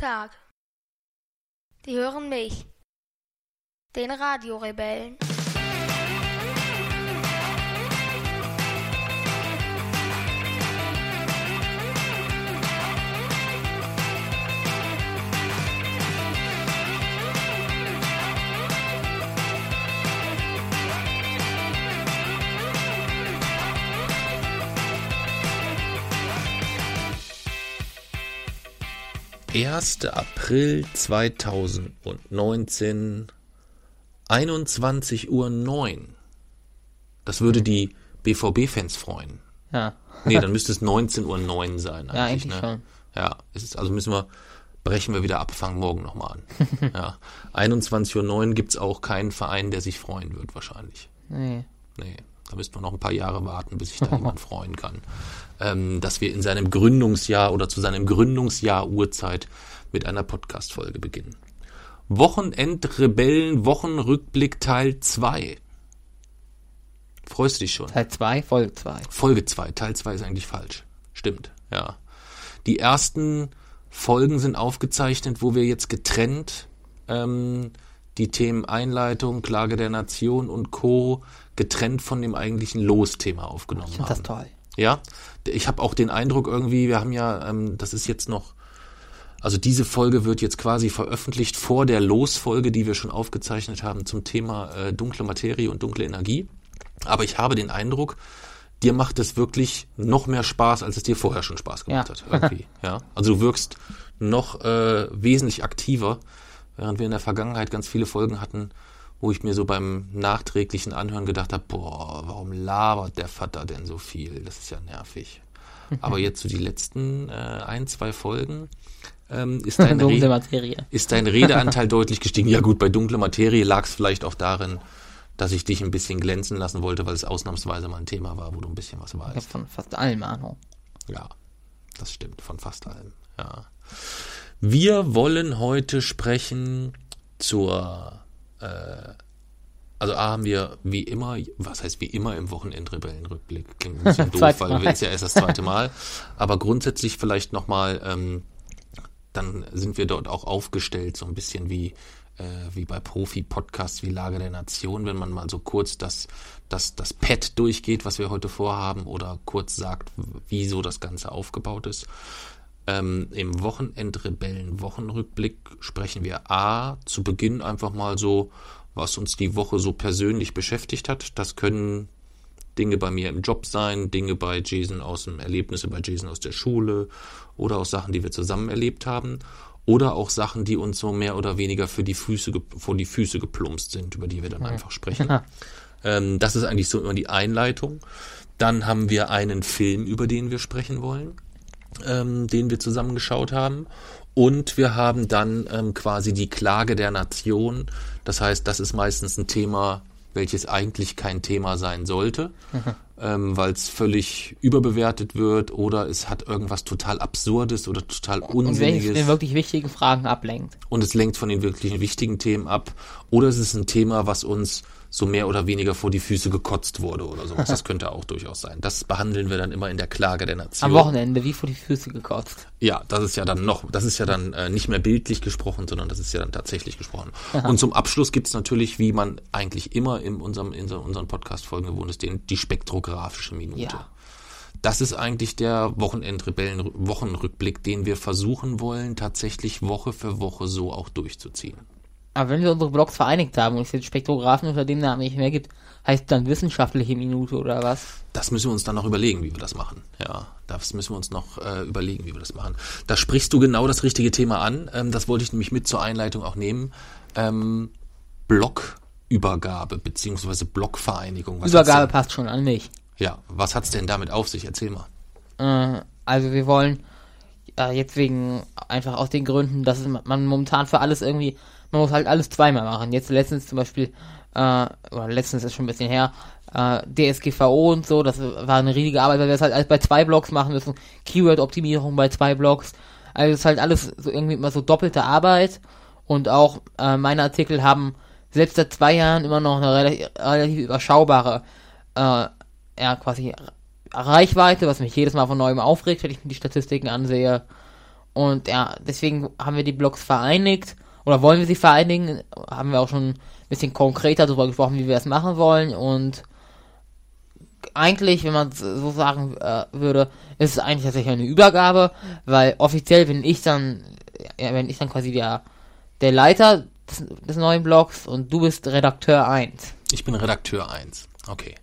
Tag. Die hören mich, den Radiorebellen. Erster April 2019, 21.09 Uhr. Das würde die BVB-Fans freuen. Ja. Nee, dann müsste es 19.09 Uhr sein. Eigentlich, Ja, eigentlich ne? schon. Ja, es ist, also müssen wir, brechen wir wieder ab, fangen morgen nochmal an. ja. 21.09 Uhr gibt's auch keinen Verein, der sich freuen wird, wahrscheinlich. Nee. Nee, da müsste man noch ein paar Jahre warten, bis sich da jemand freuen kann. Ähm, dass wir in seinem Gründungsjahr oder zu seinem Gründungsjahr Uhrzeit mit einer Podcast-Folge beginnen. Wochenendrebellen Wochenrückblick Teil 2. Freust du dich schon? Teil 2, Folge 2. Folge 2, Teil 2 ist eigentlich falsch. Stimmt, ja. Die ersten Folgen sind aufgezeichnet, wo wir jetzt getrennt ähm, die Themen Einleitung, Klage der Nation und Co. getrennt von dem eigentlichen Losthema aufgenommen Ich finde haben. das toll. Ja, ich habe auch den Eindruck irgendwie, wir haben ja, ähm, das ist jetzt noch, also diese Folge wird jetzt quasi veröffentlicht vor der Losfolge, die wir schon aufgezeichnet haben zum Thema äh, dunkle Materie und dunkle Energie. Aber ich habe den Eindruck, dir macht es wirklich noch mehr Spaß, als es dir vorher schon Spaß gemacht Ja. hat. Irgendwie, ja. Also du wirkst noch äh, wesentlich aktiver, während wir in der Vergangenheit ganz viele Folgen hatten, wo ich mir so beim nachträglichen Anhören gedacht habe, boah, warum labert der Vater denn so viel? Das ist ja nervig. Aber jetzt so die letzten äh, ein, zwei Folgen ähm, ist, dein ist dein Redeanteil deutlich gestiegen. Ja gut, bei dunkle Materie lag es vielleicht auch darin, dass ich dich ein bisschen glänzen lassen wollte, weil es ausnahmsweise mal ein Thema war, wo du ein bisschen was Ich weißt. von fast allem Ahnung. Ja, das stimmt, von fast allem. Ja. Wir wollen heute sprechen zur, äh, also A haben wir wie immer, was heißt wie immer im Wochenendrebellenrückblick, klingt ein bisschen doof, weil ist ja erst das zweite Mal, aber grundsätzlich vielleicht nochmal, ähm, dann sind wir dort auch aufgestellt, so ein bisschen wie, äh, wie bei Profi-Podcasts wie Lage der Nation, wenn man mal so kurz das, das, das Pad durchgeht, was wir heute vorhaben, oder kurz sagt, wie so das Ganze aufgebaut ist. Ähm, Im Wochenendrebellen-Wochenrückblick sprechen wir A, zu Beginn einfach mal so, was uns die Woche so persönlich beschäftigt hat. Das können Dinge bei mir im Job sein, Dinge bei Jason aus dem Erlebnisse bei Jason aus der Schule oder auch Sachen, die wir zusammen erlebt haben oder auch Sachen, die uns so mehr oder weniger für die Füße vor die Füße geplumpst sind, über die wir dann einfach sprechen. ähm, das ist eigentlich so immer die Einleitung. Dann haben wir einen Film, über den wir sprechen wollen, ähm, den wir zusammen geschaut haben. Und wir haben dann ähm, quasi die Klage der Nation. Das heißt, das ist meistens ein Thema, welches eigentlich kein Thema sein sollte, ähm, weil es völlig überbewertet wird oder es hat irgendwas total Absurdes oder total Und Unsinniges von den wirklich wichtigen Fragen ablenkt. und es lenkt von den wirklich wichtigen Themen ab. Oder es ist ein Thema, was uns so mehr oder weniger vor die Füße gekotzt wurde oder sowas. Das könnte auch durchaus sein. Das behandeln wir dann immer in der Klage der Nation. Am Wochenende, wie vor die Füße gekotzt. Ja, das ist ja dann noch, das ist ja dann äh, nicht mehr bildlich gesprochen, sondern das ist ja dann tatsächlich gesprochen. Und zum Abschluss gibt's natürlich, wie man eigentlich immer in unserem, in unseren Podcast-Folgen gewohnt ist, den, die spektrographische Minute. Ja. Das ist eigentlich der Wochenendrebellen-Wochenrückblick, den wir versuchen wollen, tatsächlich Woche für Woche so auch durchzuziehen. Aber wenn wir unsere Blogs vereinigt haben und es jetzt Spektrographen unter dem Namen nicht mehr gibt, heißt dann wissenschaftliche Minute oder was? Das müssen wir uns dann noch überlegen, wie wir das machen. Ja, das müssen wir uns noch äh, überlegen, wie wir das machen. Da sprichst du genau das richtige Thema an. Ähm, das wollte ich nämlich mit zur Einleitung auch nehmen. Ähm, Blockübergabe beziehungsweise Blockvereinigung. Was Übergabe denn, passt schon an mich. Ja, was hat's denn damit auf sich? Erzähl mal. Äh, also wir wollen äh, jetzt wegen einfach aus den Gründen, dass es, man momentan für alles irgendwie, man muss halt alles zweimal machen. Jetzt letztens zum Beispiel, äh, oder letztens ist schon ein bisschen her, äh, DSGVO und so, das war eine riesige Arbeit, weil wir das halt alles bei zwei Blogs machen müssen. Keyword-Optimierung bei zwei Blogs. Also es ist halt alles so irgendwie immer so doppelte Arbeit. Und auch äh, meine Artikel haben selbst seit zwei Jahren immer noch eine relativ, relativ überschaubare äh, ja, quasi Reichweite, was mich jedes Mal von neuem aufregt, wenn ich mir die Statistiken ansehe. Und ja, deswegen haben wir die Blogs vereinigt oder wollen wir sie vereinigen. Haben wir auch schon ein bisschen konkreter darüber gesprochen, wie wir das machen wollen. Und eigentlich, wenn man so sagen äh, würde, ist es eigentlich tatsächlich eine Übergabe, weil offiziell bin ich dann, ja, wenn ich dann quasi der, der Leiter des, des neuen Blogs und du bist Redakteur 1. Ich bin Redakteur 1. Okay.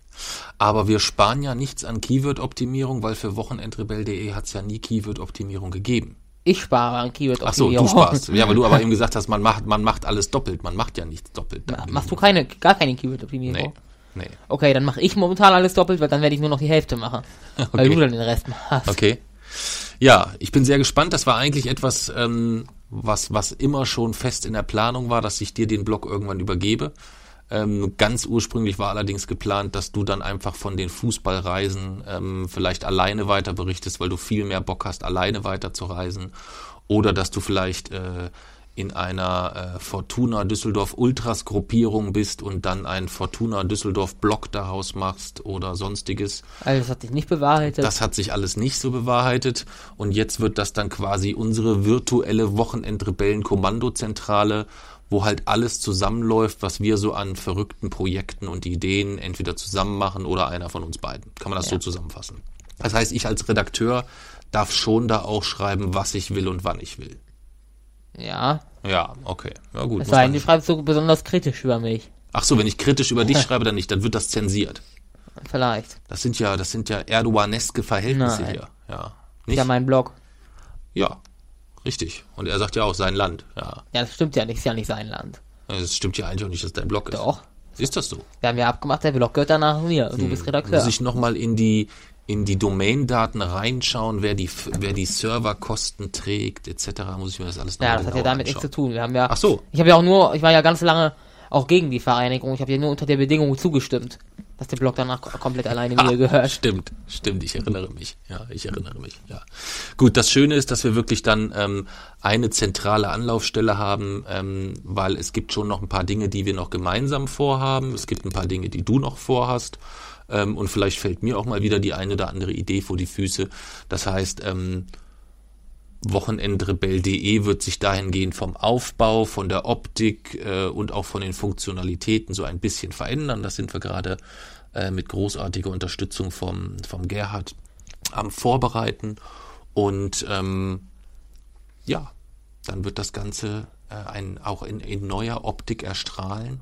Aber wir sparen ja nichts an Keyword-Optimierung, weil für Wochenendrebell.de hat es ja nie Keyword-Optimierung gegeben. Ich spare an Ach so, du sparst. Ja, weil du aber eben gesagt hast, man macht, man macht alles doppelt. Man macht ja nichts doppelt. Ma- Machst du keine, gar keine Keyword-Optimierung? Nee. Nee. Okay, dann mache ich momentan alles doppelt, weil dann werde ich nur noch die Hälfte machen. Weil Okay. du dann den Rest machst. Okay. Ja, ich bin sehr gespannt. Das war eigentlich etwas, ähm, was, was immer schon fest in der Planung war, dass ich dir den Blog irgendwann übergebe. Ähm, ganz ursprünglich war allerdings geplant, dass du dann einfach von den Fußballreisen ähm, vielleicht alleine weiter berichtest, weil du viel mehr Bock hast, alleine weiter zu reisen. Oder dass du vielleicht äh, in einer äh, Fortuna Düsseldorf Ultras Gruppierung bist und dann einen Fortuna Düsseldorf Blog daraus machst oder sonstiges. Also das hat sich nicht bewahrheitet. Das hat sich alles nicht so bewahrheitet und jetzt wird das dann quasi unsere virtuelle Wochenendrebellen-Kommandozentrale, wo halt alles zusammenläuft, was wir so an verrückten Projekten und Ideen entweder zusammen machen oder einer von uns beiden. Kann man das so Ja. zusammenfassen. Das heißt, ich als Redakteur darf schon da auch schreiben, was ich will und wann ich will. ja. Ja, okay. Ja, gut. Es muss sei denn, man- du schreibst so besonders kritisch über mich. Ach so, wenn ich kritisch über dich schreibe, dann nicht, dann wird das zensiert. Vielleicht. Das sind ja, das sind ja Erdoganeske Verhältnisse Nein. hier. Ja. Ist Nicht? ja mein Blog. Ja, richtig. Und er sagt ja auch sein Land. Ja, Ja, das stimmt ja nicht. Ist ja nicht sein Land. es stimmt ja eigentlich auch nicht, dass dein Blog ist. Doch. Ist das so? Wir haben ja abgemacht, der Blog gehört danach mir. Und du bist Redakteur. Muss ich nochmal in die in die Domain-Daten reinschauen, wer die wer die Serverkosten trägt, etc. Muss ich mir das alles noch ja, mal das hat ja damit nichts zu anschauen. tun. Wir haben ja. Ach so. Ich habe ja auch nur, ich war ja ganz lange auch gegen die Vereinigung. Ich habe ja nur unter der Bedingung zugestimmt, dass der Blog danach ko- komplett alleine mir gehört. Stimmt, stimmt, ich erinnere mich. Ja, ich erinnere mich. Ja. Gut, das Schöne ist, dass wir wirklich dann ähm, eine zentrale Anlaufstelle haben, ähm, weil es gibt schon noch ein paar Dinge, die wir noch gemeinsam vorhaben. Es gibt ein paar Dinge, die du noch vorhast. Ähm, und vielleicht fällt mir auch mal wieder die eine oder andere Idee vor die Füße. Das heißt, ähm, Wochenendrebell.de wird sich dahingehend vom Aufbau, von der Optik äh, und auch von den Funktionalitäten so ein bisschen verändern. Das sind wir gerade äh, mit großartiger Unterstützung vom, vom Gerhard am Vorbereiten. Und ähm, ja, dann wird das Ganze äh, ein, auch in, in neuer Optik erstrahlen.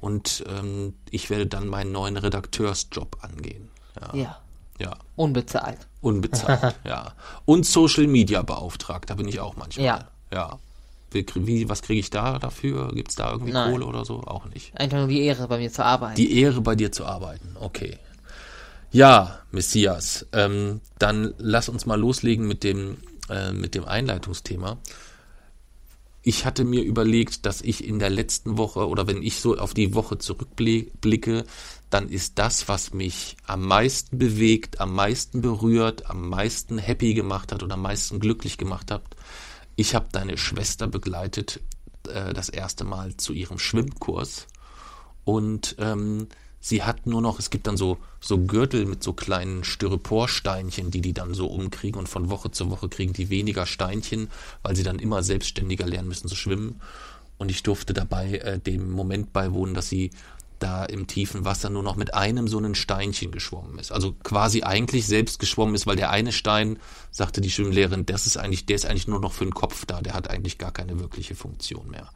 Und ähm, ich werde dann meinen neuen Redakteursjob angehen. Ja. Ja. Ja. Unbezahlt. Unbezahlt, ja. Und Social Media Beauftragter bin ich auch manchmal. Ja. Ja. Wie, was kriege ich da dafür? Gibt es da irgendwie Nein. Kohle oder so? Auch nicht. Einfach nur die Ehre, bei mir zu arbeiten. Die Ehre, bei dir zu arbeiten. Okay. Ja, Messias, ähm, dann lass uns mal loslegen mit dem, äh, mit dem Einleitungsthema. Ich hatte mir überlegt, dass ich in der letzten Woche oder wenn ich so auf die Woche zurückblicke, dann ist das, was mich am meisten bewegt, am meisten berührt, am meisten happy gemacht hat oder am meisten glücklich gemacht hat. Ich habe deine Schwester begleitet äh, das erste Mal zu ihrem Schwimmkurs und ähm, sie hat nur noch, es gibt dann so, so Gürtel mit so kleinen Styroporsteinchen, die die dann so umkriegen und von Woche zu Woche kriegen die weniger Steinchen, weil sie dann immer selbstständiger lernen müssen zu schwimmen. Und ich durfte dabei äh, dem Moment beiwohnen, dass sie da im tiefen Wasser nur noch mit einem so einen Steinchen geschwommen ist. Also quasi eigentlich selbst geschwommen ist, weil der eine Stein, sagte die Schwimmlehrerin, das ist eigentlich, der ist eigentlich nur noch für den Kopf da, der hat eigentlich gar keine wirkliche Funktion mehr.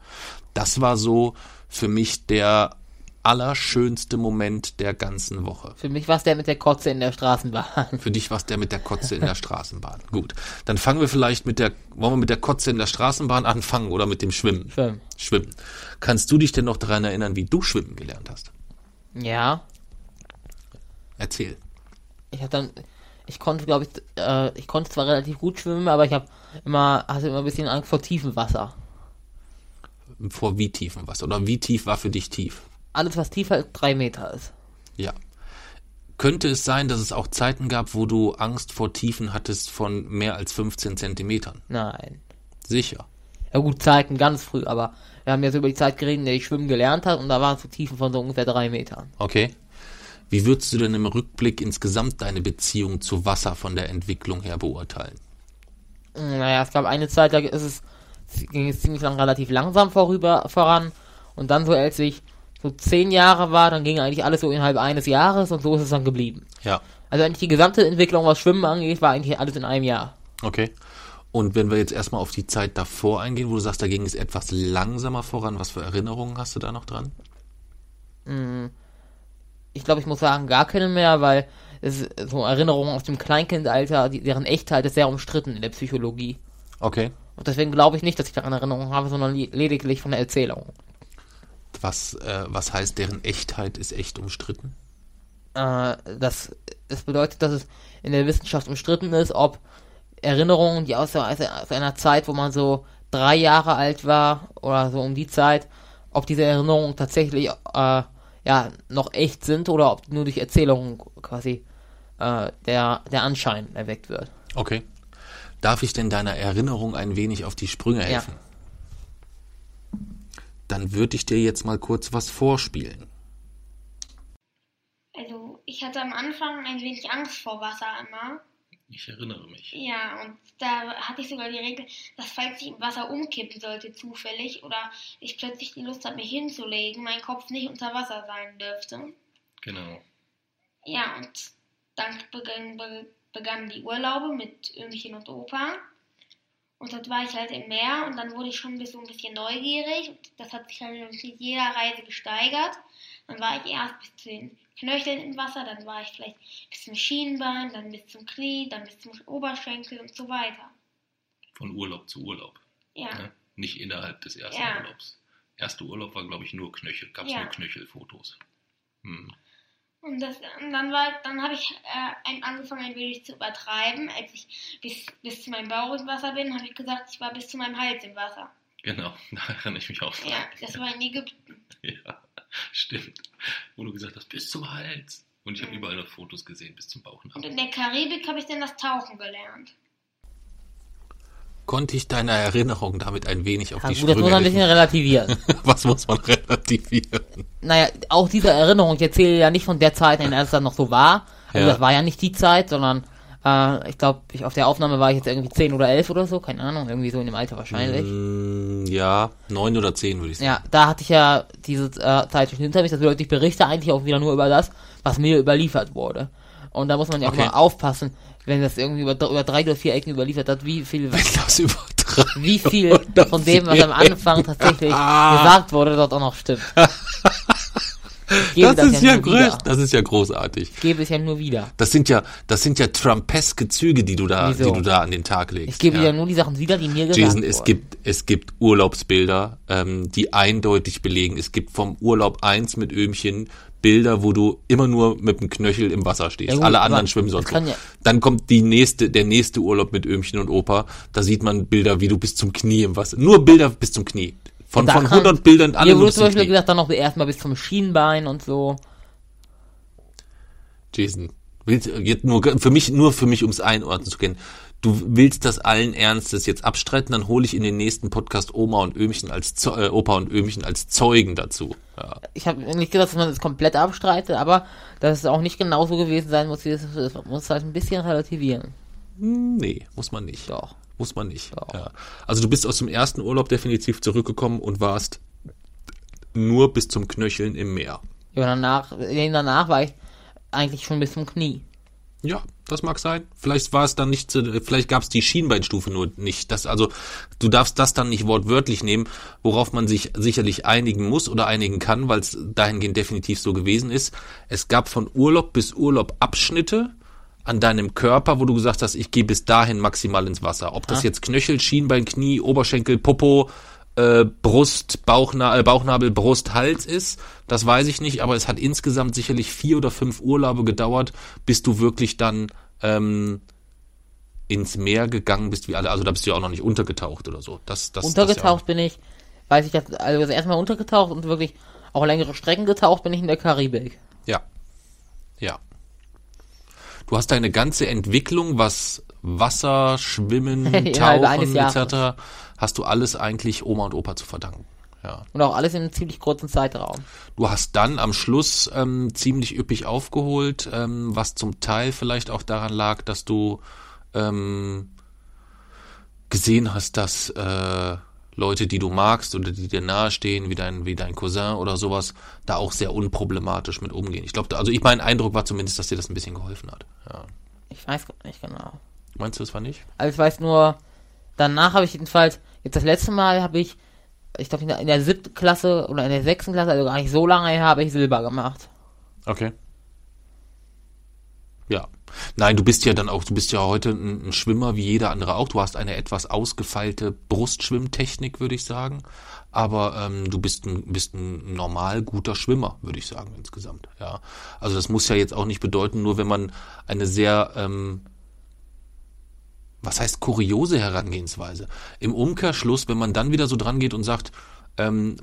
Das war so für mich der allerschönste Moment der ganzen Woche. Für mich war es der mit der Kotze in der Straßenbahn. Für dich war es der mit der Kotze in der Straßenbahn. Gut, dann fangen wir vielleicht mit der, wollen wir mit der Kotze in der Straßenbahn anfangen oder mit dem Schwimmen? Schwimmen. Schwimmen. Kannst du dich denn noch daran erinnern, wie du schwimmen gelernt hast? Ja. Erzähl. Ich habe dann, ich konnte, glaube ich, äh, ich konnte zwar relativ gut schwimmen, aber ich habe immer, hatte immer ein bisschen Angst vor tiefem Wasser. Vor wie tiefem Wasser? Oder wie tief war für dich tief? Alles, was tiefer als drei Meter ist. Ja. Könnte es sein, dass es auch Zeiten gab, wo du Angst vor Tiefen hattest von mehr als 15 Zentimetern? Nein. Sicher. Ja gut, Zeiten ganz früh, aber wir haben jetzt über die Zeit geredet, in der ich schwimmen gelernt habe und da waren es so Tiefen von so ungefähr drei Metern. Okay. Wie würdest du denn im Rückblick insgesamt deine Beziehung zu Wasser von der Entwicklung her beurteilen? Naja, es gab eine Zeit, da ist es, ging es ziemlich lang relativ langsam vorüber voran. Und dann so, als ich so zehn Jahre war, dann ging eigentlich alles so innerhalb eines Jahres und so ist es dann geblieben. Ja. Also eigentlich die gesamte Entwicklung, was Schwimmen angeht, war eigentlich alles in einem Jahr. Okay. Und wenn wir jetzt erstmal auf die Zeit davor eingehen, wo du sagst, da ging es etwas langsamer voran, was für Erinnerungen hast du da noch dran? Ich glaube, ich muss sagen, gar keine mehr, weil es so Erinnerungen aus dem Kleinkindalter, deren Echtheit ist sehr umstritten in der Psychologie. Okay. Und deswegen glaube ich nicht, dass ich daran Erinnerungen habe, sondern li- lediglich von der Erzählung. Was, äh, was heißt, deren Echtheit ist echt umstritten? Äh, das, das bedeutet, dass es in der Wissenschaft umstritten ist, ob Erinnerungen, die aus, aus, einer Zeit, wo man so drei Jahre alt war oder so um die Zeit, ob diese Erinnerungen tatsächlich äh, ja noch echt sind oder ob nur durch Erzählungen quasi äh, der, der Anschein erweckt wird. Okay. Darf ich denn deiner Erinnerung ein wenig auf die Sprünge helfen? Dann würde ich dir jetzt mal kurz was vorspielen. Also, ich hatte am Anfang ein wenig Angst vor Wasser immer. Ich erinnere mich. Ja, und da hatte ich sogar die Regel, dass falls ich im Wasser umkippen sollte, zufällig, oder ich plötzlich die Lust habe, mich hinzulegen, mein Kopf nicht unter Wasser sein dürfte. Genau. Ja, und dann begann, be, begannen die Urlaube mit Ömchen und Opa. Und dort war ich halt im Meer und dann wurde ich schon ein bisschen, ein bisschen neugierig. Und das hat sich halt mit jeder Reise gesteigert. Dann war ich erst bis zu den Knöcheln im Wasser, dann war ich vielleicht bis zum Schienbein, dann bis zum Knie, dann bis zum Oberschenkel und so weiter. Von Urlaub zu Urlaub. Ja, Ne? Nicht innerhalb des ersten Ja. Urlaubs. Erster Urlaub war, glaube ich, nur Knöchel. Gab es Ja. nur Knöchelfotos. Hm. Und, das, und dann, war, dann habe ich äh, angefangen, ein wenig zu übertreiben. Als ich bis, bis zu meinem Bauch im Wasser bin, habe ich gesagt, ich war bis zu meinem Hals im Wasser. Genau, da erinnere ich mich auch dran. Ja, das war in Ägypten. Ja, stimmt. Wo du gesagt hast, bis zum Hals. Und ich habe Mhm. überall noch Fotos gesehen, bis zum Und Bauchnabel. in der Karibik habe ich dann das Tauchen gelernt. Konnte ich deiner Erinnerung damit ein wenig auf Ja, die gut, das muss Sprünge man ein bisschen relativieren. Was muss man relativieren? naja, auch diese Erinnerung, ich erzähle ja nicht von der Zeit, in der es dann noch so war. Also Ja. das war ja nicht die Zeit, sondern äh, ich glaube, ich, auf der Aufnahme war ich jetzt irgendwie 10 oder 11 oder so, keine Ahnung, irgendwie so in dem Alter wahrscheinlich. Mm, ja, neun oder zehn würde ich sagen. Ja, da hatte ich ja diese äh, Zeit schon hinter mich. Das bedeutet, ich berichte eigentlich auch wieder nur über das, was mir überliefert wurde. Und da muss man ja Okay. auch mal aufpassen, wenn das irgendwie über, über drei oder vier Ecken überliefert hat, wie viel, wie viel von dem, was am Anfang tatsächlich gesagt wurde, dort auch noch stimmt. Gebe Das, ist ja, wieder. groß, das ist ja großartig. Ich gebe es ja nur wieder. Das sind ja, das sind ja Trumpeske Züge, die du da, Wieso? die du da an den Tag legst. Ich gebe ja. ja nur die Sachen wieder, die mir gesagt Jason, es wurden. gibt, es gibt Urlaubsbilder, ähm, die eindeutig belegen. Es gibt vom Urlaub 1 mit Öhmchen Bilder, wo du immer nur mit dem Knöchel im Wasser stehst. Ja gut, Alle anderen schwimmen das sonst. so. ja- Dann kommt die nächste, der nächste Urlaub mit Öhmchen und Opa. Da sieht man Bilder, wie du bis zum Knie im Wasser. Nur Bilder bis zum Knie. Von, von kann- 100 Bildern alle Hier wurde zum Beispiel gesagt, dann noch erstmal bis zum Schienbein und so. Jason, willst, jetzt nur, für mich, nur für mich, ums einordnen zu können. Du willst das allen Ernstes jetzt abstreiten, dann hole ich in den nächsten Podcast Oma und Öhmchen als äh, Opa und Öhmchen als Zeugen dazu. Ja. Ich habe nicht gesagt, dass man das komplett abstreitet, aber dass es auch nicht genauso gewesen sein muss, wie es muss halt ein bisschen relativieren. Hm, Nee, muss man nicht. Doch. Muss man nicht. Ja. Also du bist aus dem ersten Urlaub definitiv zurückgekommen und warst nur bis zum Knöcheln im Meer. Ja, danach, danach war ich eigentlich schon bis zum Knie. Ja, das mag sein. Vielleicht war es dann nicht, vielleicht gab es die Schienbeinstufe nur nicht. Das, also du darfst das dann nicht wortwörtlich nehmen, worauf man sich sicherlich einigen muss oder einigen kann, weil es dahingehend definitiv so gewesen ist. Es gab von Urlaub bis Urlaub Abschnitte an deinem Körper, wo du gesagt hast, ich gehe bis dahin maximal ins Wasser. Ob das jetzt Knöchel, Schienbein, Knie, Oberschenkel, Popo, äh, Brust, Bauchna äh, Bauchnabel, Brust, Hals ist, das weiß ich nicht, aber es hat insgesamt sicherlich vier oder fünf Urlaube gedauert, bis du wirklich dann ähm, ins Meer gegangen bist, wie alle. Also da bist du ja auch noch nicht untergetaucht oder so. Das, das, Untergetaucht bin ich, weiß ich, dass, also das erste Mal untergetaucht und wirklich auch längere Strecken getaucht bin ich in der Karibik. Das ja. Ja. Du hast deine ganze Entwicklung, was Wasser, Schwimmen, Tauchen Jahres. etc., hast du alles eigentlich Oma und Opa zu verdanken. Ja. Und auch alles in einem ziemlich kurzen Zeitraum. Du hast dann am Schluss ähm, ziemlich üppig aufgeholt, ähm, was zum Teil vielleicht auch daran lag, dass du ähm, gesehen hast, dass äh, Leute, die du magst oder die dir nahestehen, wie dein, wie dein Cousin oder sowas, da auch sehr unproblematisch mit umgehen. Ich glaube, also ich mein Eindruck war zumindest, dass dir das ein bisschen geholfen hat. Ja. Ich weiß nicht genau. Meinst du, das war nicht? Also ich weiß nur, danach habe ich jedenfalls, jetzt das letzte Mal habe ich, ich glaube in der, in der siebten Klasse oder in der sechsten Klasse, also gar nicht so lange her, habe ich Silber gemacht. Okay. Ja. Nein, du bist ja dann auch, du bist ja heute ein, Schwimmer wie jeder andere auch. Du hast eine etwas ausgefeilte Brustschwimmtechnik, würde ich sagen. Aber ähm, du bist ein, bist ein normal guter Schwimmer, würde ich sagen, insgesamt. Ja. Also das muss ja jetzt auch nicht bedeuten, nur wenn man eine sehr ähm, was heißt kuriose Herangehensweise? Im Umkehrschluss, wenn man dann wieder so dran geht und sagt, ähm,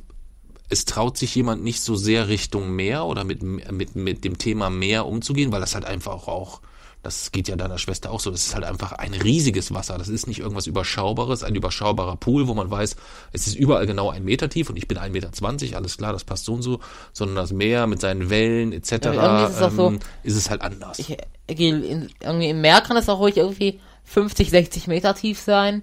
es traut sich jemand nicht so sehr Richtung Meer oder mit, mit, mit dem Thema Meer umzugehen, weil das halt einfach auch, das geht ja deiner Schwester auch so, das ist halt einfach ein riesiges Wasser. Das ist nicht irgendwas Überschaubares, ein überschaubarer Pool, wo man weiß, es ist überall genau ein Meter tief und ich bin 1,20 Meter, alles klar, das passt so und so, sondern das Meer mit seinen Wellen etc. Ja, ist, es ähm, so, ist es halt anders. Ich, irgendwie im Meer kann es auch ruhig irgendwie 50, 60 Meter tief sein.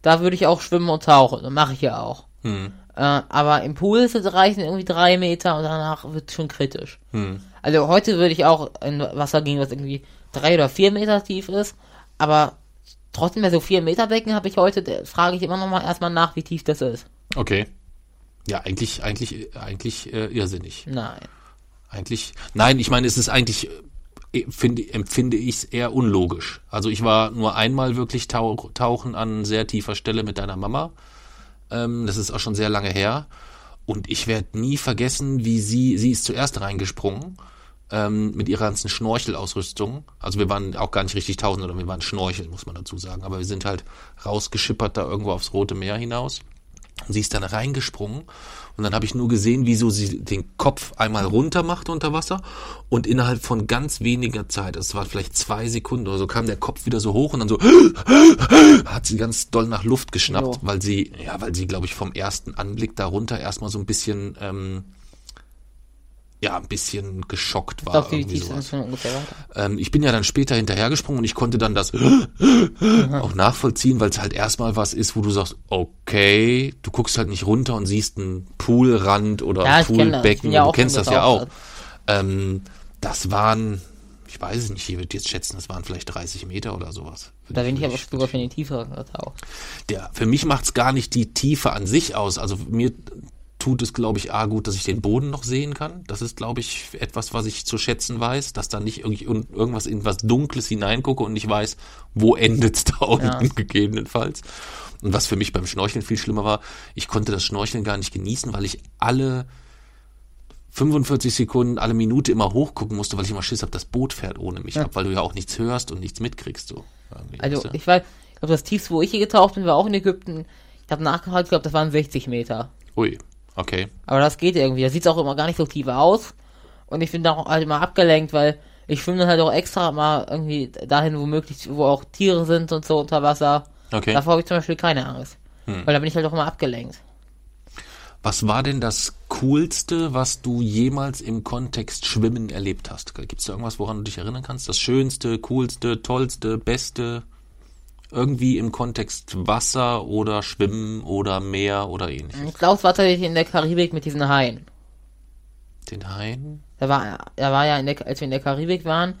Da würde ich auch schwimmen und tauchen. Das mache ich ja auch. Hm. Äh, aber im Pool reichen irgendwie drei Meter und danach wird es schon kritisch. Hm. Also heute würde ich auch in Wasser gehen, was irgendwie drei oder vier Meter tief ist. Aber trotzdem bei so vier Meter Becken habe ich heute, frage ich immer noch mal erstmal nach, wie tief das ist. Okay. Ja, eigentlich, eigentlich, eigentlich äh, irrsinnig. Nein. Eigentlich, nein, ich meine, es ist eigentlich, äh, finde, empfinde ich es eher unlogisch. Also ich war nur einmal wirklich tauch, tauchen an sehr tiefer Stelle mit deiner Mama. Ähm, das ist auch schon sehr lange her. Und ich werde nie vergessen, wie sie, sie ist zuerst reingesprungen ähm, mit ihrer ganzen Schnorchelausrüstung. Also wir waren auch gar nicht richtig tauchen, sondern wir waren Schnorcheln, muss man dazu sagen. Aber wir sind halt rausgeschippert da irgendwo aufs Rote Meer hinaus. Und sie ist dann reingesprungen und dann habe ich nur gesehen, wie so sie den Kopf einmal runter macht unter Wasser und innerhalb von ganz weniger Zeit, es war vielleicht zwei Sekunden oder so, kam der Kopf wieder so hoch und dann so hat sie ganz doll nach Luft geschnappt, Jo. weil sie, ja, weil sie, glaube ich, vom ersten Anblick darunter erstmal so ein bisschen, ähm, ja, ein bisschen geschockt war. Doch, es schon ungefähr? Ähm, ich bin ja dann später hinterhergesprungen und ich konnte dann das auch nachvollziehen, weil es halt erstmal was ist, wo du sagst, okay, du guckst halt nicht runter und siehst einen Poolrand oder Ja, Poolbecken. ja du kennst das ja auch. Ähm, das waren, ich weiß es nicht, ich würde jetzt schätzen, das waren vielleicht 30 Meter oder sowas. Da bin ich aber sogar für getaucht. der, für mich macht's gar nicht die Tiefe an sich aus. Also mir tut es, glaube ich, A gut, dass ich den Boden noch sehen kann. Das ist, glaube ich, etwas, was ich zu schätzen weiß, dass da nicht irgendwie irgendwas in was Dunkles hineingucke und ich weiß, wo endet's da unten Ja. gegebenenfalls. Und was für mich beim Schnorcheln viel schlimmer war, ich konnte das Schnorcheln gar nicht genießen, weil ich alle 45 Sekunden, alle Minute immer hochgucken musste, weil ich immer Schiss habe, das Boot fährt ohne mich ab, weil du ja auch nichts hörst und nichts mitkriegst. So. Also weißt du? ich weiß, ich glaube das tiefste, wo ich hier getaucht bin, war auch in Ägypten. Ich habe nachgeschaut, ich glaube, das waren 60 Meter. Ui, okay. Aber das geht irgendwie. Da sieht auch immer gar nicht so tief aus. Und ich bin da auch halt immer abgelenkt, weil ich schwimme dann halt auch extra mal irgendwie dahin, wo möglich, wo auch Tiere sind und so unter Wasser. Okay. Davor habe ich zum Beispiel keine Angst. Weil da bin ich halt auch immer abgelenkt. Was war denn das Coolste, was du jemals im Kontext Schwimmen erlebt hast? Gibt es da irgendwas, woran du dich erinnern kannst? Das Schönste, Coolste, Tollste, Beste? Irgendwie im Kontext Wasser oder Schwimmen oder Meer oder ähnliches? Klaus war tatsächlich in der Karibik mit diesen Haien. Den Hain? Da war, da war ja, in der, als wir in der Karibik waren,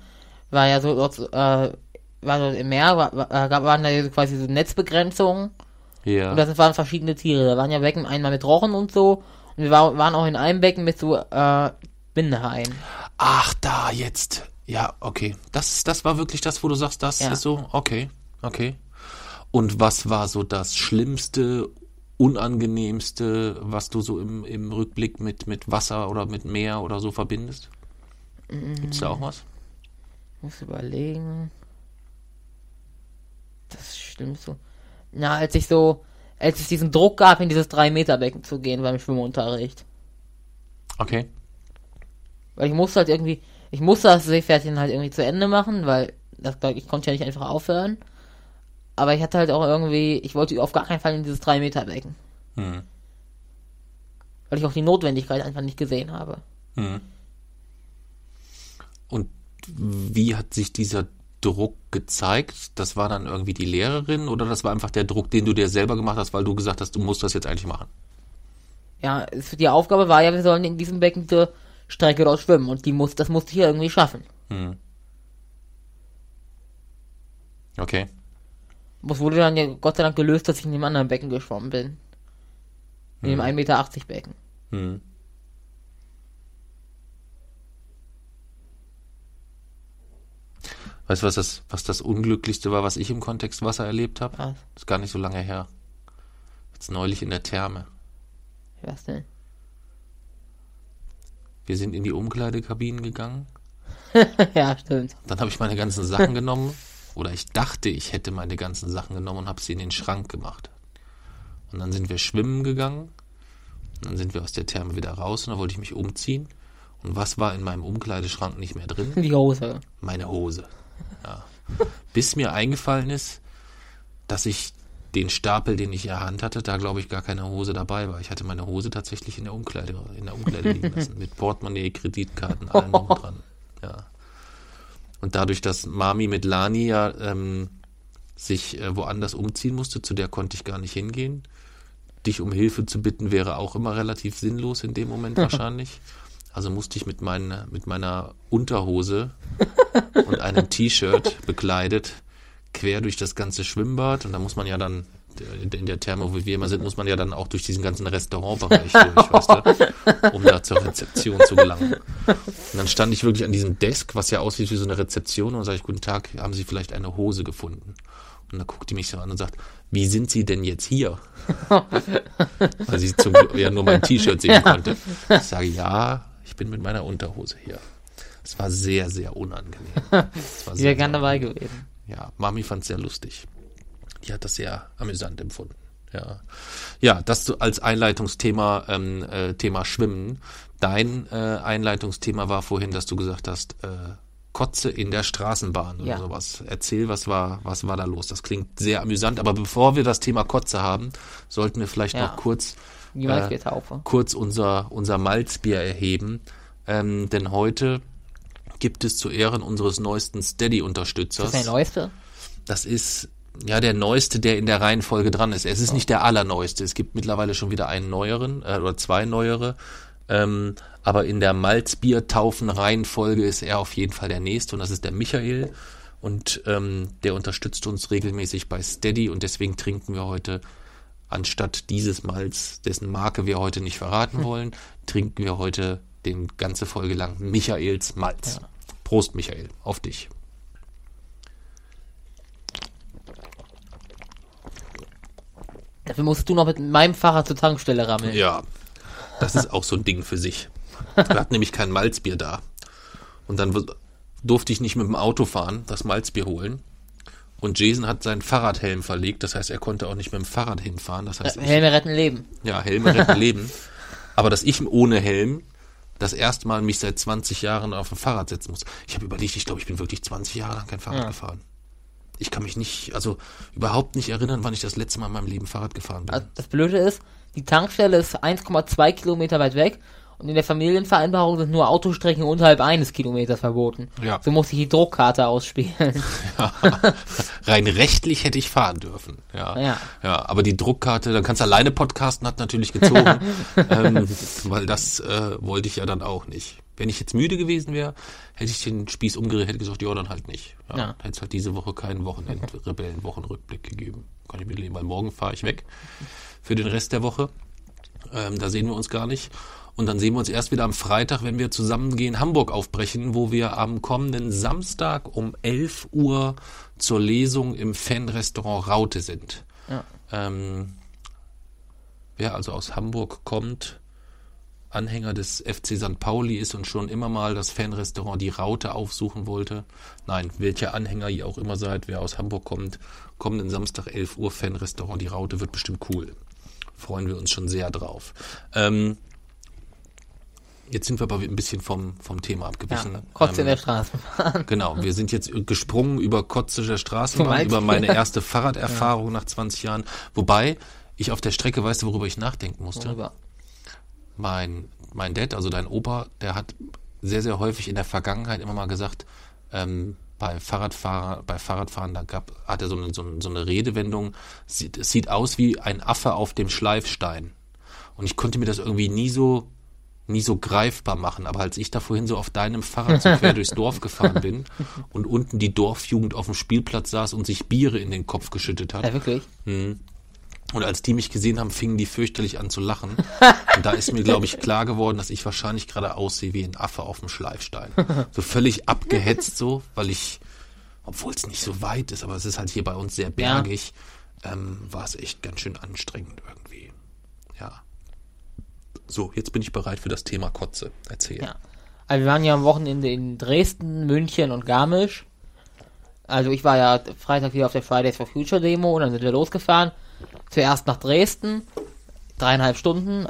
war ja so, dort, äh, war dort im Meer, war, war, gab- waren da quasi so Netzbegrenzungen. Ja. Und das waren verschiedene Tiere. Da waren ja Becken einmal mit Rochen und so. Und wir war, waren auch in einem Becken mit so, äh, Bindehaien. Ach, da jetzt. Ja, okay. Das, das war wirklich das, wo du sagst, das Ja. ist so, okay, okay. Und was war so das Schlimmste, Unangenehmste, was du so im, im Rückblick mit, mit Wasser oder mit Meer oder so verbindest? Gibt's da auch was? Ich muss überlegen. Das stimmt so. Na, als ich so, als es diesen Druck gab, in dieses 3-Meter-Becken zu gehen beim Schwimmunterricht. Okay. Weil ich musste halt irgendwie, ich musste das Seepferdchen halt irgendwie zu Ende machen, weil das, ich konnte ja nicht einfach aufhören. Aber ich hatte halt auch irgendwie, ich wollte auf gar keinen Fall in dieses 3-Meter-Becken. Hm. Weil ich auch die Notwendigkeit einfach nicht gesehen habe. Hm. Und wie hat sich dieser Druck gezeigt? Das war dann irgendwie die Lehrerin oder das war einfach der Druck, den du dir selber gemacht hast, weil du gesagt hast, du musst das jetzt eigentlich machen? Ja, die Aufgabe war ja, wir sollen in diesem Becken diese Strecke dort schwimmen und die muss, das musste ich ja irgendwie schaffen. Okay. Das wurde dann ja Gott sei Dank gelöst, dass ich in dem anderen Becken geschwommen bin. In dem 1,80 Meter Becken. Hm. Weißt du, was das, was das Unglücklichste war, was ich im Kontext Wasser erlebt habe? Was? ist gar nicht so lange her. Jetzt neulich in der Therme. Was denn? Wir sind in die Umkleidekabinen gegangen. ja, stimmt. Dann habe ich meine ganzen Sachen genommen. Oder ich dachte, ich hätte meine ganzen Sachen genommen und habe sie in den Schrank gemacht. Und dann sind wir schwimmen gegangen. Und dann sind wir aus der Therme wieder raus und da wollte ich mich umziehen. Und was war in meinem Umkleideschrank nicht mehr drin? Die Hose. Meine Hose. Ja. Bis mir eingefallen ist, dass ich den Stapel, den ich in der Hand hatte, da glaube ich gar keine Hose dabei war. Ich hatte meine Hose tatsächlich in der Umkleide, in der Umkleide liegen lassen. Mit Portemonnaie, Kreditkarten, allem drum dran. Ja. Und dadurch, dass Mami mit Lani ja ähm, sich äh, woanders umziehen musste, zu der konnte ich gar nicht hingehen. Dich um Hilfe zu bitten wäre auch immer relativ sinnlos in dem Moment wahrscheinlich. Also musste ich mit, meiner mit meiner Unterhose und einem T-Shirt bekleidet quer durch das ganze Schwimmbad und da muss man ja dann in der Therme, wo wir immer sind, muss man ja dann auch durch diesen ganzen Restaurantbereich durch, weißt du, um da zur Rezeption zu gelangen. Und dann stand ich wirklich an diesem Desk, was ja aussieht wie so eine Rezeption und sage ich, guten Tag, haben Sie vielleicht eine Hose gefunden? Und dann guckt die mich so an und sagt, wie sind Sie denn jetzt hier? Weil sie zum Glück ja nur mein T-Shirt sehen konnte. Ich sage, ja, ich bin mit meiner Unterhose hier. Es war sehr, sehr unangenehm. Es war wäre sehr, gern sehr dabei gewesen. ja, Mami fand es sehr lustig. Die hat das sehr amüsant empfunden. Ja, ja das als Einleitungsthema ähm, äh, Thema Schwimmen. Dein äh, Einleitungsthema war vorhin, dass du gesagt hast, äh, Kotze in der Straßenbahn oder Ja. sowas. Erzähl, was war, was war da los? Das klingt sehr amüsant, aber bevor wir das Thema Kotze haben, sollten wir vielleicht Ja. noch kurz Die Malzbiertaufe. kurz unser, unser Malzbier erheben. Ähm, denn heute gibt es zu Ehren unseres neuesten Steady-Unterstützers. Das ist der neueste. Das ist ja der neueste, der in der Reihenfolge dran ist. Es ist nicht der allerneueste. Es gibt mittlerweile schon wieder einen neueren äh, oder zwei neuere. Ähm, aber in der Malzbier-Taufen-Reihenfolge ist er auf jeden Fall der nächste und das ist der Michael. Und ähm, der unterstützt uns regelmäßig bei Steady und deswegen trinken wir heute anstatt dieses Malz, dessen Marke wir heute nicht verraten wollen, trinken wir heute den ganze Folge lang Michaels Malz. Prost, Michael, auf dich. Dafür musst du noch mit meinem Fahrrad zur Tankstelle rammeln. Ja, das ist auch so ein Ding für sich. Wir hatten nämlich kein Malzbier da. Und dann durfte ich nicht mit dem Auto fahren, das Malzbier holen. Und Jason hat seinen Fahrradhelm verlegt, das heißt, er konnte auch nicht mit dem Fahrrad hinfahren. Das heißt, ich, Helme retten Leben. ja, Helme retten Leben. Aber dass ich ohne Helm das erste Mal mich seit 20 Jahren auf ein Fahrrad setzen muss. Ich habe überlegt, ich glaube, ich bin wirklich 20 Jahre lang kein Fahrrad Ja. gefahren. Ich kann mich nicht, also überhaupt nicht erinnern, wann ich das letzte Mal in meinem Leben Fahrrad gefahren bin. Also das Blöde ist, die Tankstelle ist 1,2 Kilometer weit weg und in der Familienvereinbarung sind nur Autostrecken unterhalb eines Kilometers verboten. Ja. So muss ich die Druckkarte ausspielen. Rein rechtlich hätte ich fahren dürfen. Ja. Ja. ja aber die Druckkarte, dann kannst du alleine podcasten, hat natürlich gezogen. ähm, weil das äh, wollte ich ja dann auch nicht. Wenn ich jetzt müde gewesen wäre, hätte ich den Spieß umgedreht, hätte gesagt, ja, dann halt nicht. Ja, Ja. Hätte es halt diese Woche keinen Wochenend-Rebellen-Wochenrückblick gegeben. Kann ich mitleben, weil morgen fahre ich weg für den Rest der Woche. Ähm, da sehen wir uns gar nicht. Und dann sehen wir uns erst wieder am Freitag, wenn wir zusammen gehen, Hamburg aufbrechen, wo wir am kommenden Samstag um 11 Uhr zur Lesung im Fanrestaurant Raute sind. Ja. Ähm, wer also aus Hamburg kommt, Anhänger des FC St. Pauli ist und schon immer mal das Fanrestaurant Die Raute aufsuchen wollte. Nein, welcher Anhänger ihr auch immer seid, wer aus Hamburg kommt, kommenden Samstag 11 Uhr Fanrestaurant Die Raute wird bestimmt cool. Freuen wir uns schon sehr drauf. Ähm, jetzt sind wir aber ein bisschen vom, vom Thema Ja, abgewichen. Kotze in Ähm, der Straßenbahn. Genau, wir sind jetzt gesprungen über Kotze der Straßenbahn, über meine erste Fahrraderfahrung nach 20 Jahren. Wobei ich auf der Strecke, weißt du, worüber ich nachdenken musste? Worüber? Mein, mein Dad, also dein Opa, der hat sehr, sehr häufig in der Vergangenheit immer mal gesagt, ähm, bei Fahrradfahrer, bei Fahrradfahren, da gab, hat er so eine, so eine, so eine Redewendung, sieht, es sieht aus wie ein Affe auf dem Schleifstein. Und ich konnte mir das irgendwie nie so, nie so greifbar machen. Aber als ich da vorhin so auf deinem Fahrrad so quer durchs Dorf gefahren bin und unten die Dorfjugend auf dem Spielplatz saß und sich Biere in den Kopf geschüttet hat, Ja, wirklich. Und als die mich gesehen haben, fingen die fürchterlich an zu lachen. Und da ist mir, glaube ich, klar geworden, dass ich wahrscheinlich gerade aussehe wie ein Affe auf dem Schleifstein. So völlig abgehetzt so, weil ich, obwohl es nicht so weit ist, aber es ist halt hier bei uns sehr bergig, ähm, war es echt ganz schön anstrengend irgendwie. Ja. So, jetzt bin ich bereit für das Thema Kotze. Erzähl. Ja. Also wir waren ja am Wochenende in Dresden, München und Garmisch. Also ich war ja Freitag wieder auf der Fridays for Future Demo und dann sind wir losgefahren. Zuerst nach Dresden, dreieinhalb Stunden,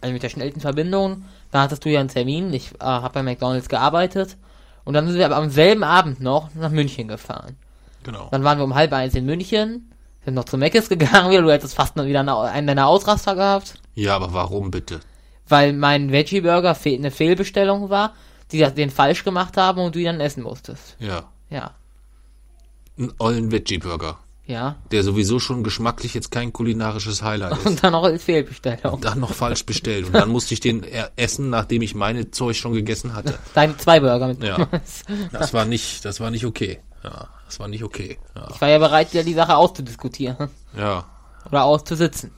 also mit der schnellsten Verbindung. Da hattest du ja einen Termin, ich äh, habe bei McDonalds gearbeitet. Und dann sind wir aber am selben Abend noch nach München gefahren. Genau. Dann waren wir um halb eins in München, sind noch zu Meckes gegangen, wieder, du hättest fast noch wieder eine, einen deiner Ausraster gehabt. Ja, aber warum bitte? weil mein Veggie Burger fe eine Fehlbestellung war, die das- den falsch gemacht haben und du ihn dann essen musstest. Ja. Ja. Ein ollen Veggie-Burger, Ja. der sowieso schon geschmacklich jetzt kein kulinarisches Highlight ist. Und dann noch als Fehlbestellung. dann noch falsch bestellt. Und dann musste ich den essen, nachdem ich meine Zeug schon gegessen hatte. Deine zwei Burger mit Ja. Das war nicht, das war nicht okay. Ja, das war nicht okay. Ja. Ich war ja bereit, wieder die Sache auszudiskutieren. Ja. Oder auszusitzen.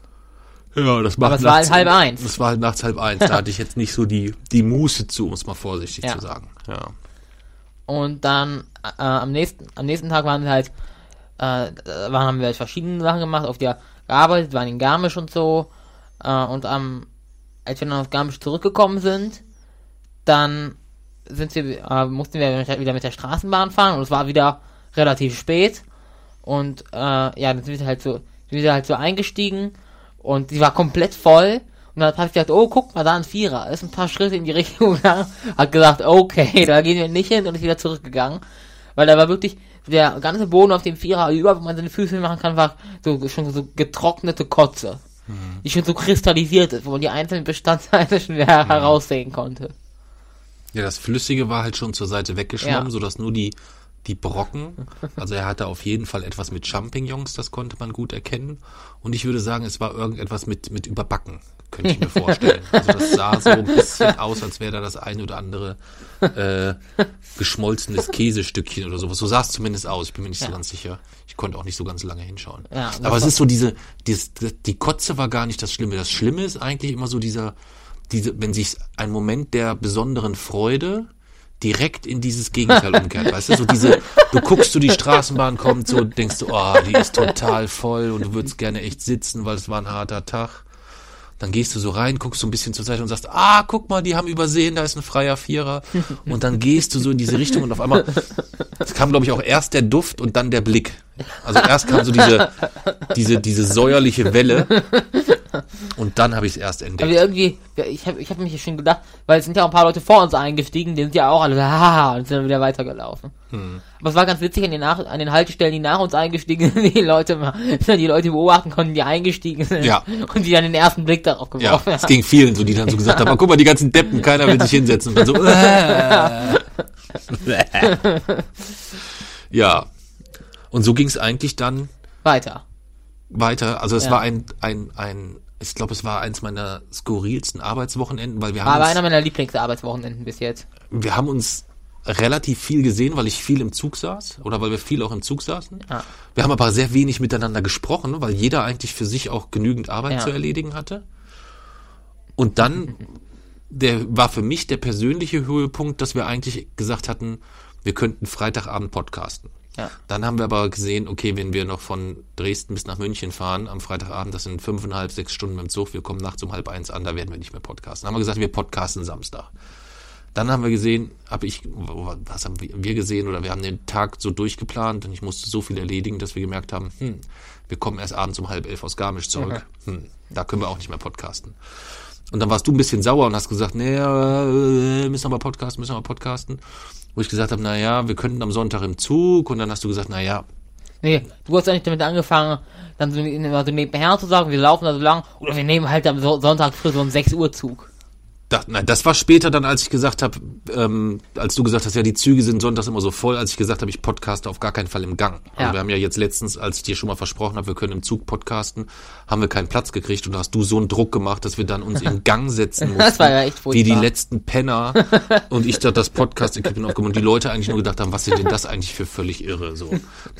Ja, das macht Aber es war halt halb eins. Es war halt nachts halb eins. Da hatte ich jetzt nicht so die, die Muße zu, um es mal vorsichtig Ja. zu sagen. Ja. Und dann äh, am nächsten am nächsten Tag waren wir halt, äh, da haben wir halt verschiedene Sachen gemacht, auf der gearbeitet, waren in Garmisch und so. Äh, und am, als wir dann aus Garmisch zurückgekommen sind, dann sind wir, äh, mussten wir wieder mit der Straßenbahn fahren und es war wieder relativ spät. Und äh, ja, dann sind wir halt so, sind wir halt so eingestiegen und die war komplett voll. Und dann habe ich gedacht, oh, guck mal, da ein Vierer. Ist ein paar Schritte in die Richtung gegangen. Hat gesagt, okay, da gehen wir nicht hin und ist wieder zurückgegangen. Weil da war wirklich der ganze Boden auf dem Vierer über, wo man seine Füße machen kann, war so schon so getrocknete Kotze. Die schon so kristallisiert ist, wo man die einzelnen Bestandteile schon wieder heraussehen konnte. Ja, das Flüssige war halt schon zur Seite weggeschwommen, Ja. sodass nur die, die Brocken, also er hatte auf jeden Fall etwas mit Champignons, das konnte man gut erkennen. Und ich würde sagen, es war irgendetwas mit, mit Überbacken, könnte ich mir vorstellen. Also das sah so ein bisschen aus, als wäre da das ein oder andere äh, geschmolzenes Käsestückchen oder sowas. So sah es zumindest aus, ich bin mir nicht so Ja. ganz sicher. Ich konnte auch nicht so ganz lange hinschauen. Ja, Aber es ist so diese, dieses, die Kotze war gar nicht das Schlimme. Das Schlimme ist eigentlich immer so dieser, diese, wenn sich ein Moment der besonderen Freude direkt in dieses Gegenteil umkehrt, weißt du, so diese, du guckst, so die Straßenbahn kommt, so denkst du, oh, die ist total voll und du würdest gerne echt sitzen, weil es war ein harter Tag. Dann gehst du so rein, guckst so ein bisschen zur Seite und sagst, ah, guck mal, die haben übersehen, da ist ein freier Vierer. Und dann gehst du so in diese Richtung und auf einmal, es kam, glaube ich, auch erst der Duft und dann der Blick. Also erst kam so diese, diese, diese säuerliche Welle und dann habe ich es erst Aber entdeckt. irgendwie, ja, ich habe ich hab mich schon gedacht, weil es sind ja auch ein paar Leute vor uns eingestiegen, die sind ja auch alle so, haha, und sind dann wieder weitergelaufen. Aber es war ganz witzig, an den, nach, an den Haltestellen, die nach uns eingestiegen sind, die Leute mal, die Leute beobachten konnten, die eingestiegen sind. Ja. Und die dann den ersten Blick darauf Ja, geworfen es ging vielen so, die dann so gesagt haben, "Aber guck mal, die ganzen Deppen, keiner will sich hinsetzen. Und dann so, äh. ja. Und so ging es eigentlich dann Weiter. weiter. Also es Ja. war ein, ein, ein, ich glaube, es war eins meiner skurrilsten Arbeitswochenenden, weil wir haben, Aber uns, einer meiner Lieblingsarbeitswochenenden bis jetzt. wir haben uns relativ viel gesehen, weil ich viel im Zug saß oder weil wir viel auch im Zug saßen. Ja. Wir haben aber sehr wenig miteinander gesprochen, weil jeder eigentlich für sich auch genügend Arbeit Ja. zu erledigen hatte. Und dann der war für mich der persönliche Höhepunkt, dass wir eigentlich gesagt hatten, wir könnten Freitagabend podcasten. Ja. Dann haben wir aber gesehen, okay, wenn wir noch von Dresden bis nach München fahren am Freitagabend, das sind fünfeinhalb, sechs Stunden mit dem Zug, wir kommen nachts um halb eins an, da werden wir nicht mehr podcasten. Dann haben wir gesagt, wir podcasten Samstag. Dann haben wir gesehen, habe ich, was haben wir gesehen oder wir haben den Tag so durchgeplant und ich musste so viel erledigen, dass wir gemerkt haben, hm, wir kommen erst abends um halb elf aus Garmisch zurück. Hm, da können wir auch nicht mehr podcasten. Und dann warst du ein bisschen sauer und hast gesagt, nee, äh, müssen wir mal podcasten, müssen wir mal podcasten. Wo ich gesagt habe, na ja, wir könnten am Sonntag im Zug und dann hast du gesagt, na ja, Nee, du hast eigentlich damit angefangen, dann so, so nebenher zu sagen, wir laufen da so lang, oder wir nehmen halt am So- Sonntag früh so einen 6 Uhr Zug. Das, nein, das war später dann, als ich gesagt habe, ähm, als du gesagt hast, ja, die Züge sind sonntags immer so voll, als ich gesagt habe, ich podcaste auf gar keinen Fall im Gang. Also Ja. wir haben ja jetzt letztens, als ich dir schon mal versprochen habe, wir können im Zug podcasten, haben wir keinen Platz gekriegt und da hast du so einen Druck gemacht, dass wir dann uns im Gang setzen mussten. Das war ja echt Wie die furchtbar. letzten Penner und ich da das Podcast-Equipment aufgenommen und die Leute eigentlich nur gedacht haben, was sind denn das eigentlich für völlig irre, so.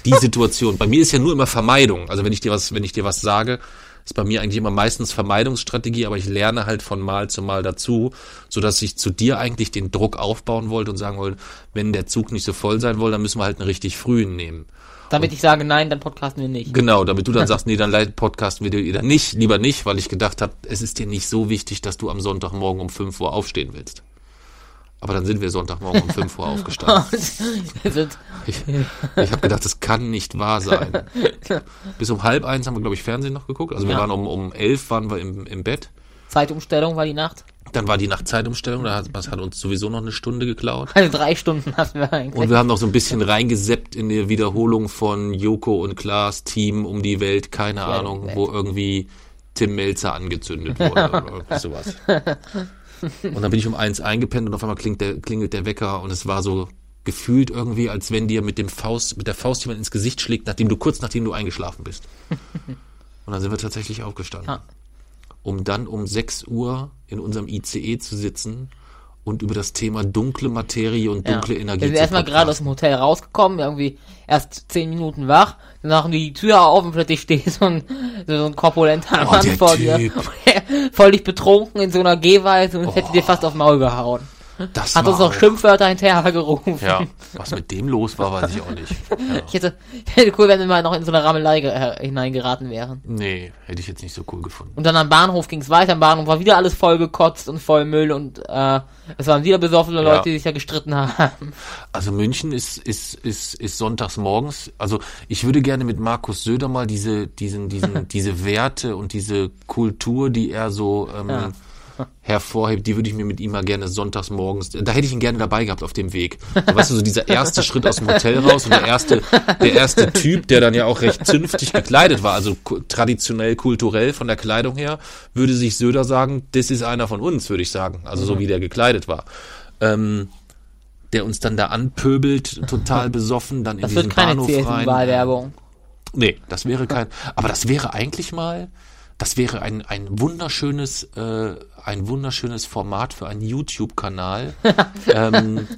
Die Situation. Bei mir ist ja nur immer Vermeidung. Also wenn ich dir was, wenn ich dir was sage, ist bei mir eigentlich immer meistens Vermeidungsstrategie, aber ich lerne halt von Mal zu Mal dazu, so dass ich zu dir eigentlich den Druck aufbauen wollte und sagen wollte, wenn der Zug nicht so voll sein will, dann müssen wir halt einen richtig frühen nehmen. Damit ich sage, nein, dann podcasten wir nicht. Genau, damit du dann sagst, nee, dann podcasten wir dir dann nicht, lieber nicht, weil ich gedacht habe, es ist dir nicht so wichtig, dass du am Sonntagmorgen um 5 Uhr aufstehen willst. Aber dann sind wir Sonntagmorgen um 5 Uhr aufgestanden. Ich, ich habe gedacht, das kann nicht wahr sein. Bis um halb eins haben wir, glaube ich, Fernsehen noch geguckt. Also wir Ja. waren um, um elf waren wir im, im Bett. Zeitumstellung war die Nacht. Dann war die Nachtzeitumstellung, da hat, das hat uns sowieso noch eine Stunde geklaut. Also drei Stunden hatten wir eigentlich. Und wir haben noch so ein bisschen reingeseppt in die Wiederholung von Joko und Klaas Team um die Welt, keine Ja, Ahnung, Welt. wo irgendwie Tim Melzer angezündet wurde oder sowas. Und dann bin ich um eins eingepennt und auf einmal klingt der, klingelt der Wecker und es war so gefühlt irgendwie, als wenn dir mit dem Faust, mit der Faust jemand ins Gesicht schlägt, nachdem du kurz nachdem du eingeschlafen bist. Und dann sind wir tatsächlich aufgestanden. Ja. Um dann um 6 Uhr in unserem ICE zu sitzen und über das Thema dunkle Materie und dunkle Energie Wir sind erstmal gerade aus dem Hotel rausgekommen, irgendwie erst zehn Minuten wach, dann machen die Tür auf und plötzlich steht so ein, so ein korpulenter Oh, Mann vor dir. Typ. Völlig betrunken in so einer Gehweise und hätte dir fast aufs Maul gehauen. Das Hat uns noch auch- Schimpfwörter hinterhergerufen. Ja, was mit dem los war, weiß ich auch nicht. Ja. Ich hätte, hätte cool, wenn wir mal noch in so eine Rammelei äh, hineingeraten wären. Nee, hätte ich jetzt nicht so cool gefunden. Und dann am Bahnhof ging es weiter. Am Bahnhof war wieder alles voll gekotzt und voll Müll und äh, es waren wieder besoffene Ja. Leute, die sich ja gestritten haben. Also München ist, ist, ist, ist sonntags morgens. Also ich würde gerne mit Markus Söder mal diese, diesen, diesen, diese Werte und diese Kultur, die er so ähm, Ja. Hervorhebt, die würde ich mir mit ihm mal gerne sonntags morgens, da hätte ich ihn gerne dabei gehabt auf dem Weg. So, weißt du, so dieser erste Schritt aus dem Hotel raus und der erste, der erste Typ, der dann ja auch recht zünftig gekleidet war, also traditionell, kulturell von der Kleidung her, würde sich Söder sagen, das ist einer von uns, würde ich sagen. Also so wie der gekleidet war. Ähm, der uns dann da anpöbelt, total besoffen, dann in Das diesen wird keine Bahnhof rein. CSU-Wahlwerbung. Nee, das wäre kein. Aber das wäre eigentlich mal, das wäre ein, ein wunderschönes, äh, ein wunderschönes Format für einen YouTube-Kanal, ähm,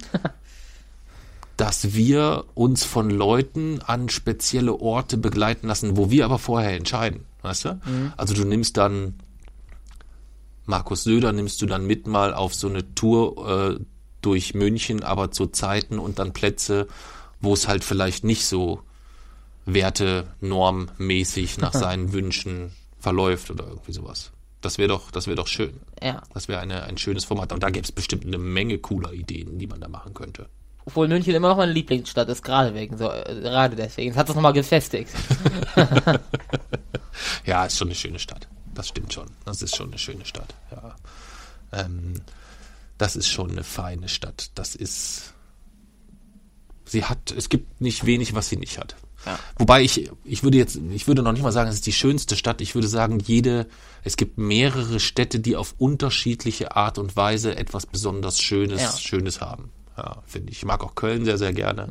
dass wir uns von Leuten an spezielle Orte begleiten lassen, wo wir aber vorher entscheiden. Weißt du? Also du nimmst dann Markus Söder nimmst du dann mit mal auf so eine Tour äh, durch München, aber zu Zeiten und dann Plätze, wo es halt vielleicht nicht so Werte normmäßig nach seinen Wünschen verläuft oder irgendwie sowas. Das wäre doch, das wäre doch schön. Ja. Das wäre eine, ein schönes Format. Und da gäbe es bestimmt eine Menge cooler Ideen, die man da machen könnte. Obwohl München immer noch meine Lieblingsstadt ist, gerade wegen so, äh, gerade deswegen. Das hat das nochmal gefestigt. Ja, ist schon eine schöne Stadt. Das stimmt schon. Das ist schon eine schöne Stadt. Ja. Ähm, das ist schon eine feine Stadt. Das ist. Sie hat, es gibt nicht wenig, was sie nicht hat. Ja. Wobei ich, ich würde jetzt, ich würde noch nicht mal sagen, es ist die schönste Stadt. Ich würde sagen, jede, es gibt mehrere Städte, die auf unterschiedliche Art und Weise etwas besonders Schönes, Ja. Schönes haben. Ja, finde ich. Ich mag auch Köln sehr, sehr gerne.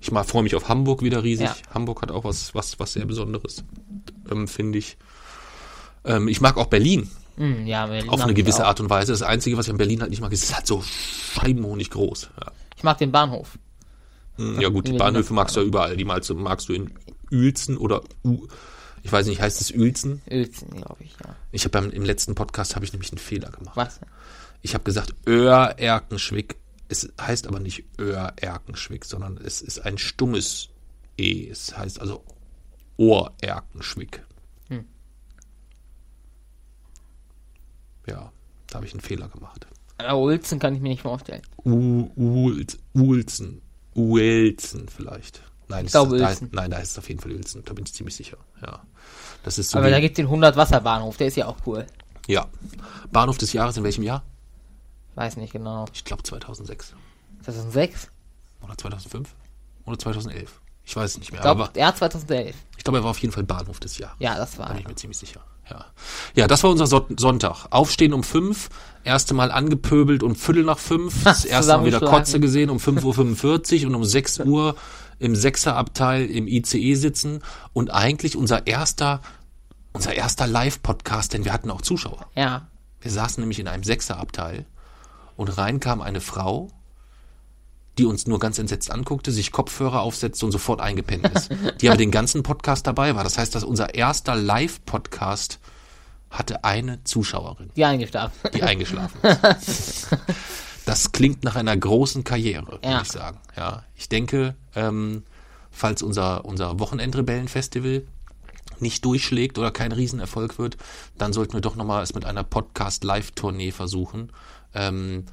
Ich mag, freue mich auf Hamburg wieder riesig. Ja. Hamburg hat auch was, was, was sehr Besonderes, ähm, finde ich. Ähm, ich mag auch Berlin Hm, ja, Berlin auf eine ich gewisse. Art und Weise. Das Einzige, was ich an Berlin halt nicht mag, ist, es ist halt so scheibenhonig groß. Ich mag den Bahnhof. Ja gut, die Bahnhöfe mag magst du ja überall. Die magst du, magst du in Uelzen oder U ich weiß nicht, heißt es Uelzen? Uelzen, glaube ich, ja. Ich habe im letzten Podcast habe ich nämlich einen Fehler gemacht. Was? Ich habe gesagt Öhr Erkenschwick. Es heißt aber nicht Öhr Erkenschwick, sondern es ist ein stummes E. Es heißt also Ohr Erkenschwick. Hm. Ja, da habe ich einen Fehler gemacht. Aber Uelzen kann ich mir nicht vorstellen. U Uelz- Uelzen. Uelzen vielleicht. Nein, Ich glaube da, nein, da ist es auf jeden Fall Uelzen. Da bin ich ziemlich sicher. Ja. Das ist so Aber da gibt's den 100 Wasser Bahnhof, der ist ja auch cool. ja. Bahnhof des Jahres in welchem Jahr? Weiß nicht genau. Ich glaube 2006 2006? oder 2005 oder 2011. Ich weiß es nicht mehr. Ich glaube, ja, 2011. ich glaube, er war auf jeden Fall Bahnhof des Jahres. Ja, das Da war bin ich er. mir ziemlich sicher. Ja. Ja, das war unser So- Sonntag. Aufstehen um fünf, erste Mal angepöbelt um Viertel nach fünf, das erste Mal wieder. Kotze gesehen um 5.45 Uhr und um 6 Uhr im Sechserabteil im ICE sitzen und eigentlich unser erster, unser erster Live-Podcast, denn wir hatten auch Zuschauer. Ja. Wir saßen nämlich in einem Sechserabteil und rein kam eine Frau, die uns nur ganz entsetzt anguckte, sich Kopfhörer aufsetzte und sofort eingepennt ist. Die aber den ganzen Podcast dabei war. Das heißt, dass unser erster Live-Podcast hatte eine Zuschauerin, Die eingeschlafen. die eingeschlafen ist. Das klingt nach einer großen Karriere, würde Ja. ich sagen. Ja, ich denke, ähm, falls unser, unser Wochenendrebellenfestival nicht durchschlägt oder kein Riesenerfolg wird, dann sollten wir doch nochmal es mit einer Podcast-Live-Tournee versuchen. Ähm,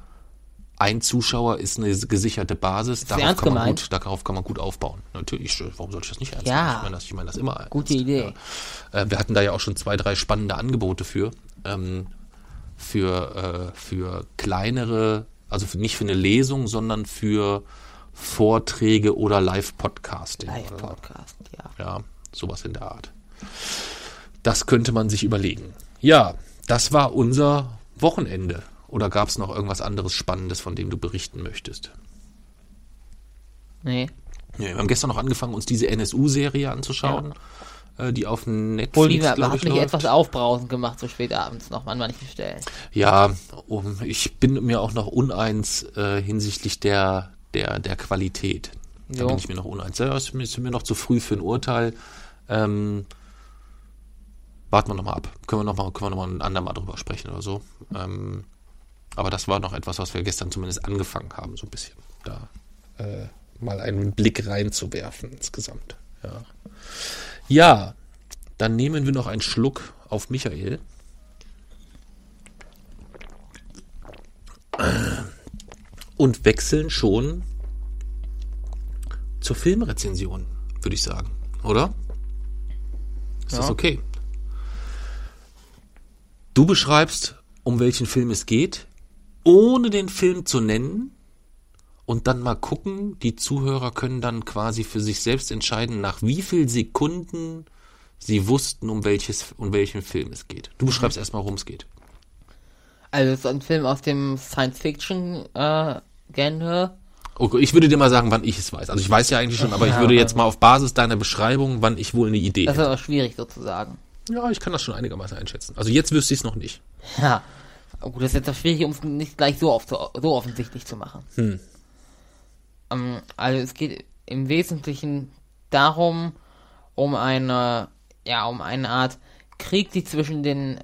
ein Zuschauer ist eine gesicherte Basis. Darauf ernst kann, man gemeint? gut, darauf kann man gut aufbauen. Natürlich, warum sollte ich das nicht ernst Ja. nehmen? Ich meine das, ich meine das immer ernst. Gute Idee. Ja. Äh, wir hatten da ja auch schon zwei, drei spannende Angebote für. Ähm, für, äh, für kleinere, also für, nicht für eine Lesung, sondern für Vorträge oder Live-Podcasting. oder- Live-Podcast, ja. ja, sowas in der Art. Das könnte man sich überlegen. Ja, das war unser Wochenende. Oder gab es noch irgendwas anderes Spannendes, von dem du berichten möchtest? Nee. Ja, wir haben gestern noch angefangen, uns diese NSU-Serie anzuschauen, äh, die auf Netflix, Bolivia glaube hat ich, mich läuft. etwas aufbrausend gemacht, so spät abends noch an manchen Stellen. Ja, um, ich bin mir auch noch uneins äh, hinsichtlich der, der, der Qualität. Da Jo. bin ich mir noch uneins. Ja, ist mir, ist mir noch zu früh für ein Urteil. Ähm, warten wir noch mal ab. Können wir noch mal, können wir noch mal ein andermal drüber sprechen oder so. Ähm, aber das war noch etwas, was wir gestern zumindest angefangen haben, so ein bisschen. Da äh, mal einen Blick reinzuwerfen insgesamt. Ja. ja, dann nehmen wir noch einen Schluck auf Michael. und wechseln schon zur Filmrezension, würde ich sagen. Oder? Ist das Ja. okay? Du beschreibst, um welchen Film es geht, ohne den Film zu nennen und dann mal gucken, die Zuhörer können dann quasi für sich selbst entscheiden, nach wie viel Sekunden sie wussten, um welches, um welchen Film es geht. Du beschreibst erstmal, worum es geht. Also es ist ein Film aus dem Science-Fiction-Genre. Okay, ich würde dir mal sagen, wann ich es weiß. Also ich weiß ja eigentlich schon, aber ich Ja. würde jetzt mal auf Basis deiner Beschreibung, wann ich wohl eine Idee das ist hätte. aber schwierig sozusagen. Ja, ich kann das schon einigermaßen einschätzen. Also jetzt wüsste ich es noch nicht. Ja. Oh, Gut, das ist jetzt auch schwierig, um es nicht gleich so, oft, so, offensichtlich zu machen. Hm. Ähm, also es geht im Wesentlichen darum, um eine, ja, um eine Art Krieg, die zwischen den,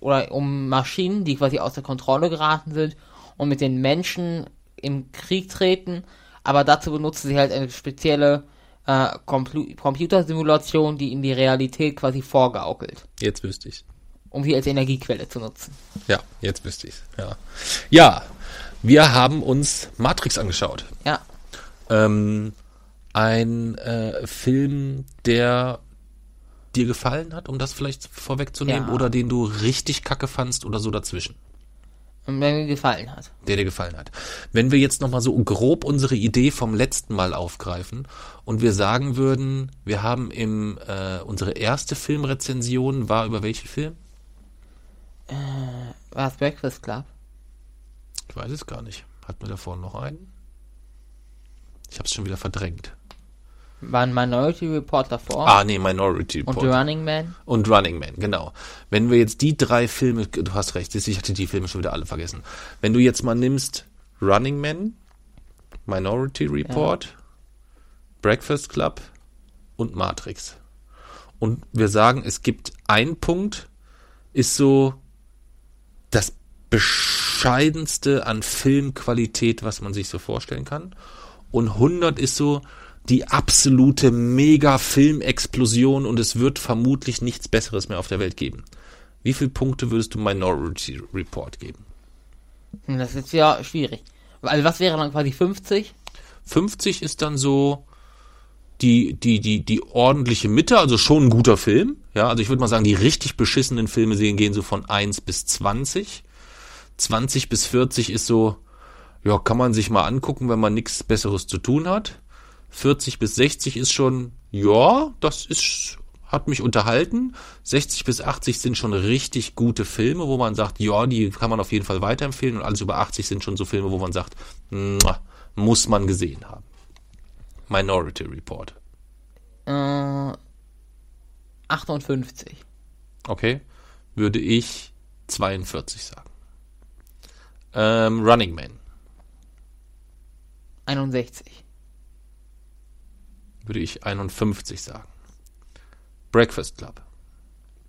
oder um Maschinen, die quasi außer Kontrolle geraten sind und mit den Menschen im Krieg treten, aber dazu benutzen sie halt eine spezielle äh, Compu Computersimulation, die in die Realität quasi vorgaukelt, Jetzt wüsste ich um sie als Energiequelle zu nutzen. Ja, jetzt wüsste ich Ja. ja, wir haben uns Matrix angeschaut. Ja, Ähm, ein äh, Film, der dir gefallen hat, um das vielleicht vorwegzunehmen, Ja. oder den du richtig kacke fandst oder so dazwischen. und wenn mir gefallen hat. der dir gefallen hat. Wenn wir jetzt nochmal so grob unsere Idee vom letzten Mal aufgreifen und wir sagen würden, wir haben im, äh, unsere erste Filmrezension war über welchen Film? War es Breakfast Club? Ich weiß es gar nicht. Hatten wir davor noch einen? Ich habe es schon wieder verdrängt. War ein Minority Report davor? Ah, nee, Minority und Report. The Running Man? Und Running Man, genau. Wenn wir jetzt die drei Filme, du hast recht, ich hatte die Filme schon wieder alle vergessen. Wenn du jetzt mal nimmst Running Man, Minority Report, Breakfast Club und Matrix. Und wir sagen, es gibt ein Punkt, ist so das bescheidenste an Filmqualität, was man sich so vorstellen kann. Und 100 ist so die absolute Mega-Film-Explosion und es wird vermutlich nichts Besseres mehr auf der Welt geben. Wie viele Punkte würdest du Minority Report geben? Hm, Das ist ja schwierig. Also was wäre dann quasi 50? 50 ist dann so die, die, die, die ordentliche Mitte, also schon ein guter Film. Ja, also ich würde mal sagen, die richtig beschissenen Filme sehen, gehen so von 1 bis 20. 20 bis 40 ist so, ja, kann man sich mal angucken, wenn man nichts Besseres zu tun hat. 40 bis 60 ist schon, ja, das ist, hat mich unterhalten. 60 bis 80 sind schon richtig gute Filme, wo man sagt, ja, die kann man auf jeden Fall weiterempfehlen. Und alles über 80 sind schon so Filme, wo man sagt, muss man gesehen haben. Minority Report. Äh, 58. Okay. Würde ich 42 sagen. Ähm, Running Man. 61. Würde ich 51 sagen. Breakfast Club.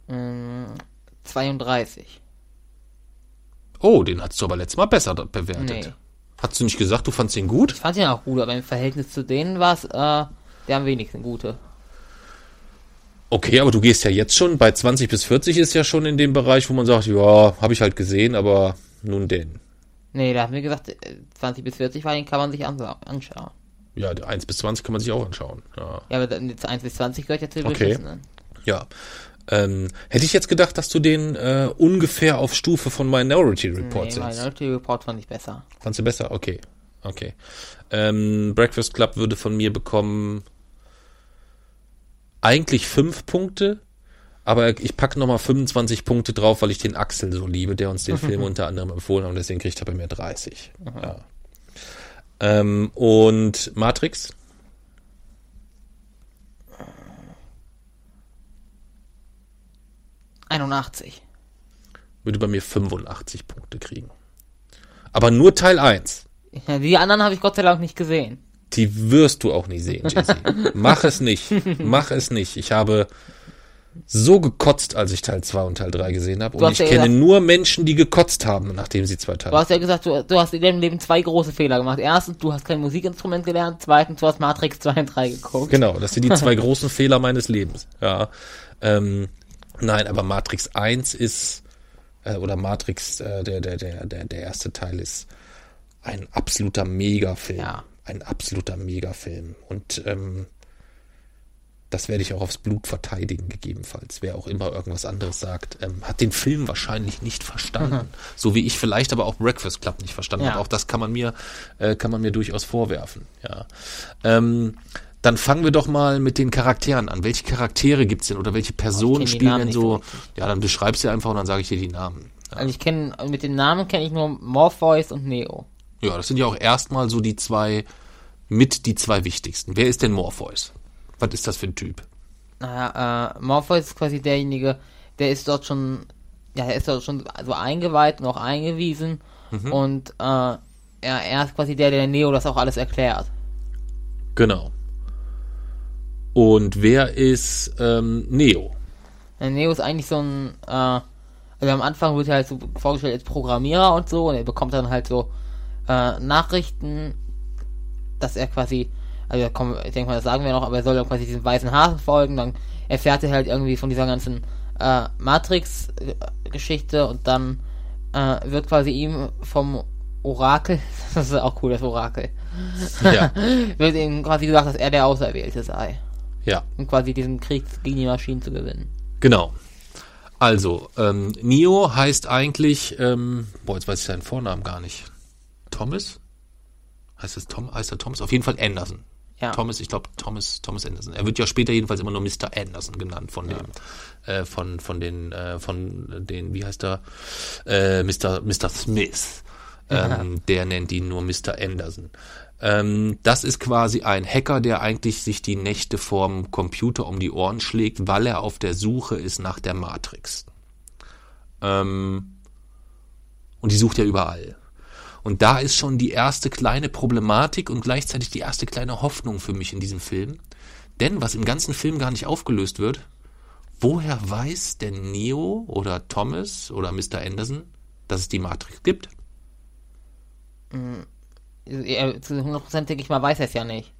Mm, 32. Oh, den hast du aber letztes Mal besser bewertet. Nee. Hast du nicht gesagt, du fandst ihn gut? Ich fand ihn auch gut, aber im Verhältnis zu denen war es äh, der am wenigsten gute. Okay, aber du gehst ja jetzt schon, bei 20 bis 40 ist ja schon in dem Bereich, wo man sagt, ja, habe ich halt gesehen, aber nun denn. Nee, da haben wir gesagt, äh, 20 bis 40 war den kann man sich anschauen. Ja, der 1 bis 20 kann man sich auch anschauen. Ja. Ja, aber dann jetzt 1 bis 20 gehört ja zu den Okay. ja. Ähm, hätte ich jetzt gedacht, dass du den äh, ungefähr auf Stufe von Minority Report Nee, setzt. Minority Report fand ich besser. Fandst du besser? Okay. Okay. Ähm, Breakfast Club würde von mir bekommen eigentlich fünf Punkte, aber ich packe nochmal 25 Punkte drauf, weil ich den Axel so liebe, der uns den Film unter anderem empfohlen hat und deswegen kriegt er bei mir 30. Ja. Ähm, und Matrix? 81. Würde bei mir 85 Punkte kriegen. Aber nur Teil 1. Ja, die anderen habe ich Gott sei Dank nicht gesehen. Die wirst du auch nicht sehen, Jesse. Mach es nicht. Mach es nicht. Ich habe so gekotzt, als ich Teil 2 und Teil 3 gesehen habe. Du Und ich ja kenne gesagt- nur Menschen, die gekotzt haben, nachdem sie zwei Du Teile. hast ja gesagt, du, du hast in deinem Leben zwei große Fehler gemacht. Erstens, du hast kein Musikinstrument gelernt. Zweitens, du hast Matrix 2 und 3 geguckt. Genau, das sind die zwei großen Fehler meines Lebens. Ja. Ähm, nein, aber Matrix 1 ist, äh, oder Matrix, äh, der, der, der, der, der erste Teil ist ein absoluter Megafilm. Ja. Ein absoluter Megafilm. Und ähm, das werde ich auch aufs Blut verteidigen, gegebenenfalls. Wer auch immer irgendwas anderes sagt, ähm, hat den Film wahrscheinlich nicht verstanden. So wie ich vielleicht aber auch Breakfast Club nicht verstanden Ja. habe. Auch das kann man mir, äh, kann man mir durchaus vorwerfen. Ja. Ähm, dann fangen wir doch mal mit den Charakteren an. Welche Charaktere gibt's denn oder welche Personen spielen denn so? Ja, dann beschreibst du einfach und dann sage ich dir die Namen. Ja. Also ich kenne, mit den Namen kenne ich nur Morpheus und Neo. Ja, das sind ja auch erstmal so die zwei, mit die zwei wichtigsten. Wer ist denn Morpheus? Was ist das für ein Typ? Naja, äh, Morpheus ist quasi derjenige, der ist dort schon, ja, er ist dort schon so eingeweiht und auch eingewiesen. Mhm. Und äh, ja, er ist quasi der, der Neo das auch alles erklärt. Genau. Und wer ist ähm, Neo? Neo ist eigentlich so ein, äh, also am Anfang wird er halt so vorgestellt als Programmierer und so und er bekommt dann halt so äh, Nachrichten, dass er quasi, also komm, ich denke mal, das sagen wir noch, aber er soll dann quasi diesem weißen Hasen folgen, dann erfährt er halt irgendwie von dieser ganzen äh, Matrix-Geschichte und dann äh, wird quasi ihm vom Orakel, das ist auch cool, das Orakel, Ja, wird ihm quasi gesagt, dass er der Auserwählte sei, ja, um quasi diesen Krieg gegen die Maschinen zu gewinnen. genau. Also, ähm, Neo heißt eigentlich, ähm, boah, jetzt weiß ich seinen Vornamen gar nicht. Thomas? Heißt es Tom, heißt er Thomas? Auf jeden Fall Anderson. Ja. Thomas, ich glaube Thomas, Thomas Anderson. Er wird ja später jedenfalls immer nur Mr. Anderson genannt von dem, äh, von, von den, äh, von den, wie heißt er, äh, Mr. Mr. Smith. Ähm, der nennt ihn nur Mr. Anderson. Ähm, das ist quasi ein Hacker, der eigentlich sich die Nächte vorm Computer um die Ohren schlägt, weil er auf der Suche ist nach der Matrix. Ähm, und die sucht er überall. Und da ist schon die erste kleine Problematik und gleichzeitig die erste kleine Hoffnung für mich in diesem Film. Denn was im ganzen Film gar nicht aufgelöst wird, woher weiß denn Neo oder Thomas oder Mr. Anderson, dass es die Matrix gibt? Er, zu 100% denke ich mal, weiß er es ja nicht.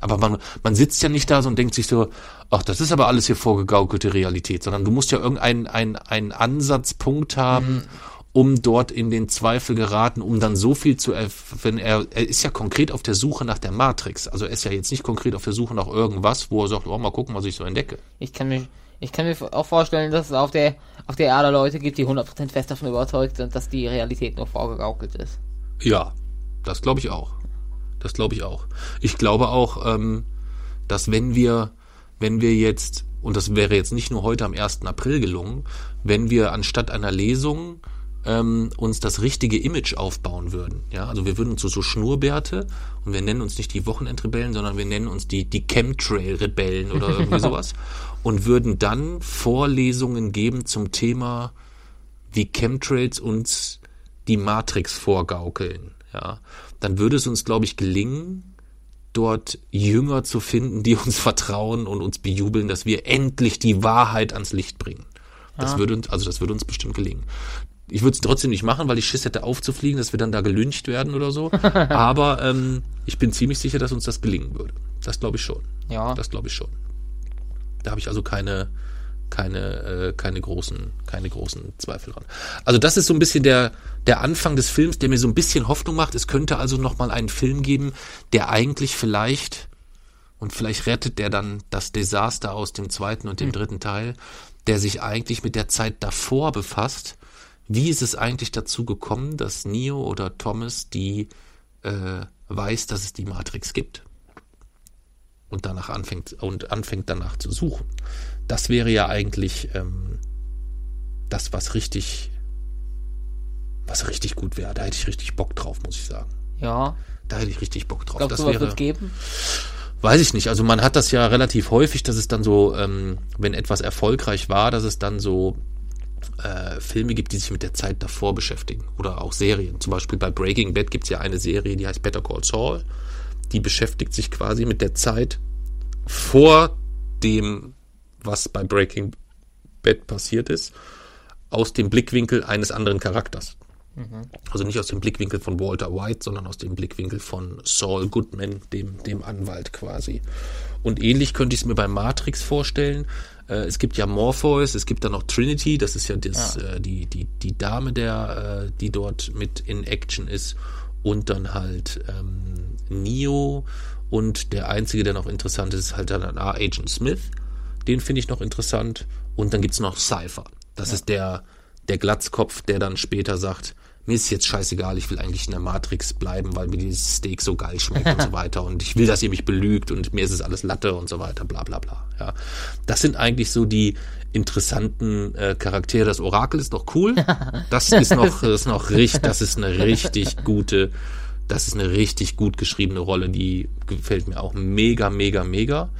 Aber man, man sitzt ja nicht da so und denkt sich so, ach, das ist aber alles hier vorgegaukelte Realität, sondern du musst ja irgendeinen einen, einen Ansatzpunkt haben, um dort in den Zweifel geraten, um dann so viel zu, wenn er, er ist ja konkret auf der Suche nach der Matrix. Also er ist ja jetzt nicht konkret auf der Suche nach irgendwas, wo er sagt, oh, mal gucken, was ich so entdecke. Ich kann mir, ich kann mir auch vorstellen, dass es auf der, auf der Erde Leute gibt, die 100% fest davon überzeugt sind, dass die Realität nur vorgegaukelt ist. Ja, das glaube ich auch. Das glaube ich auch. Ich glaube auch, ähm, dass wenn wir wenn wir jetzt, und das wäre jetzt nicht nur heute am 1. April gelungen, wenn wir anstatt einer Lesung ähm, uns das richtige Image aufbauen würden. Ja, also wir würden uns so, so Schnurrbärte und wir nennen uns nicht die Wochenendrebellen, sondern wir nennen uns die, die Chemtrail-Rebellen oder irgendwie sowas und würden dann Vorlesungen geben zum Thema, wie Chemtrails uns die Matrix vorgaukeln. Ja, dann würde es uns, glaube ich, gelingen, dort Jünger zu finden, die uns vertrauen und uns bejubeln, dass wir endlich die Wahrheit ans Licht bringen. Das Ah. würde uns, also das würde uns bestimmt gelingen. Ich würde es trotzdem nicht machen, weil ich Schiss hätte aufzufliegen, dass wir dann da gelyncht werden oder so. Aber ähm, ich bin ziemlich sicher, dass uns das gelingen würde. Das glaube ich schon. Ja. Das glaube ich schon. Da habe ich also keine, keine, äh, keine großen, keine großen Zweifel dran. Also das ist so ein bisschen der, der Anfang des Films, der mir so ein bisschen Hoffnung macht. Es könnte also noch mal einen Film geben, der eigentlich vielleicht und vielleicht rettet der dann das Desaster aus dem zweiten und dem dritten Teil, der sich eigentlich mit der Zeit davor befasst. Wie ist es eigentlich dazu gekommen, dass Neo oder Thomas die äh, weiß, dass es die Matrix gibt? und danach anfängt und anfängt danach zu suchen. Das wäre ja eigentlich ähm, das, was richtig, was richtig gut wäre. Da hätte ich richtig Bock drauf, muss ich sagen. Ja. Da hätte ich richtig Bock drauf. Glaubst das du, wäre, geben? weiß ich nicht. Also man hat das ja relativ häufig, dass es dann so, ähm, wenn etwas erfolgreich war, dass es dann so äh, Filme gibt, die sich mit der Zeit davor beschäftigen. Oder auch Serien. Zum Beispiel bei Breaking Bad gibt es ja eine Serie, die heißt Better Call Saul. Die beschäftigt sich quasi mit der Zeit vor dem, was bei Breaking Bad passiert ist, aus dem Blickwinkel eines anderen Charakters. Also nicht aus dem Blickwinkel von Walter White, sondern aus dem Blickwinkel von Saul Goodman, dem, dem Anwalt quasi. Und ähnlich könnte ich es mir bei Matrix vorstellen. Äh, es gibt ja Morpheus, es gibt dann noch Trinity, das ist ja, das, Äh, die, die, die Dame, der, äh, die dort mit in Action ist. Und dann halt ähm, Neo und der einzige, der noch interessant ist, ist halt dann Agent Smith. Den finde ich noch interessant. Und dann gibt's noch Cypher. Das ist der, der Glatzkopf, der dann später sagt, mir ist jetzt scheißegal, ich will eigentlich in der Matrix bleiben, weil mir dieses Steak so geil schmeckt und so weiter. Und ich will, dass ihr mich belügt und mir ist es alles Latte und so weiter, bla bla bla. Ja. Das sind eigentlich so die interessanten äh, Charaktere. Das Orakel ist noch cool. Das ist noch, das ist noch richtig, das ist eine richtig gute, das ist eine richtig gut geschriebene Rolle, die gefällt mir auch mega, mega, mega.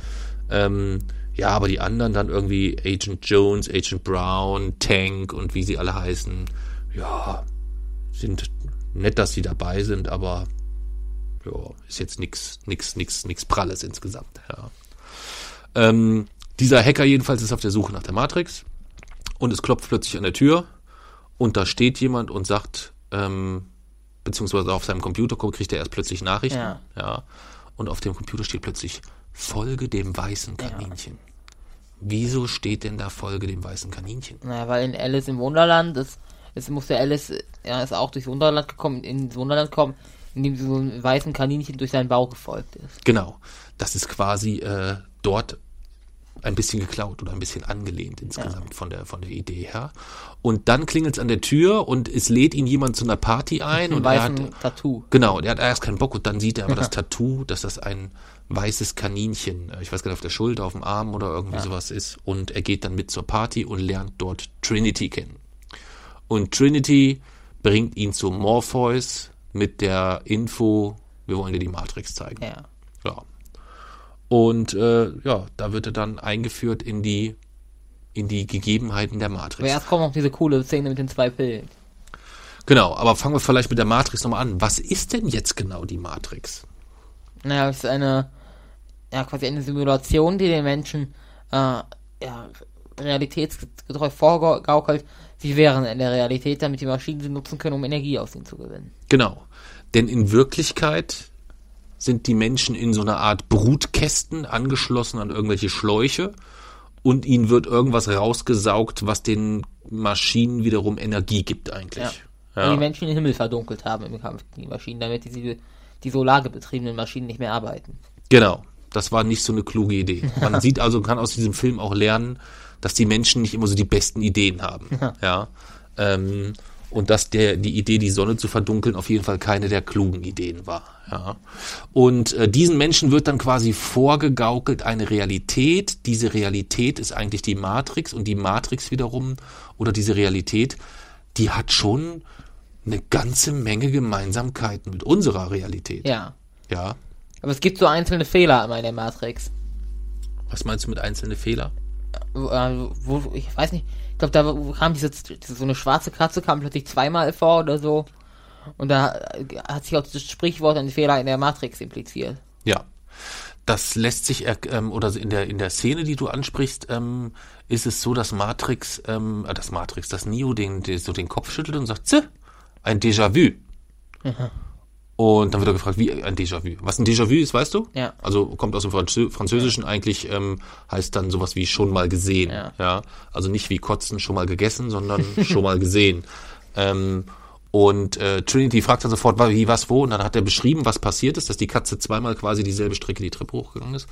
Ähm, ja, aber die anderen dann irgendwie Agent Jones, Agent Brown, Tank und wie sie alle heißen, ja, sind nett, dass sie dabei sind, aber ja, ist jetzt nix, nix, nix, nix Pralles insgesamt. Ja. Ähm, dieser Hacker jedenfalls ist auf der Suche nach der Matrix und es klopft plötzlich an der Tür und da steht jemand und sagt, ähm, beziehungsweise auf seinem Computer kommt, kriegt er erst plötzlich Nachrichten. Ja. ja. Und auf dem Computer steht plötzlich Folge dem weißen Kaninchen. Wieso steht denn da Folge dem weißen Kaninchen? Naja, weil in Alice im Wunderland ist, es musste Alice, ja, ist auch durchs Wunderland gekommen, ins Wunderland kommen, indem so ein weißen Kaninchen durch seinen Bauch gefolgt ist. Genau. Das ist quasi äh, dort ein bisschen geklaut oder ein bisschen angelehnt insgesamt von der von der Idee her. Und dann klingelt es an der Tür und es lädt ihn jemand zu einer Party ein Ein und er hat weißen Tattoo. genau, der hat erst keinen Bock und dann sieht er aber das Tattoo, dass das ein weißes Kaninchen, äh, ich weiß gar nicht, auf der Schulter, auf dem Arm oder irgendwie sowas ist und er geht dann mit zur Party und lernt dort Trinity kennen. Und Trinity bringt ihn zu Morpheus mit der Info, wir wollen dir die Matrix zeigen. Ja. Ja. Und äh, ja, da wird er dann eingeführt in die in die Gegebenheiten der Aber Matrix. erst kommt noch diese coole Szene mit den zwei Pillen. Genau, aber fangen wir vielleicht mit der Matrix nochmal an. Was ist denn jetzt genau die Matrix? Naja, es ist eine, ja, quasi eine Simulation, die den Menschen, äh, ja, realitätsgetreu vorgaukelt, sie wären in der Realität, damit die Maschinen sie nutzen können, um Energie aus ihnen zu gewinnen. Genau. Denn in Wirklichkeit sind die Menschen in so einer Art Brutkästen angeschlossen an irgendwelche Schläuche und ihnen wird irgendwas rausgesaugt, was den Maschinen wiederum Energie gibt eigentlich. Ja. Weil die Menschen den Himmel verdunkelt haben im Kampf gegen die Maschinen, damit die, die solargetriebenen Maschinen nicht mehr arbeiten. Genau. Das war nicht so eine kluge Idee. Man sieht also, kann aus diesem Film auch lernen, dass die Menschen nicht immer so die besten Ideen haben. Ja. Ähm, und dass der die Idee, die Sonne zu verdunkeln, auf jeden Fall keine der klugen Ideen war. Ja. Und äh, diesen Menschen wird dann quasi vorgegaukelt eine Realität. Diese Realität ist eigentlich die Matrix und die Matrix wiederum oder diese Realität, die hat schon eine ganze Menge Gemeinsamkeiten mit unserer Realität. Ja. Ja. Aber es gibt so einzelne Fehler immer in der Matrix. Was meinst du mit einzelnen Fehler? Wo, äh, wo, ich weiß nicht, ich glaube, da kam diese, diese, so eine schwarze Katze kam plötzlich zweimal vor oder so. Und da äh, hat sich auch das Sprichwort ein Fehler in der Matrix impliziert. Ja. Das lässt sich, ähm, oder in der, in der Szene, die du ansprichst, ähm, ist es so, dass Matrix, ähm, äh, das Matrix, das Neo den, den, so den Kopf schüttelt und sagt, Zäh, ein Déjà-vu. Und dann wird er gefragt, wie ein Déjà-vu? Was ein Déjà-vu ist, weißt du? Ja. Also kommt aus dem Franzö Französischen eigentlich, ähm, heißt dann sowas wie schon mal gesehen. Ja. ja. Also nicht wie kotzen, schon mal gegessen, sondern schon mal gesehen. Ähm, und äh, Trinity fragt dann sofort, wie, was, wo. Und dann hat er beschrieben, was passiert ist, dass die Katze zweimal quasi dieselbe Strecke die Treppe hochgegangen ist.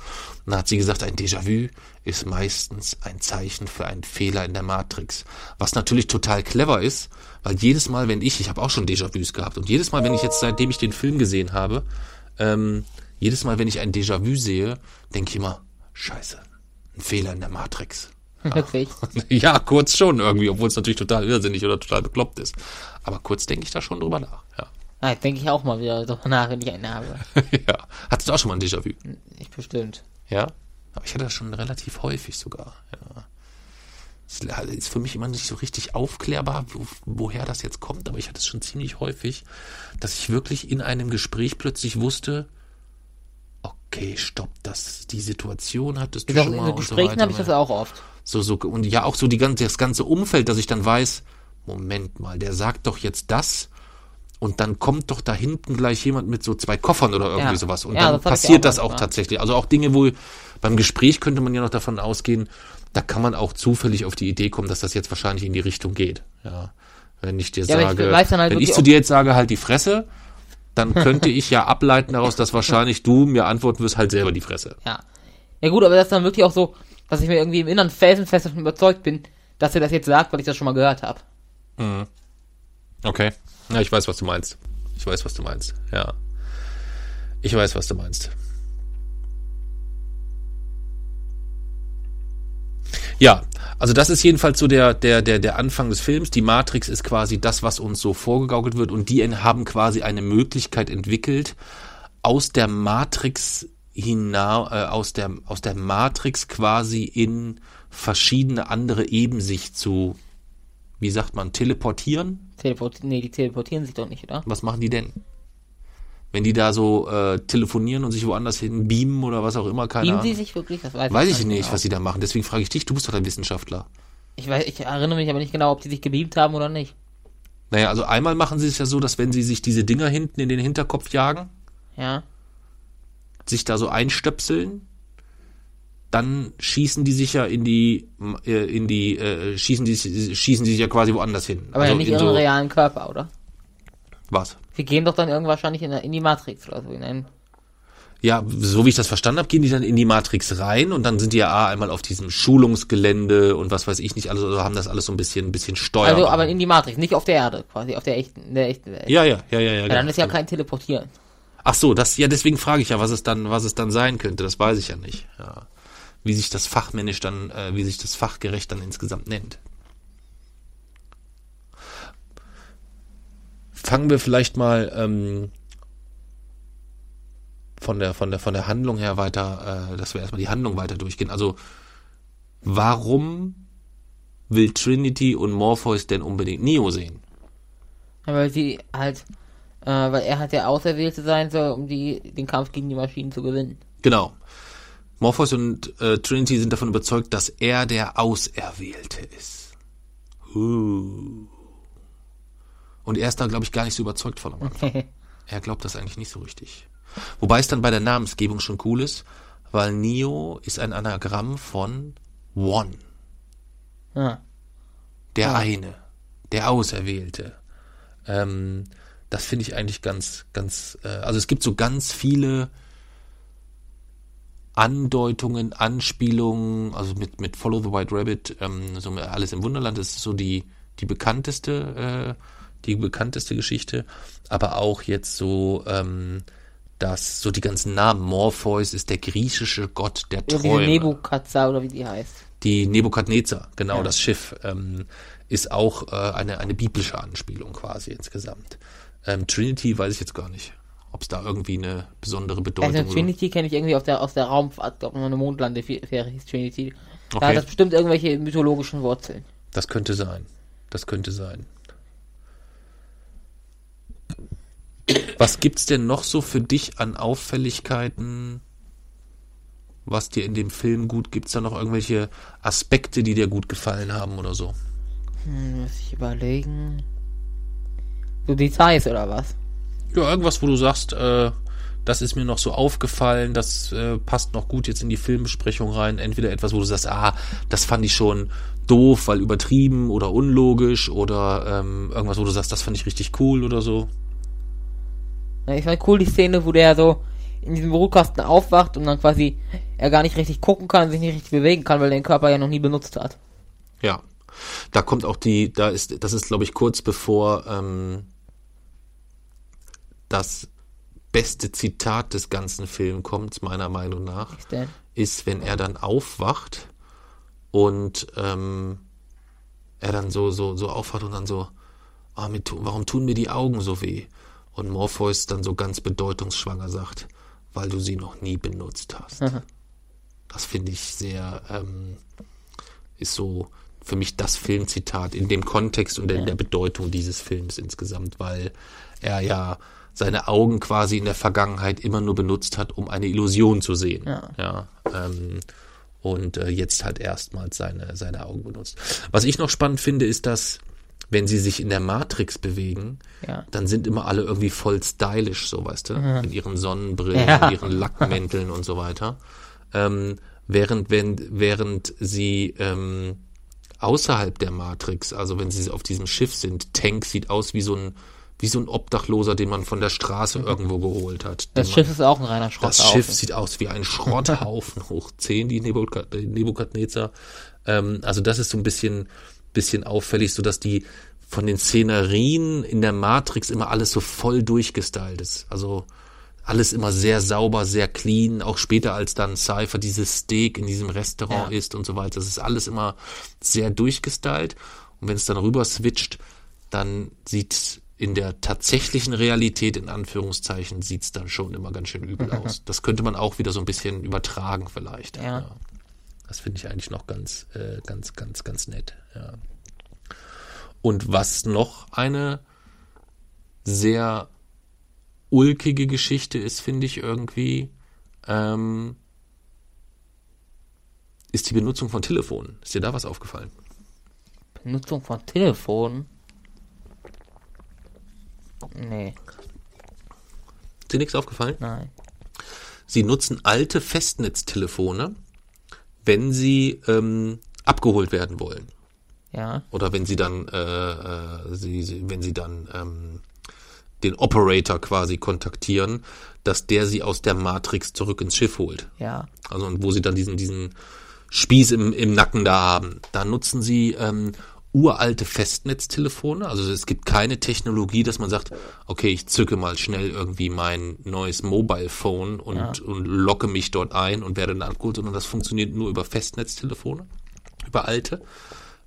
Und dann hat sie gesagt, ein Déjà-vu ist meistens ein Zeichen für einen Fehler in der Matrix. Was natürlich total clever ist, weil jedes Mal, wenn ich, ich habe auch schon Déjà-vus gehabt, und jedes Mal, wenn ich jetzt, seitdem ich den Film gesehen habe, ähm, jedes Mal, wenn ich ein Déjà-vu sehe, denke ich immer, scheiße, ein Fehler in der Matrix. Wirklich. Ja, kurz schon irgendwie, obwohl es natürlich total irrsinnig oder total bekloppt ist. Aber kurz denke ich da schon drüber nach. Ja. Ah, denke ich auch mal wieder drüber nach, wenn ich einen habe. ja. Hattest du auch schon mal ein Déjà-vu? Ich bestimmt. Ja. Aber ich hatte das schon relativ häufig sogar. Ja. Ist für mich immer nicht so richtig aufklärbar, wo, woher das jetzt kommt, aber ich hatte es schon ziemlich häufig, dass ich wirklich in einem Gespräch plötzlich wusste, okay, stopp, das, die Situation hattest du schon in mal so so Gesprächen weiter. habe ich das auch oft. So, so, und ja, auch so die ganze, das ganze Umfeld, dass ich dann weiß, Moment mal, der sagt doch jetzt das und dann kommt doch da hinten gleich jemand mit so zwei Koffern oder irgendwie Ja. sowas. Und Ja, dann das passiert auch das auch tatsächlich. Also auch Dinge, wo beim Gespräch könnte man ja noch davon ausgehen, da kann man auch zufällig auf die Idee kommen, dass das jetzt wahrscheinlich in die Richtung geht. Ja. Wenn ich dir Ja, ich sage, dann halt wenn ich zu dir jetzt sage, halt die Fresse, dann könnte ich ja ableiten daraus, dass wahrscheinlich du mir antworten wirst, halt selber die Fresse. Ja. Ja gut, aber das ist dann wirklich auch so, dass ich mir irgendwie im Inneren felsenfest davon überzeugt bin, dass er das jetzt sagt, weil ich das schon mal gehört habe. Okay. Ja, ich weiß, was du meinst. Ich weiß, was du meinst. Ja. Ich weiß, was du meinst. Ja, also das ist jedenfalls so der, der, der, der Anfang des Films. Die Matrix ist quasi das, was uns so vorgegaukelt wird und die haben quasi eine Möglichkeit entwickelt, aus der Matrix hinaus, äh, aus der, aus der Matrix quasi in verschiedene andere Eben sich zu, wie sagt man, teleportieren? Teleport nee, die teleportieren sich doch nicht, oder? Was machen die denn? Wenn die da so äh, telefonieren und sich woanders hin beamen oder was auch immer, keine Beamen sie Ahnung. sich wirklich? Das weiß, Weiß ich nicht, genau. was sie da machen. Deswegen frage ich dich, du bist doch ein Wissenschaftler. Ich, weiß, ich erinnere mich aber nicht genau, ob die sich gebeamt haben oder nicht. Naja, also einmal machen sie es ja so, dass wenn sie sich diese Dinger hinten in den Hinterkopf jagen, Ja. sich da so einstöpseln, dann schießen die sich ja in die, äh, in die, äh, schießen die, schießen die sich ja quasi woanders hin. Aber ja nicht in ihren so, realen Körper, oder? Was? Sie gehen doch dann irgendwann wahrscheinlich in, in die Matrix oder so. In einen, Ja, so wie ich das verstanden habe, gehen die dann in die Matrix rein und dann sind die ja einmal auf diesem Schulungsgelände und was weiß ich nicht alles, also haben das alles so ein bisschen, ein bisschen steuerbar. also, aber in die Matrix, nicht auf der Erde, quasi, auf der echten, der echten Welt. ja, ja, ja, ja, ja. Ja, dann genau. ist ja kein Teleportieren. Ach so, das, ja, deswegen frage ich ja, was es dann, was es dann sein könnte. Das weiß ich ja nicht. Ja. Wie sich das fachmännisch dann, äh, wie sich das fachgerecht dann insgesamt nennt. Fangen wir vielleicht mal ähm, von der von der von der Handlung her weiter, äh, dass wir erstmal die Handlung weiter durchgehen. Also warum will Trinity und Morpheus denn unbedingt Neo sehen? Weil sie halt, äh, weil er halt der Auserwählte sein soll, um die, den Kampf gegen die Maschinen zu gewinnen. Genau. Morpheus und äh, Trinity sind davon überzeugt, dass er der Auserwählte ist. Uh. Und er ist da, glaube ich, gar nicht so überzeugt von am Anfang. Er glaubt das eigentlich nicht so richtig. Wobei es dann bei der Namensgebung schon cool ist, weil Neo ist ein Anagramm von One. Ja. Der Ah. eine, der Auserwählte. Ähm, das finde ich eigentlich ganz, ganz, äh, also es gibt so ganz viele Andeutungen, Anspielungen, also mit, mit Follow the White Rabbit, ähm, so Alice im Wunderland, das ist so die, die bekannteste äh, die bekannteste Geschichte, aber auch jetzt so, ähm, dass so die ganzen Namen. Morpheus ist der griechische Gott der Oder Träume. Nebukadnezar oder wie die heißt. die Nebukadnezar, genau Ja. das Schiff, ähm, ist auch äh, eine, eine biblische Anspielung quasi insgesamt. Ähm, Trinity weiß ich jetzt gar nicht, ob es da irgendwie eine besondere Bedeutung Also Trinity kenne ich irgendwie aus der, aus der Raumfahrt, glaube eine Mondlandefähre hieß Trinity. Da Okay. hat das bestimmt irgendwelche mythologischen Wurzeln. Das könnte sein. Das könnte sein. Was gibt's denn noch so für dich an Auffälligkeiten, was dir in dem Film gut gibt's da noch irgendwelche Aspekte, die dir gut gefallen haben oder so? Hm, muss ich überlegen. So Details oder was? Ja, irgendwas, wo du sagst, äh, das ist mir noch so aufgefallen, das äh, passt noch gut jetzt in die Filmbesprechung rein. Entweder etwas, wo du sagst, ah, das fand ich schon doof, weil übertrieben oder unlogisch oder ähm, irgendwas, wo du sagst, das fand ich richtig cool oder so. Ich fand cool die Szene, wo der so in diesem Brutkasten aufwacht und dann quasi er gar nicht richtig gucken kann, sich nicht richtig bewegen kann, weil er den Körper ja noch nie benutzt hat. Ja. Da kommt auch die, da ist, das ist, glaube ich, kurz bevor ähm, das beste Zitat des ganzen Films kommt, meiner Meinung nach. Ist, wenn er dann aufwacht und ähm, er dann so, so, so aufwacht und dann so, mir tu, warum tun mir die Augen so weh? Und Morpheus dann so ganz bedeutungsschwanger sagt, weil du sie noch nie benutzt hast. Das finde ich sehr, ähm, ist so für mich das Filmzitat in dem Kontext und in der Bedeutung dieses Films insgesamt, weil er ja seine Augen quasi in der Vergangenheit immer nur benutzt hat, um eine Illusion zu sehen. Ja. ja ähm, und äh, jetzt halt erstmals seine, seine Augen benutzt. Was ich noch spannend finde, ist, dass wenn sie sich in der Matrix bewegen, Ja. dann sind immer alle irgendwie voll stylisch, so weißt du, mit ihren Sonnenbrillen, Ja. ihren Lackmänteln und so weiter. Ähm, während, wenn, während sie ähm, außerhalb der Matrix, also wenn sie auf diesem Schiff sind, Tank sieht aus wie so ein wie so ein Obdachloser, den man von der Straße irgendwo geholt hat. Das Schiff man, ist auch ein reiner das Schrotthaufen. Schiff sieht aus wie ein Schrotthaufen hoch 10, die Nebukad- die Nebukadnezar. Ähm, also das ist so ein bisschen, bisschen auffällig, so dass die von den Szenerien in der Matrix immer alles so voll durchgestylt ist. Also alles immer sehr sauber, sehr clean, auch später als dann Cypher dieses Steak in diesem Restaurant Ja. ist und so weiter. Das ist alles immer sehr durchgestylt. Und wenn es dann rüber switcht, dann sieht in der tatsächlichen Realität, in Anführungszeichen, sieht's dann schon immer ganz schön übel aus. Das könnte man auch wieder so ein bisschen übertragen vielleicht. Ja. Das finde ich eigentlich noch ganz, äh, ganz, ganz, ganz nett. Ja. Und was noch eine sehr ulkige Geschichte ist, finde ich irgendwie, ähm, ist die Benutzung von Telefonen. Ist dir da was aufgefallen? Benutzung von Telefon. Nee, Ist dir nichts aufgefallen? nein. Sie nutzen alte Festnetztelefone, wenn sie ähm, abgeholt werden wollen. Ja. Oder wenn sie dann, äh, äh, sie, sie, wenn sie dann ähm, den Operator quasi kontaktieren, dass der sie aus der Matrix zurück ins Schiff holt. Ja. Also und wo sie dann diesen, diesen Spieß im, im Nacken da haben. Da nutzen sie ähm, uralte Festnetztelefone. Also es gibt keine Technologie, dass man sagt, okay, ich zücke mal schnell irgendwie mein neues Mobile Phone und, und locke mich dort ein und werde dann abgeholt, sondern das funktioniert nur über Festnetztelefone, über alte.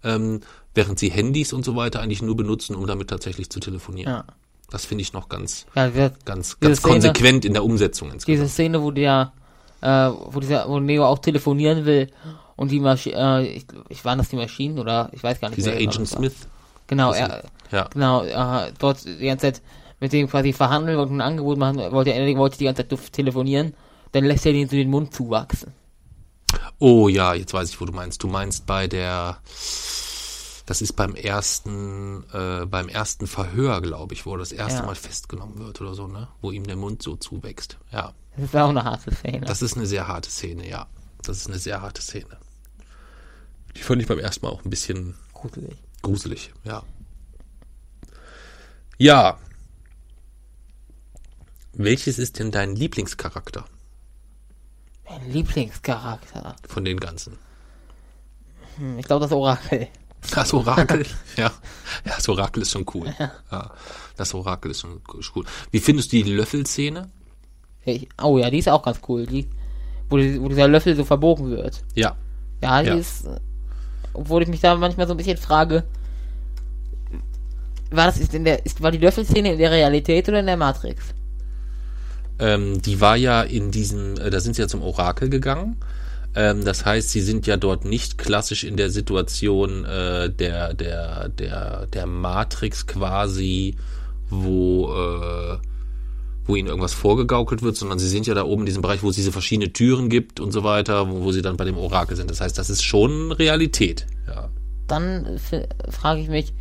Ähm, während sie Handys und so weiter eigentlich nur benutzen, um damit tatsächlich zu telefonieren. Ja. Das finde ich noch ganz, Ja, wir, ganz, ganz Szene- konsequent in der Umsetzung insgesamt. diese Szene, wo der, äh, wo dieser, wo Neo auch telefonieren will und die Maschine, äh, ich, ich waren das die Maschinen oder ich weiß gar nicht. Dieser das Agent. Smith. Genau, er, ja. genau, äh, dort die ganze Zeit mit dem quasi verhandeln und ein Angebot machen, wollte er wollte die ganze Zeit telefonieren, dann lässt er den so den Mund zuwachsen. Oh ja, jetzt weiß ich, wo du meinst. Du meinst bei der, das ist beim ersten, äh, beim ersten Verhör, glaube ich, wo er das erste Ja. Mal festgenommen wird oder so, ne? Wo ihm der Mund so zuwächst. Ja, Das ist auch eine harte Szene. das ist eine sehr harte Szene, ja. Das ist eine sehr harte Szene. Die fand ich beim ersten Mal auch ein bisschen gruselig. gruselig, ja. Ja. Welches ist denn dein Lieblingscharakter Mein Lieblingscharakter. von den ganzen? Hm, Ich glaube das Orakel. Das Orakel, ja. Ja, das Orakel ist schon cool. Ja. Das Orakel ist schon cool. Wie findest du die Löffelszene? Ich, oh ja, die ist auch ganz cool. Die, wo, die, wo dieser Löffel so verbogen wird. Ja. Ja, die Ja. ist. Obwohl ich mich da manchmal so ein bisschen frage. War das ist in der ist war die Löffelszene in der Realität oder in der Matrix? Ähm, die war ja in diesem, äh, da sind sie ja zum Orakel gegangen. Ähm, das heißt, sie sind ja dort nicht klassisch in der Situation äh, der, der, der, der Matrix quasi, wo, äh, wo ihnen irgendwas vorgegaukelt wird, sondern sie sind ja da oben in diesem Bereich, wo es diese verschiedenen Türen gibt und so weiter, wo, wo sie dann bei dem Orakel sind. Das heißt, das ist schon Realität. Ja. Dann frage ich mich,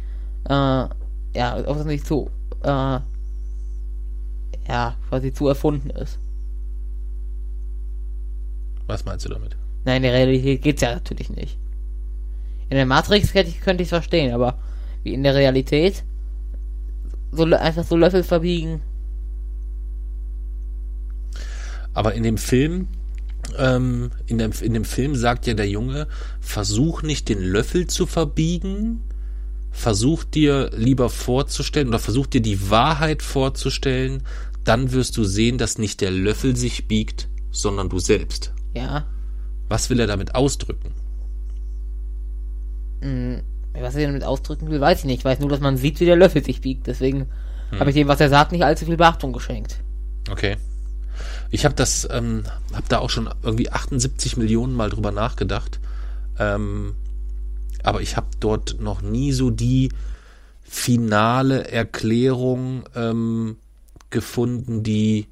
äh, ja, ob es nicht so, äh, ja, quasi zu erfunden ist. Was meinst du damit? Nein, in der Realität geht's ja natürlich nicht. In der Matrix ich, könnte ich verstehen, aber wie in der Realität so einfach so Löffel verbiegen. Aber in dem Film, ähm, in, dem, in dem Film sagt ja der Junge, versuch nicht den Löffel zu verbiegen, versuch dir lieber vorzustellen oder versuch dir die Wahrheit vorzustellen, dann wirst du sehen, dass nicht der Löffel sich biegt, sondern du selbst. Ja. Was will er damit ausdrücken? Was er damit ausdrücken will, weiß ich nicht. Ich weiß nur, dass man sieht, wie der Löffel sich biegt. Deswegen habe ich dem, was er sagt, nicht allzu viel Beachtung geschenkt. Okay. Ich habe das, ähm, habe da auch schon irgendwie 78 Millionen Mal drüber nachgedacht. Ähm, aber ich habe dort noch nie so die finale Erklärung ähm, gefunden, die,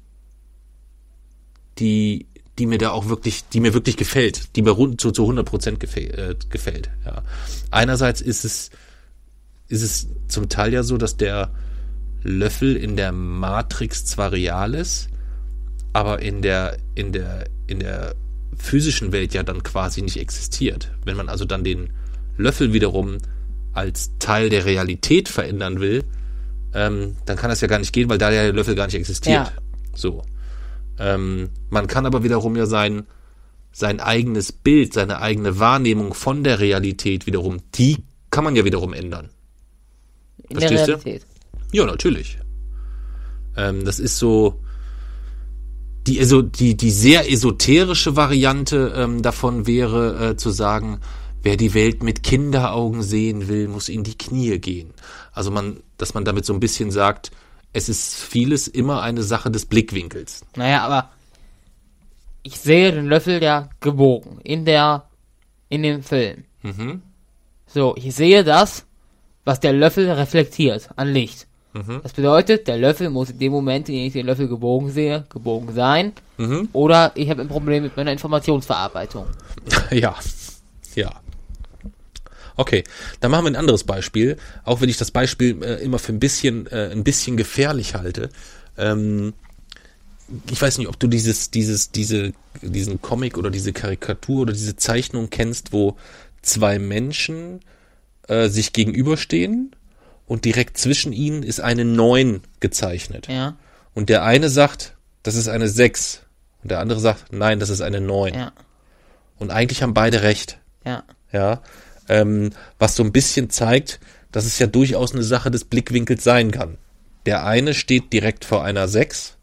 die, die mir da auch wirklich, die mir wirklich gefällt, die mir rund zu, zu 100 Prozent äh, gefällt. Ja. Einerseits ist es, ist es zum Teil ja so, dass der Löffel in der Matrix zwar real ist, aber in der, in der, in der physischen Welt ja dann quasi nicht existiert. Wenn man also dann den Löffel wiederum als Teil der Realität verändern will, ähm, dann kann das ja gar nicht gehen, weil da ja der Löffel gar nicht existiert. Ja. So. Ähm, man kann aber wiederum ja sein, sein eigenes Bild, seine eigene Wahrnehmung von der Realität wiederum, die kann man ja wiederum ändern. In Verstehst du? der Realität. Ja, natürlich. Ähm, das ist so die, also die, die sehr esoterische Variante ähm, davon wäre äh, zu sagen, wer die Welt mit Kinderaugen sehen will, muss in die Knie gehen. Also man, dass man damit so ein bisschen sagt, es ist vieles immer eine Sache des Blickwinkels. Naja, aber ich sehe den Löffel ja gebogen in der, in dem Film. Mhm. So, ich sehe das, was der Löffel reflektiert an Licht. Mhm. Das bedeutet, der Löffel muss in dem Moment, in dem ich den Löffel gebogen sehe, gebogen sein. Mhm. Oder ich habe ein Problem mit meiner Informationsverarbeitung. Ja, ja. Okay, dann machen wir ein anderes Beispiel, auch wenn ich das Beispiel äh, immer für ein bisschen, äh, ein bisschen gefährlich halte. Ähm, ich weiß nicht, ob du dieses, dieses, diese, diesen Comic oder diese Karikatur oder diese Zeichnung kennst, wo zwei Menschen äh, sich gegenüberstehen und direkt zwischen ihnen ist eine 9 gezeichnet. Ja, Und der eine sagt, das ist eine 6. Und der andere sagt, nein, das ist eine 9. ja, Und eigentlich haben beide recht. ja. Ja. Ähm, was so ein bisschen zeigt, dass es ja durchaus eine Sache des Blickwinkels sein kann. Der eine steht direkt vor einer 6,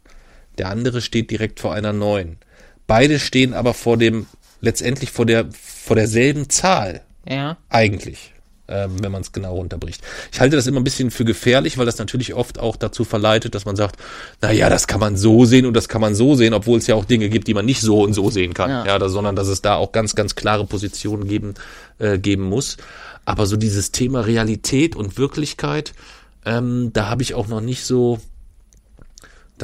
der andere steht direkt vor einer 9. Beide stehen aber vor dem, letztendlich vor der, vor derselben Zahl. Ja, Eigentlich. Ähm, wenn man es genau runterbricht. Ich halte das immer ein bisschen für gefährlich, weil das natürlich oft auch dazu verleitet, dass man sagt, na ja, das kann man so sehen und das kann man so sehen, obwohl es ja auch Dinge gibt, die man nicht so und so sehen kann. Ja. Ja, da, sondern dass es da auch ganz, ganz klare Positionen geben, äh, geben muss. Aber so dieses Thema Realität und Wirklichkeit, ähm, da habe ich auch noch nicht so,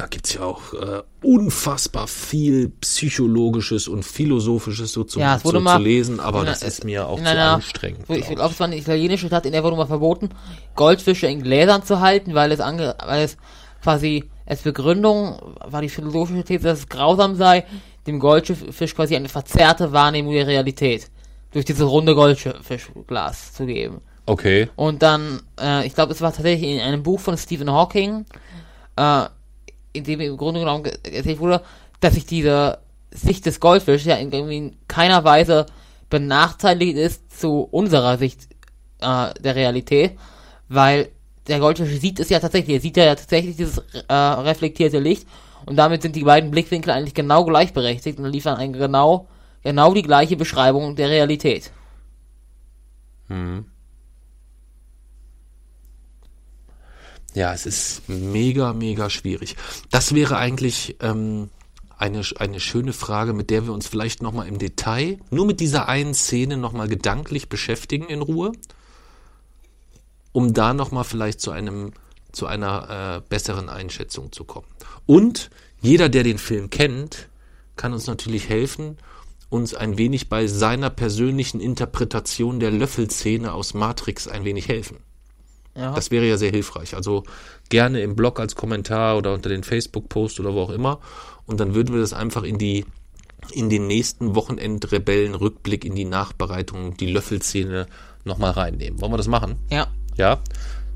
da gibt's ja auch äh, unfassbar viel psychologisches und philosophisches so, zu, Ja, es wurde so mal zu lesen, aber das einer- ist mir auch zu einer- anstrengend. ich glaub glaube, es war eine italienische Stadt, in der wurde mal verboten, Goldfische in Gläsern zu halten, weil es ange, weil es quasi als Begründung war die philosophische These, dass es grausam sei, dem Goldfisch quasi eine verzerrte Wahrnehmung der Realität durch dieses runde Goldfischglas zu geben. Okay. Und dann, äh, ich glaube, es war tatsächlich in einem Buch von Stephen Hawking, äh, in dem im Grunde genommen ge- erzählt wurde, dass sich diese Sicht des Goldfischs ja in, in keiner Weise benachteiligt ist zu unserer Sicht äh, der Realität, weil der Goldfisch sieht es ja tatsächlich, er sieht ja tatsächlich dieses äh, reflektierte Licht und damit sind die beiden Blickwinkel eigentlich genau gleichberechtigt und liefern eine genau, genau die gleiche Beschreibung der Realität. Ja, es ist mega, mega schwierig. Das wäre eigentlich ähm, eine, eine schöne Frage, mit der wir uns vielleicht nochmal im Detail, nur mit dieser einen Szene nochmal gedanklich beschäftigen in Ruhe, um da nochmal vielleicht zu einem zu einer äh, besseren Einschätzung zu kommen. Und jeder, der den Film kennt, kann uns natürlich helfen, uns ein wenig bei seiner persönlichen Interpretation der Löffelszene aus Matrix ein wenig helfen. Ja. Das wäre ja sehr hilfreich. Also gerne im Blog als Kommentar oder unter den Facebook-Post oder wo auch immer. Und dann würden wir das einfach in die in den nächsten Wochenend-Rebellen-Rückblick in die Nachbereitung, die Löffelszene nochmal reinnehmen. Wollen wir das machen? ja. Ja.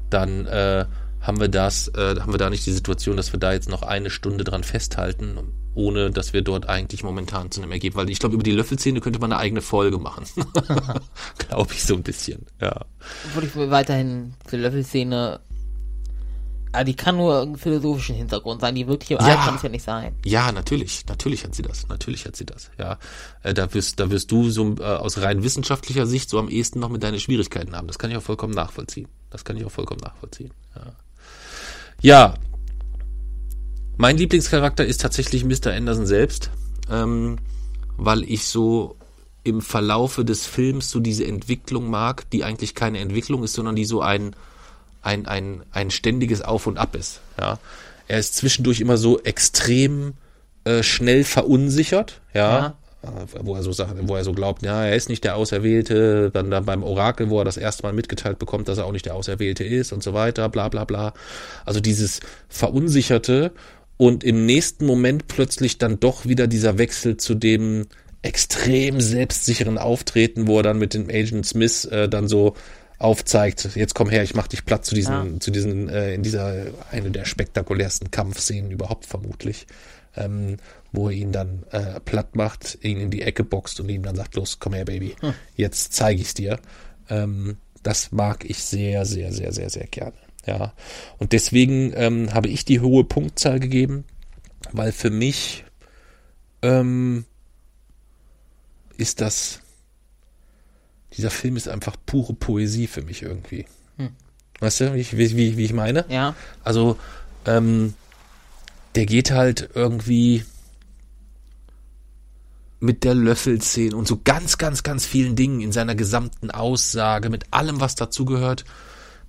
Dann äh, haben wir das, äh, haben wir da nicht die Situation, dass wir da jetzt noch eine Stunde dran festhalten, ohne dass wir dort eigentlich momentan zu einem Ergebnis, weil ich glaube, über die Löffelszene könnte man eine eigene Folge machen. glaube ich so ein bisschen. Ja. Obwohl ich weiterhin die Löffelszene. Ah, die kann nur einen philosophischen Hintergrund sein. Die wirkliche Wahrheit Ja. kann es ja nicht sein. Ja, natürlich, natürlich hat sie das, natürlich hat sie das, ja. Äh, da wirst, da wirst du so äh, aus rein wissenschaftlicher Sicht so am ehesten noch mit deine Schwierigkeiten haben. Das kann ich auch vollkommen nachvollziehen. Das kann ich auch vollkommen nachvollziehen. Ja. ja. Mein Lieblingscharakter ist tatsächlich Mr. Anderson selbst, ähm, weil ich so im Verlaufe des Films so diese Entwicklung mag, die eigentlich keine Entwicklung ist, sondern die so ein ein, ein, ein ständiges Auf und Ab ist. Ja. Er ist zwischendurch immer so extrem äh, schnell verunsichert, ja. Äh, Wo er so sagt, wo er so glaubt, ja, er ist nicht der Auserwählte, dann, dann beim Orakel, wo er das erste Mal mitgeteilt bekommt, dass er auch nicht der Auserwählte ist und so weiter, bla bla bla. Also dieses Verunsicherte und im nächsten Moment plötzlich dann doch wieder dieser Wechsel zu dem extrem selbstsicheren Auftreten, wo er dann mit dem Agent Smith äh, dann so aufzeigt, jetzt komm her, ich mach dich platt zu diesen, Ja. zu diesen, äh, in dieser, eine der spektakulärsten Kampfszenen überhaupt vermutlich, ähm, wo er ihn dann äh, platt macht, ihn in die Ecke boxt und ihm dann sagt, los, komm her, Baby, jetzt zeige ich's dir. Ähm, das mag ich sehr, sehr, sehr, sehr, sehr gerne. Ja. Und deswegen ähm, habe ich die hohe Punktzahl gegeben, weil für mich ähm, ist das dieser Film ist einfach pure Poesie für mich irgendwie. Weißt du, wie ich, wie, wie, wie ich meine? Ja. Also, ähm, der geht halt irgendwie mit der Löffelszene und so ganz, ganz, ganz vielen Dingen in seiner gesamten Aussage, mit allem, was dazugehört,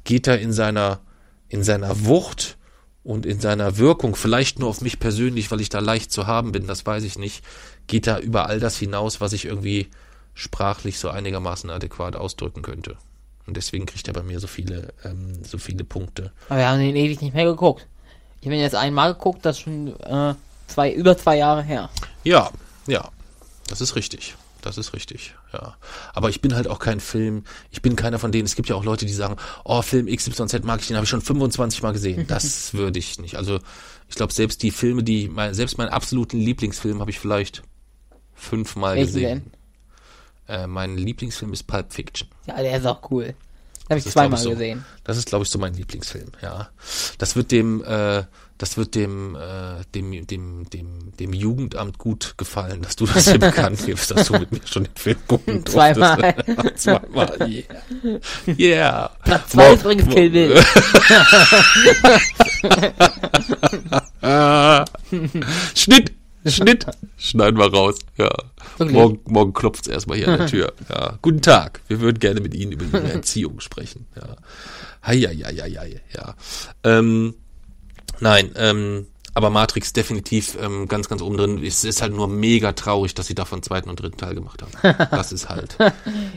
geht er in seiner, in seiner Wucht und in seiner Wirkung, vielleicht nur auf mich persönlich, weil ich da leicht zu haben bin, das weiß ich nicht, geht er über all das hinaus, was ich irgendwie sprachlich so einigermaßen adäquat ausdrücken könnte. Und deswegen kriegt er bei mir so viele, ähm, so viele Punkte. Aber wir haben den ewig nicht mehr geguckt. Ich habe ihn jetzt einmal geguckt, das ist schon äh, zwei, über zwei Jahre her. Ja, ja, das ist richtig. Das ist richtig, ja. Aber ich bin halt auch kein Film, ich bin keiner von denen, es gibt ja auch Leute, die sagen, oh, Film XYZ mag ich, den habe ich schon 25 Mal gesehen. Das würde ich nicht. Also ich glaube, selbst die Filme, die, mein, selbst meinen absoluten Lieblingsfilm habe ich vielleicht fünfmal Welchen gesehen. Äh, mein Lieblingsfilm ist Pulp Fiction. Ja, der ist auch cool. Den habe ich ist, zweimal ich, so. gesehen. Das ist, glaube ich, so mein Lieblingsfilm, ja. Das wird dem, äh, das wird dem, äh, dem, dem, dem, dem Jugendamt gut gefallen, dass du das hier bekannt gibst, dass du mit mir schon den Film gucken durftest. Zweimal. Zweimal, yeah. Yeah. Platz zwei ist übrigens Kill Bill. Schnitt! Schnitt! Schneiden wir raus. Ja. Wirklich? Morgen, morgen klopft es erstmal hier an der Tür. Ja. Guten Tag. Wir würden gerne mit Ihnen über Ihre Erziehung sprechen. Ja. Hei, hei, hei, hei, ja. Ähm, nein, ähm, aber Matrix definitiv ähm, ganz, ganz oben drin. Es ist halt nur mega traurig, dass sie davon zweiten und dritten Teil gemacht haben. Das ist halt.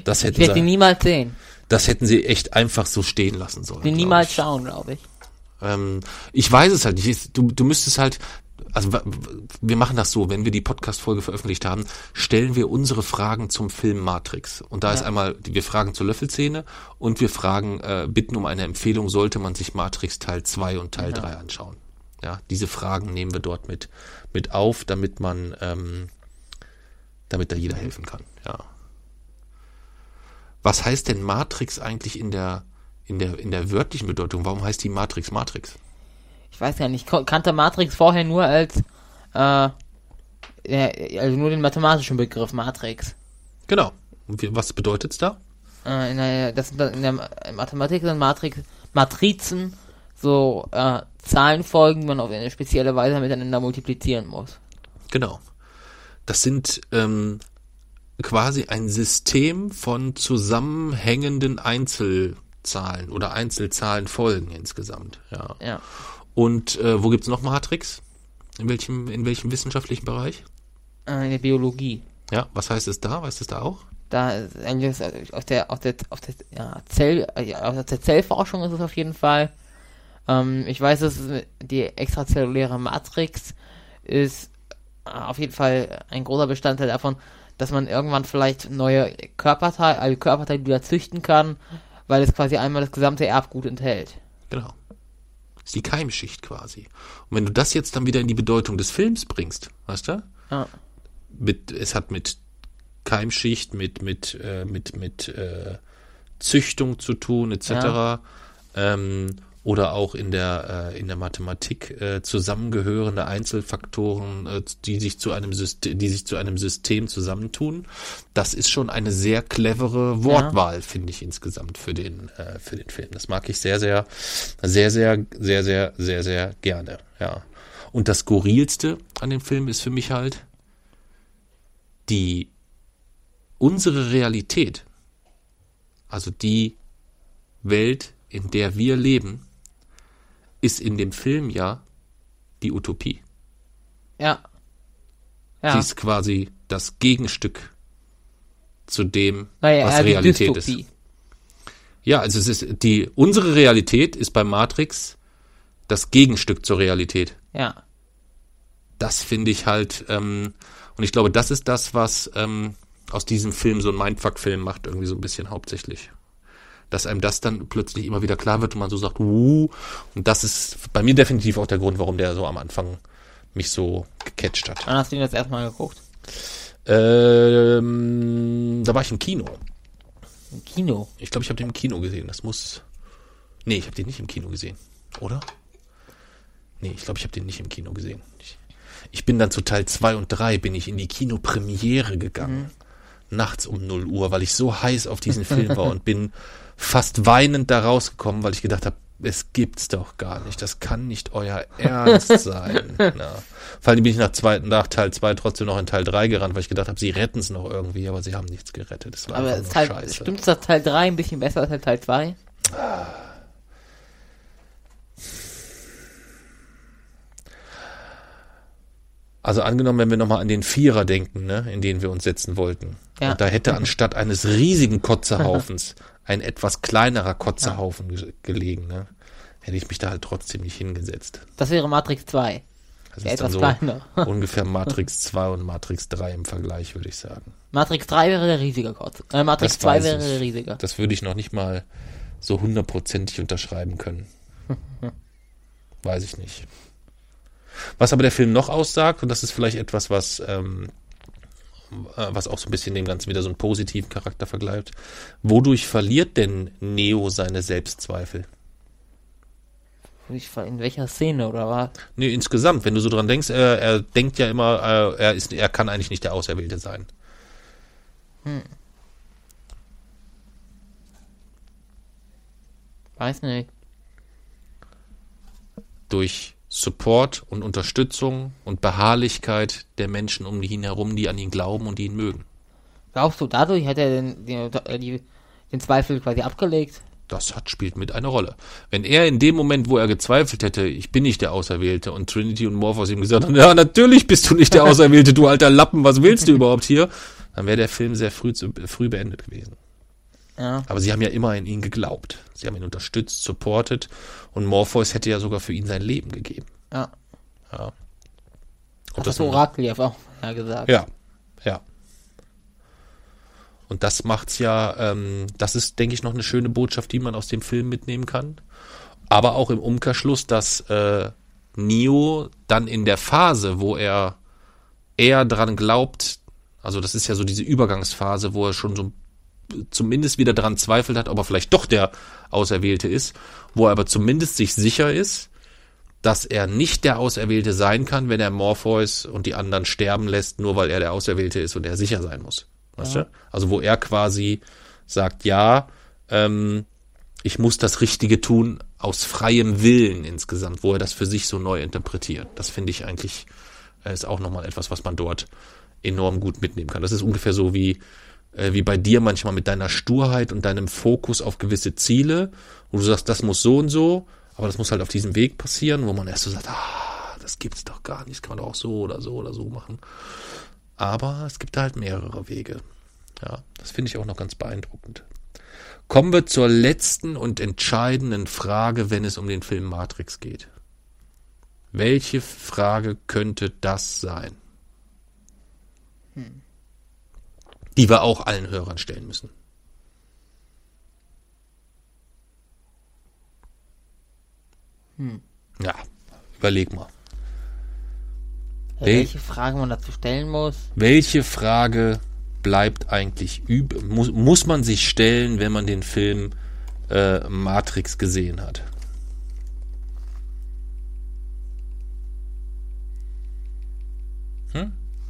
Das Ich hätten werde den sie, niemals sehen. das hätten sie echt einfach so stehen lassen sollen. Glaub niemals ich. schauen, glaube ich. Ähm, ich weiß es halt nicht. Ich- Du, du müsstest halt, also wir machen das so, wenn wir die Podcast-Folge veröffentlicht haben, stellen wir unsere Fragen zum Film Matrix. Und da ist einmal, wir fragen zur Löffelszene und wir fragen, äh, bitten um eine Empfehlung, sollte man sich Matrix Teil 2 und Teil 3 anschauen. Ja, diese Fragen nehmen wir dort mit, mit auf, damit man, ähm, damit da jeder helfen kann, ja. was heißt denn Matrix eigentlich in der, in der, in der wörtlichen Bedeutung? Warum heißt die Matrix Matrix? Ich weiß ja nicht, kannte Matrix vorher nur als, äh, also nur den mathematischen Begriff Matrix. Genau. Und wie, was bedeutet's da? Äh, in der, das, in der Mathematik sind Matrix, Matrizen so äh, Zahlenfolgen, die man auf eine spezielle Weise miteinander multiplizieren muss. Genau. Das sind ähm, quasi ein System von zusammenhängenden Einzelzahlen oder Einzelzahlenfolgen insgesamt. Ja. Ja. Und äh, wo gibt's noch Matrix? In welchem, in welchem wissenschaftlichen Bereich? Äh, in der Biologie. Ja, was heißt es da? Weißt du es da auch? Da ist eigentlich ist auf der auf der auf der ja, Zell äh, ja, auf der Zellforschung ist es auf jeden Fall. Ähm, ich weiß, dass es die extrazelluläre Matrix ist äh, auf jeden Fall ein großer Bestandteil davon, dass man irgendwann vielleicht neue Körperteile, also Körperteile wieder züchten kann, weil es quasi einmal das gesamte Erbgut enthält. Genau. Ist die Keimschicht quasi. Und wenn du das jetzt dann wieder in die Bedeutung des Films bringst, weißt du? Ja. Mit, es hat mit Keimschicht, mit, mit, äh, mit, mit äh, Züchtung zu tun, etc. Ja. Ähm, oder auch in der, äh, in der Mathematik äh, zusammengehörende Einzelfaktoren, äh, die sich zu einem System, die sich zu einem System zusammentun. Das ist schon eine sehr clevere Wortwahl, finde ich insgesamt für den, äh, für den Film. Das mag ich sehr, sehr, sehr, sehr, sehr, sehr, sehr, sehr gerne. Ja. Und das skurrilste an dem Film ist für mich halt die unsere Realität, also die Welt, in der wir leben, ist in dem Film ja die Utopie. Ja. Sie Ja. ist quasi das Gegenstück zu dem, Naja, was Realität ist. Ja, also es ist die unsere Realität ist bei Matrix das Gegenstück zur Realität. Ja. das finde ich halt, ähm, und ich glaube, das ist das, was ähm, aus diesem Film so ein Mindfuck-Film macht, irgendwie so ein bisschen hauptsächlich. Dass einem das dann plötzlich immer wieder klar wird und man so sagt, uh, und das ist bei mir definitiv auch der Grund, warum der so am Anfang mich so gecatcht hat. Wann hast du ihn das erstmal geguckt? Ähm, da war ich im Kino. Im Kino. Ich glaube, ich habe den im Kino gesehen. Das muss. Nee, ich habe den nicht im Kino gesehen. Oder? Nee, ich glaube, ich habe den nicht im Kino gesehen. Ich, ich bin dann zu Teil 2 und 3 bin ich in die Kinopremiere gegangen. Nachts um 0 Uhr, weil ich so heiß auf diesen Film war und bin fast weinend da rausgekommen, weil ich gedacht habe, es gibt's doch gar nicht. Das kann nicht euer Ernst sein. Ja. Vor allem bin ich nach, zwei, nach Teil 2 trotzdem noch in Teil 3 gerannt, weil ich gedacht habe, sie retten es noch irgendwie, aber sie haben nichts gerettet. Das war Aber ist halt, scheiße. stimmt das Teil 3 ein bisschen besser als Teil 2? Also angenommen, wenn wir nochmal an den Vierer denken, ne, in den wir uns setzen wollten. Ja. Und da hätte anstatt eines riesigen Kotzerhaufens ein etwas kleinerer Kotzerhaufen ge gelegen, ne? Hätte ich mich da halt trotzdem nicht hingesetzt. Das wäre Matrix 2. Das Ja, ist etwas so kleiner. ungefähr Matrix 2 und Matrix 3 im Vergleich, würde ich sagen. Matrix 3 wäre der riesige Kotz. Äh, Matrix Das 2 weiß wäre der riesige. Das würde ich noch nicht mal so hundertprozentig unterschreiben können. Weiß ich nicht. Was aber der Film noch aussagt, und das ist vielleicht etwas, was, ähm, äh, was auch so ein bisschen dem Ganzen wieder so einen positiven Charakter vergleicht. Wodurch verliert denn Neo seine Selbstzweifel? In welcher Szene oder was? Nee, insgesamt, wenn du so dran denkst, er, er denkt ja immer, äh, er ist, er kann eigentlich nicht der Auserwählte sein. Weiß nicht. durch Support und Unterstützung und Beharrlichkeit der Menschen um ihn herum, die an ihn glauben und die ihn mögen. Glaubst du, dadurch hat er den, den, den Zweifel quasi abgelegt? Das hat, spielt mit eine Rolle. Wenn er in dem Moment, wo er gezweifelt hätte, ich bin nicht der Auserwählte und Trinity und Morpheus ihm gesagt haben, ja, natürlich bist du nicht der Auserwählte, du alter Lappen, was willst du überhaupt hier? Dann wäre der Film sehr früh, zu, früh beendet gewesen. Ja. Aber sie haben ja immer in ihn geglaubt. Sie haben ihn unterstützt, supportet und Morpheus hätte ja sogar für ihn sein Leben gegeben. Ja. Ja. Ob das nun- Orakel ja auch ja gesagt. Ja, ja. Und das macht's ja, ähm, das ist, denke ich, noch eine schöne Botschaft, die man aus dem Film mitnehmen kann. Aber auch im Umkehrschluss, dass äh, Neo dann in der Phase, wo er eher dran glaubt, also das ist ja so diese Übergangsphase, wo er schon so zumindest wieder daran zweifelt hat, ob er vielleicht doch der Auserwählte ist, wo er aber zumindest sich sicher ist, dass er nicht der Auserwählte sein kann, wenn er Morpheus und die anderen sterben lässt, nur weil er der Auserwählte ist und er sicher sein muss. Weißt du? Also wo er quasi sagt, ja, ähm, ich muss das Richtige tun aus freiem Willen insgesamt, wo er das für sich so neu interpretiert. Das finde ich eigentlich äh, ist auch nochmal etwas, was man dort enorm gut mitnehmen kann. Das ist ungefähr so wie, äh, wie bei dir manchmal mit deiner Sturheit und deinem Fokus auf gewisse Ziele, wo du sagst, das muss so und so, aber das muss halt auf diesem Weg passieren, wo man erst so sagt, ah, das gibt's doch gar nicht, das kann man doch auch so oder so oder so machen. Aber es gibt halt mehrere Wege. Ja, das finde ich auch noch ganz beeindruckend. Kommen wir zur letzten und entscheidenden Frage, wenn es um den Film Matrix geht. Welche Frage könnte das sein? Die wir auch allen Hörern stellen müssen. Ja, überleg mal. Ja, Wel- welche Frage man dazu stellen muss? Welche Frage bleibt eigentlich üb muss, muss man sich stellen, wenn man den Film äh, Matrix gesehen hat?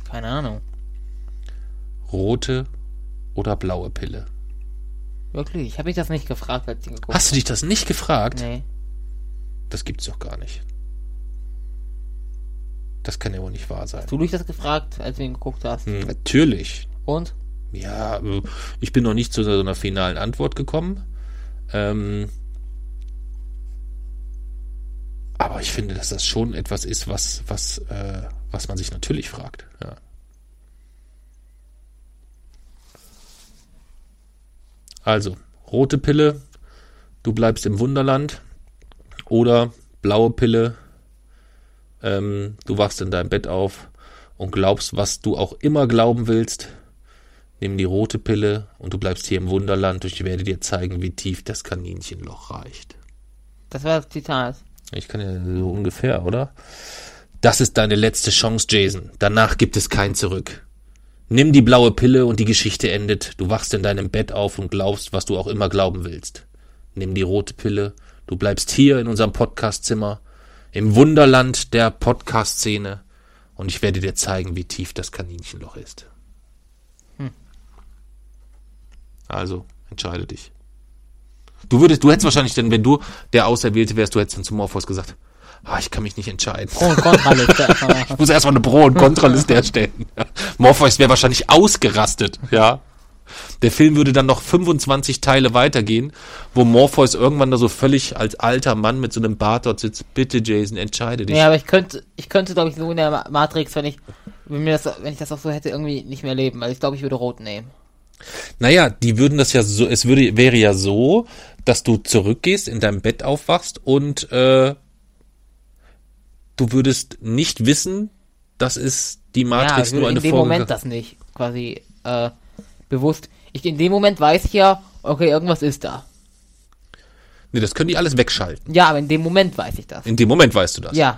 Keine Ahnung. Rote oder blaue Pille? Wirklich, ich habe mich das nicht gefragt, als ich geguckt Hast du dich das nicht gefragt? Nee. Das gibt's doch gar nicht. Das kann ja wohl nicht wahr sein. Hast du dich das gefragt, als du ihn geguckt hast? Hm, Natürlich. Und? Ja, äh, ich bin noch nicht zu so einer finalen Antwort gekommen. Ähm, aber ich finde, dass das schon etwas ist, was, was, äh, was man sich natürlich fragt. Ja. Also, rote Pille, du bleibst im Wunderland. Oder blaue Pille, ähm, du wachst in deinem Bett auf und glaubst, was du auch immer glauben willst. Nimm die rote Pille und du bleibst hier im Wunderland und ich werde dir zeigen, wie tief das Kaninchenloch reicht. Das war das Zitat. Ich kann ja so ungefähr, oder? Das ist deine letzte Chance, Jason. Danach gibt es kein Zurück. Nimm die blaue Pille und die Geschichte endet. Du wachst in deinem Bett auf und glaubst, was du auch immer glauben willst. Nimm die rote Pille. Du bleibst hier in unserem Podcastzimmer, im Wunderland der Podcast-Szene und ich werde dir zeigen, wie tief das Kaninchenloch ist. Also, entscheide dich. Du würdest, du hättest wahrscheinlich denn, wenn du der Auserwählte wärst, du hättest dann zu Morpheus gesagt, ah, ich kann mich nicht entscheiden. Pro- und Kontraliste. Ich muss erstmal eine Pro- und Kontraliste erstellen. Morpheus wäre wahrscheinlich ausgerastet, ja. Der Film würde dann noch 25 Teile weitergehen, wo Morpheus irgendwann da so völlig als alter Mann mit so einem Bart dort sitzt. Bitte, Jason, entscheide dich. ja, aber ich könnte, ich könnte, glaube ich, so in der Ma- Matrix, wenn ich, wenn mir das, wenn ich das auch so hätte, irgendwie nicht mehr leben. Also ich glaube, ich würde rot nehmen. Naja, die würden das ja so, es würde, wäre ja so, dass du zurückgehst, in deinem Bett aufwachst und äh, du würdest nicht wissen, dass es die ja, Matrix ich nur würde in eine dem Folge Moment das nicht quasi äh, bewusst. Ich in dem Moment weiß ich ja, okay, irgendwas ist da. Nee, das können die alles wegschalten. Ja, aber in dem Moment weiß ich das. In dem Moment weißt du das. Ja.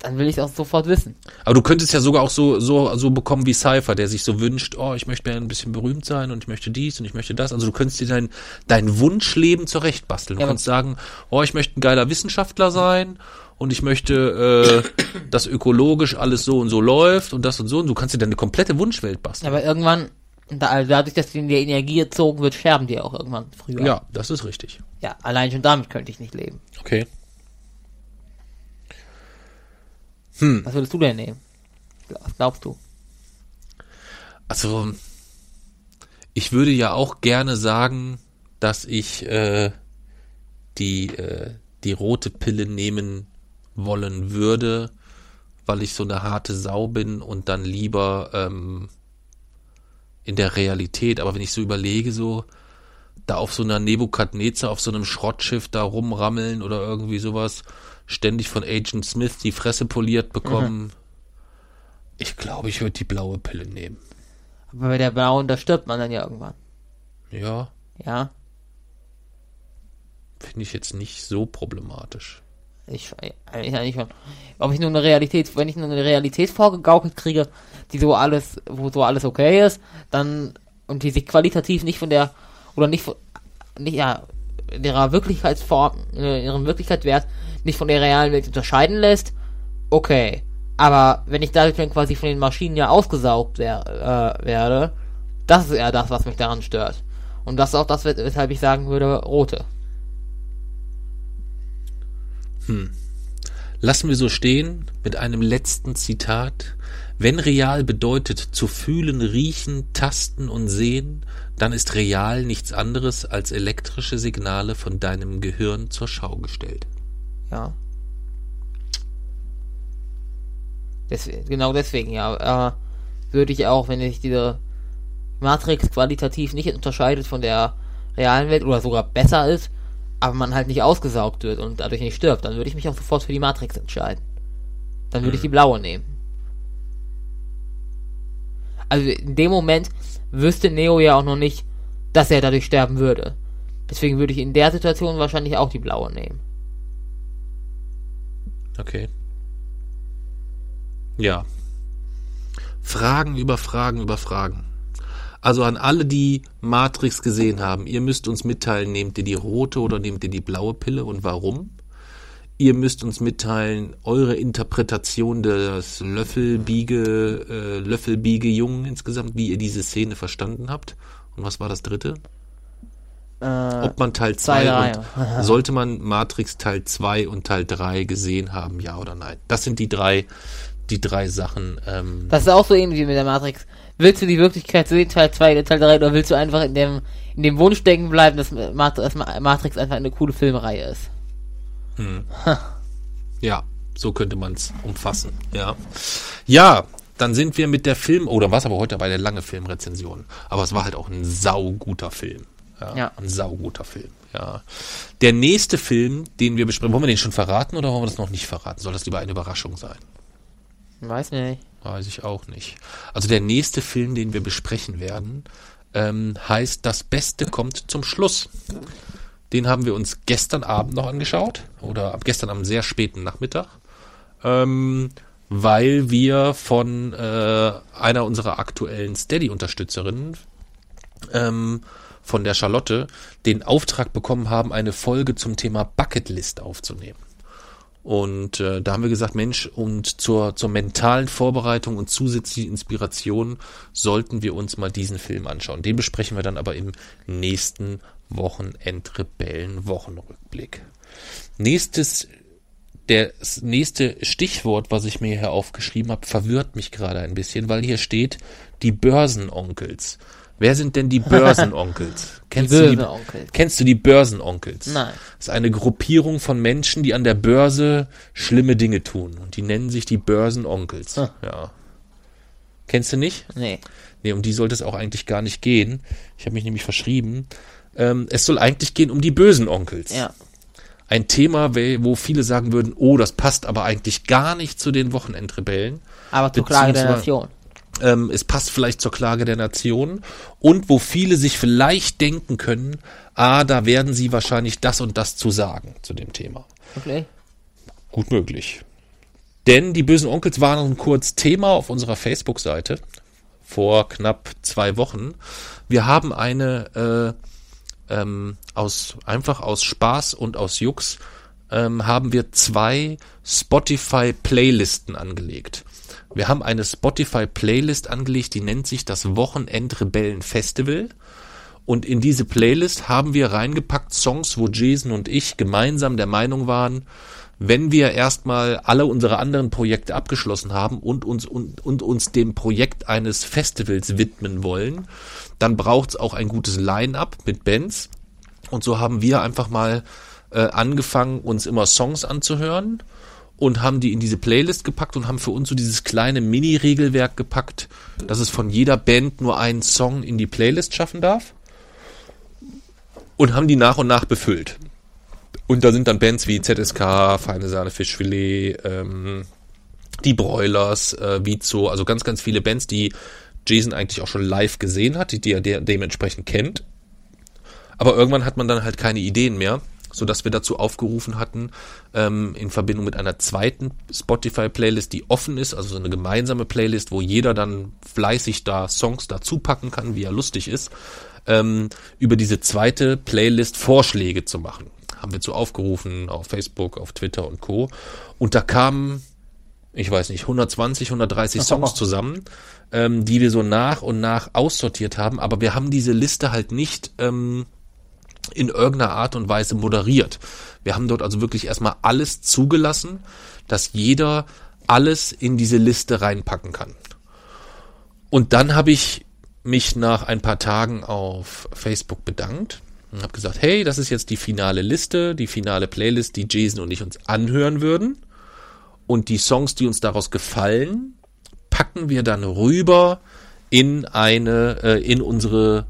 Dann will ich es auch sofort wissen. Aber du könntest ja sogar auch so, so, so bekommen wie Cypher, der sich so wünscht, oh, ich möchte ein bisschen berühmt sein und ich möchte dies und ich möchte das. Also du könntest dir dein, dein Wunschleben zurechtbasteln. Du Ja, kannst sagen, oh, ich möchte ein geiler Wissenschaftler sein und ich möchte, äh, dass ökologisch alles so und so läuft und das und so. Und du kannst dir deine komplette Wunschwelt basteln. Aber irgendwann, da, also dadurch, dass in der Energie gezogen wird, sterben die auch irgendwann früher. Ja, das ist richtig. Ja, allein schon damit könnte ich nicht leben. Okay. Was würdest du denn nehmen? Was glaubst du? Also, ich würde ja auch gerne sagen, dass ich äh, die, äh, die rote Pille nehmen wollen würde, weil ich so eine harte Sau bin und dann lieber ähm, in der Realität, aber wenn ich so überlege, so da auf so einer Nebukadnezar, auf so einem Schrottschiff da rumrammeln oder irgendwie sowas, ständig von Agent Smith die Fresse poliert bekommen. Ich glaube, ich würde die blaue Pille nehmen. Aber bei der blauen, da stirbt man dann ja irgendwann. Ja, Ja. finde ich jetzt nicht so problematisch. Ich, ich eigentlich schon. Ob ich nur eine Realität, wenn ich nur eine Realität vorgegaukelt kriege, die so alles, wo so alles okay ist, dann und die sich qualitativ nicht von der oder nicht von nicht ja ihrer Wirklichkeitsform, äh, ihrem Wirklichkeitswert nicht von der realen Welt unterscheiden lässt, okay. Aber wenn ich dadurch dann quasi von den Maschinen ja ausgesaugt wer äh, werde, das ist eher das, was mich daran stört. Und das ist auch das, wes- weshalb ich sagen würde, rote. Lassen wir so stehen mit einem letzten Zitat. Wenn real bedeutet zu fühlen, riechen, tasten und sehen, dann ist real nichts anderes als elektrische Signale von deinem Gehirn zur Schau gestellt. Ja. Deswegen, genau deswegen, ja. Äh, würde ich auch, wenn sich diese Matrix qualitativ nicht unterscheidet von der realen Welt oder sogar besser ist, aber man halt nicht ausgesaugt wird und dadurch nicht stirbt, dann würde ich mich auch sofort für die Matrix entscheiden. Dann würde ich die blaue nehmen. Also in dem Moment wüsste Neo ja auch noch nicht, dass er dadurch sterben würde. Deswegen würde ich in der Situation wahrscheinlich auch die blaue nehmen. Okay. Ja. Fragen über Fragen über Fragen. Also an alle, die Matrix gesehen haben, ihr müsst uns mitteilen, nehmt ihr die rote oder nehmt ihr die blaue Pille und warum? Ihr müsst uns mitteilen, eure Interpretation des Löffelbiege, äh, Löffelbiege-Jungen insgesamt, wie ihr diese Szene verstanden habt. Und was war das dritte? Äh, Ob man Teil zwei, 2 drei. und sollte man Matrix Teil 2 und Teil 3 gesehen haben, ja oder nein? Das sind die drei, die drei Sachen. Ähm, Das ist auch so ähnlich wie mit der Matrix. Willst du die Wirklichkeit sehen, Teil 2 oder Teil 3, oder willst du einfach in dem, in dem Wunsch stecken bleiben, dass Mat- dass Ma- Matrix einfach eine coole Filmreihe ist? ja, so könnte man es umfassen. Ja. Ja, dann sind wir mit der Film, oder was aber heute bei der lange Filmrezension. Aber es war halt auch ein sauguter Film. Ja, Ja. Ein sauguter Film. Ja. Der nächste Film, den wir besprechen, wollen wir den schon verraten oder wollen wir das noch nicht verraten? Soll das lieber eine Überraschung sein? Weiß nicht. Weiß ich auch nicht. Also der nächste Film, den wir besprechen werden, ähm, heißt Das Beste kommt zum Schluss. Den haben wir uns gestern Abend noch angeschaut oder ab gestern am sehr späten Nachmittag, ähm, weil wir von äh, einer unserer aktuellen Steady-Unterstützerinnen ähm, von der Charlotte den Auftrag bekommen haben, eine Folge zum Thema Bucketlist aufzunehmen. Und äh, da haben wir gesagt, Mensch, und zur, zur mentalen Vorbereitung und zusätzlichen Inspiration sollten wir uns mal diesen Film anschauen. Den besprechen wir dann aber im nächsten Wochenend-Rebellen-Wochenrückblick. Nächstes, das nächste Stichwort, was ich mir hier aufgeschrieben habe, verwirrt mich gerade ein bisschen, weil hier steht die Börsenonkels. Wer sind denn die Börsenonkels? Kennst, du die, Börsenonkels. kennst du die Börsenonkels? Nein. Das ist eine Gruppierung von Menschen, die an der Börse schlimme Dinge tun. Und die nennen sich die Börsenonkels. Hm. Ja. Kennst du nicht? Nee. Nee, um die sollte es auch eigentlich gar nicht gehen. Ich habe mich nämlich verschrieben. Ähm, es soll eigentlich gehen um die bösen Onkels. Ja. Ein Thema, wo viele sagen würden, oh, das passt aber eigentlich gar nicht zu den Wochenendrebellen. Aber zur Klage der Nation. Ähm, es passt vielleicht zur Klage der Nation und wo viele sich vielleicht denken können, ah, da werden sie wahrscheinlich das und das zu sagen zu dem Thema. Wirklich? Gut möglich. Denn die bösen Onkels waren kurz Thema auf unserer Facebook-Seite vor knapp zwei Wochen. Wir haben eine äh, ähm, aus einfach aus Spaß und aus Jux ähm, haben wir zwei Spotify-Playlisten angelegt. Wir haben eine Spotify-Playlist angelegt, die nennt sich das Wochenend-Rebellen-Festival. Und in diese Playlist haben wir reingepackt Songs, wo Jason und ich gemeinsam der Meinung waren, wenn wir erstmal alle unsere anderen Projekte abgeschlossen haben und uns, und, und uns dem Projekt eines Festivals widmen wollen, dann braucht es auch ein gutes Line-up mit Bands. Und so haben wir einfach mal äh, angefangen, uns immer Songs anzuhören und haben die in diese Playlist gepackt und haben für uns so dieses kleine Mini-Regelwerk gepackt, dass es von jeder Band nur einen Song in die Playlist schaffen darf und haben die nach und nach befüllt. Und da sind dann Bands wie ZSK, Feine Sahne, Fischfilet, ähm, die Broilers, äh, Vizo, also ganz, ganz viele Bands, die Jason eigentlich auch schon live gesehen hat, die, er de dementsprechend kennt. Aber irgendwann hat man dann halt keine Ideen mehr. Sodass wir dazu aufgerufen hatten, ähm, in Verbindung mit einer zweiten Spotify-Playlist, die offen ist, also so eine gemeinsame Playlist, wo jeder dann fleißig da Songs dazu packen kann, wie er lustig ist, ähm, über diese zweite Playlist Vorschläge zu machen. Haben wir zu aufgerufen auf Facebook, auf Twitter und Co. Und da kamen, ich weiß nicht, 120, 130 Songs zusammen, ähm, die wir so nach und nach aussortiert haben. Aber wir haben diese Liste halt nicht ähm, in irgendeiner Art und Weise moderiert. Wir haben dort also wirklich erstmal alles zugelassen, dass jeder alles in diese Liste reinpacken kann. Und dann habe ich mich nach ein paar Tagen auf Facebook bedankt und habe gesagt, hey, das ist jetzt die finale Liste, die finale Playlist, die Jason und ich uns anhören würden. Und die Songs, die uns daraus gefallen, packen wir dann rüber in eine, äh, in unsere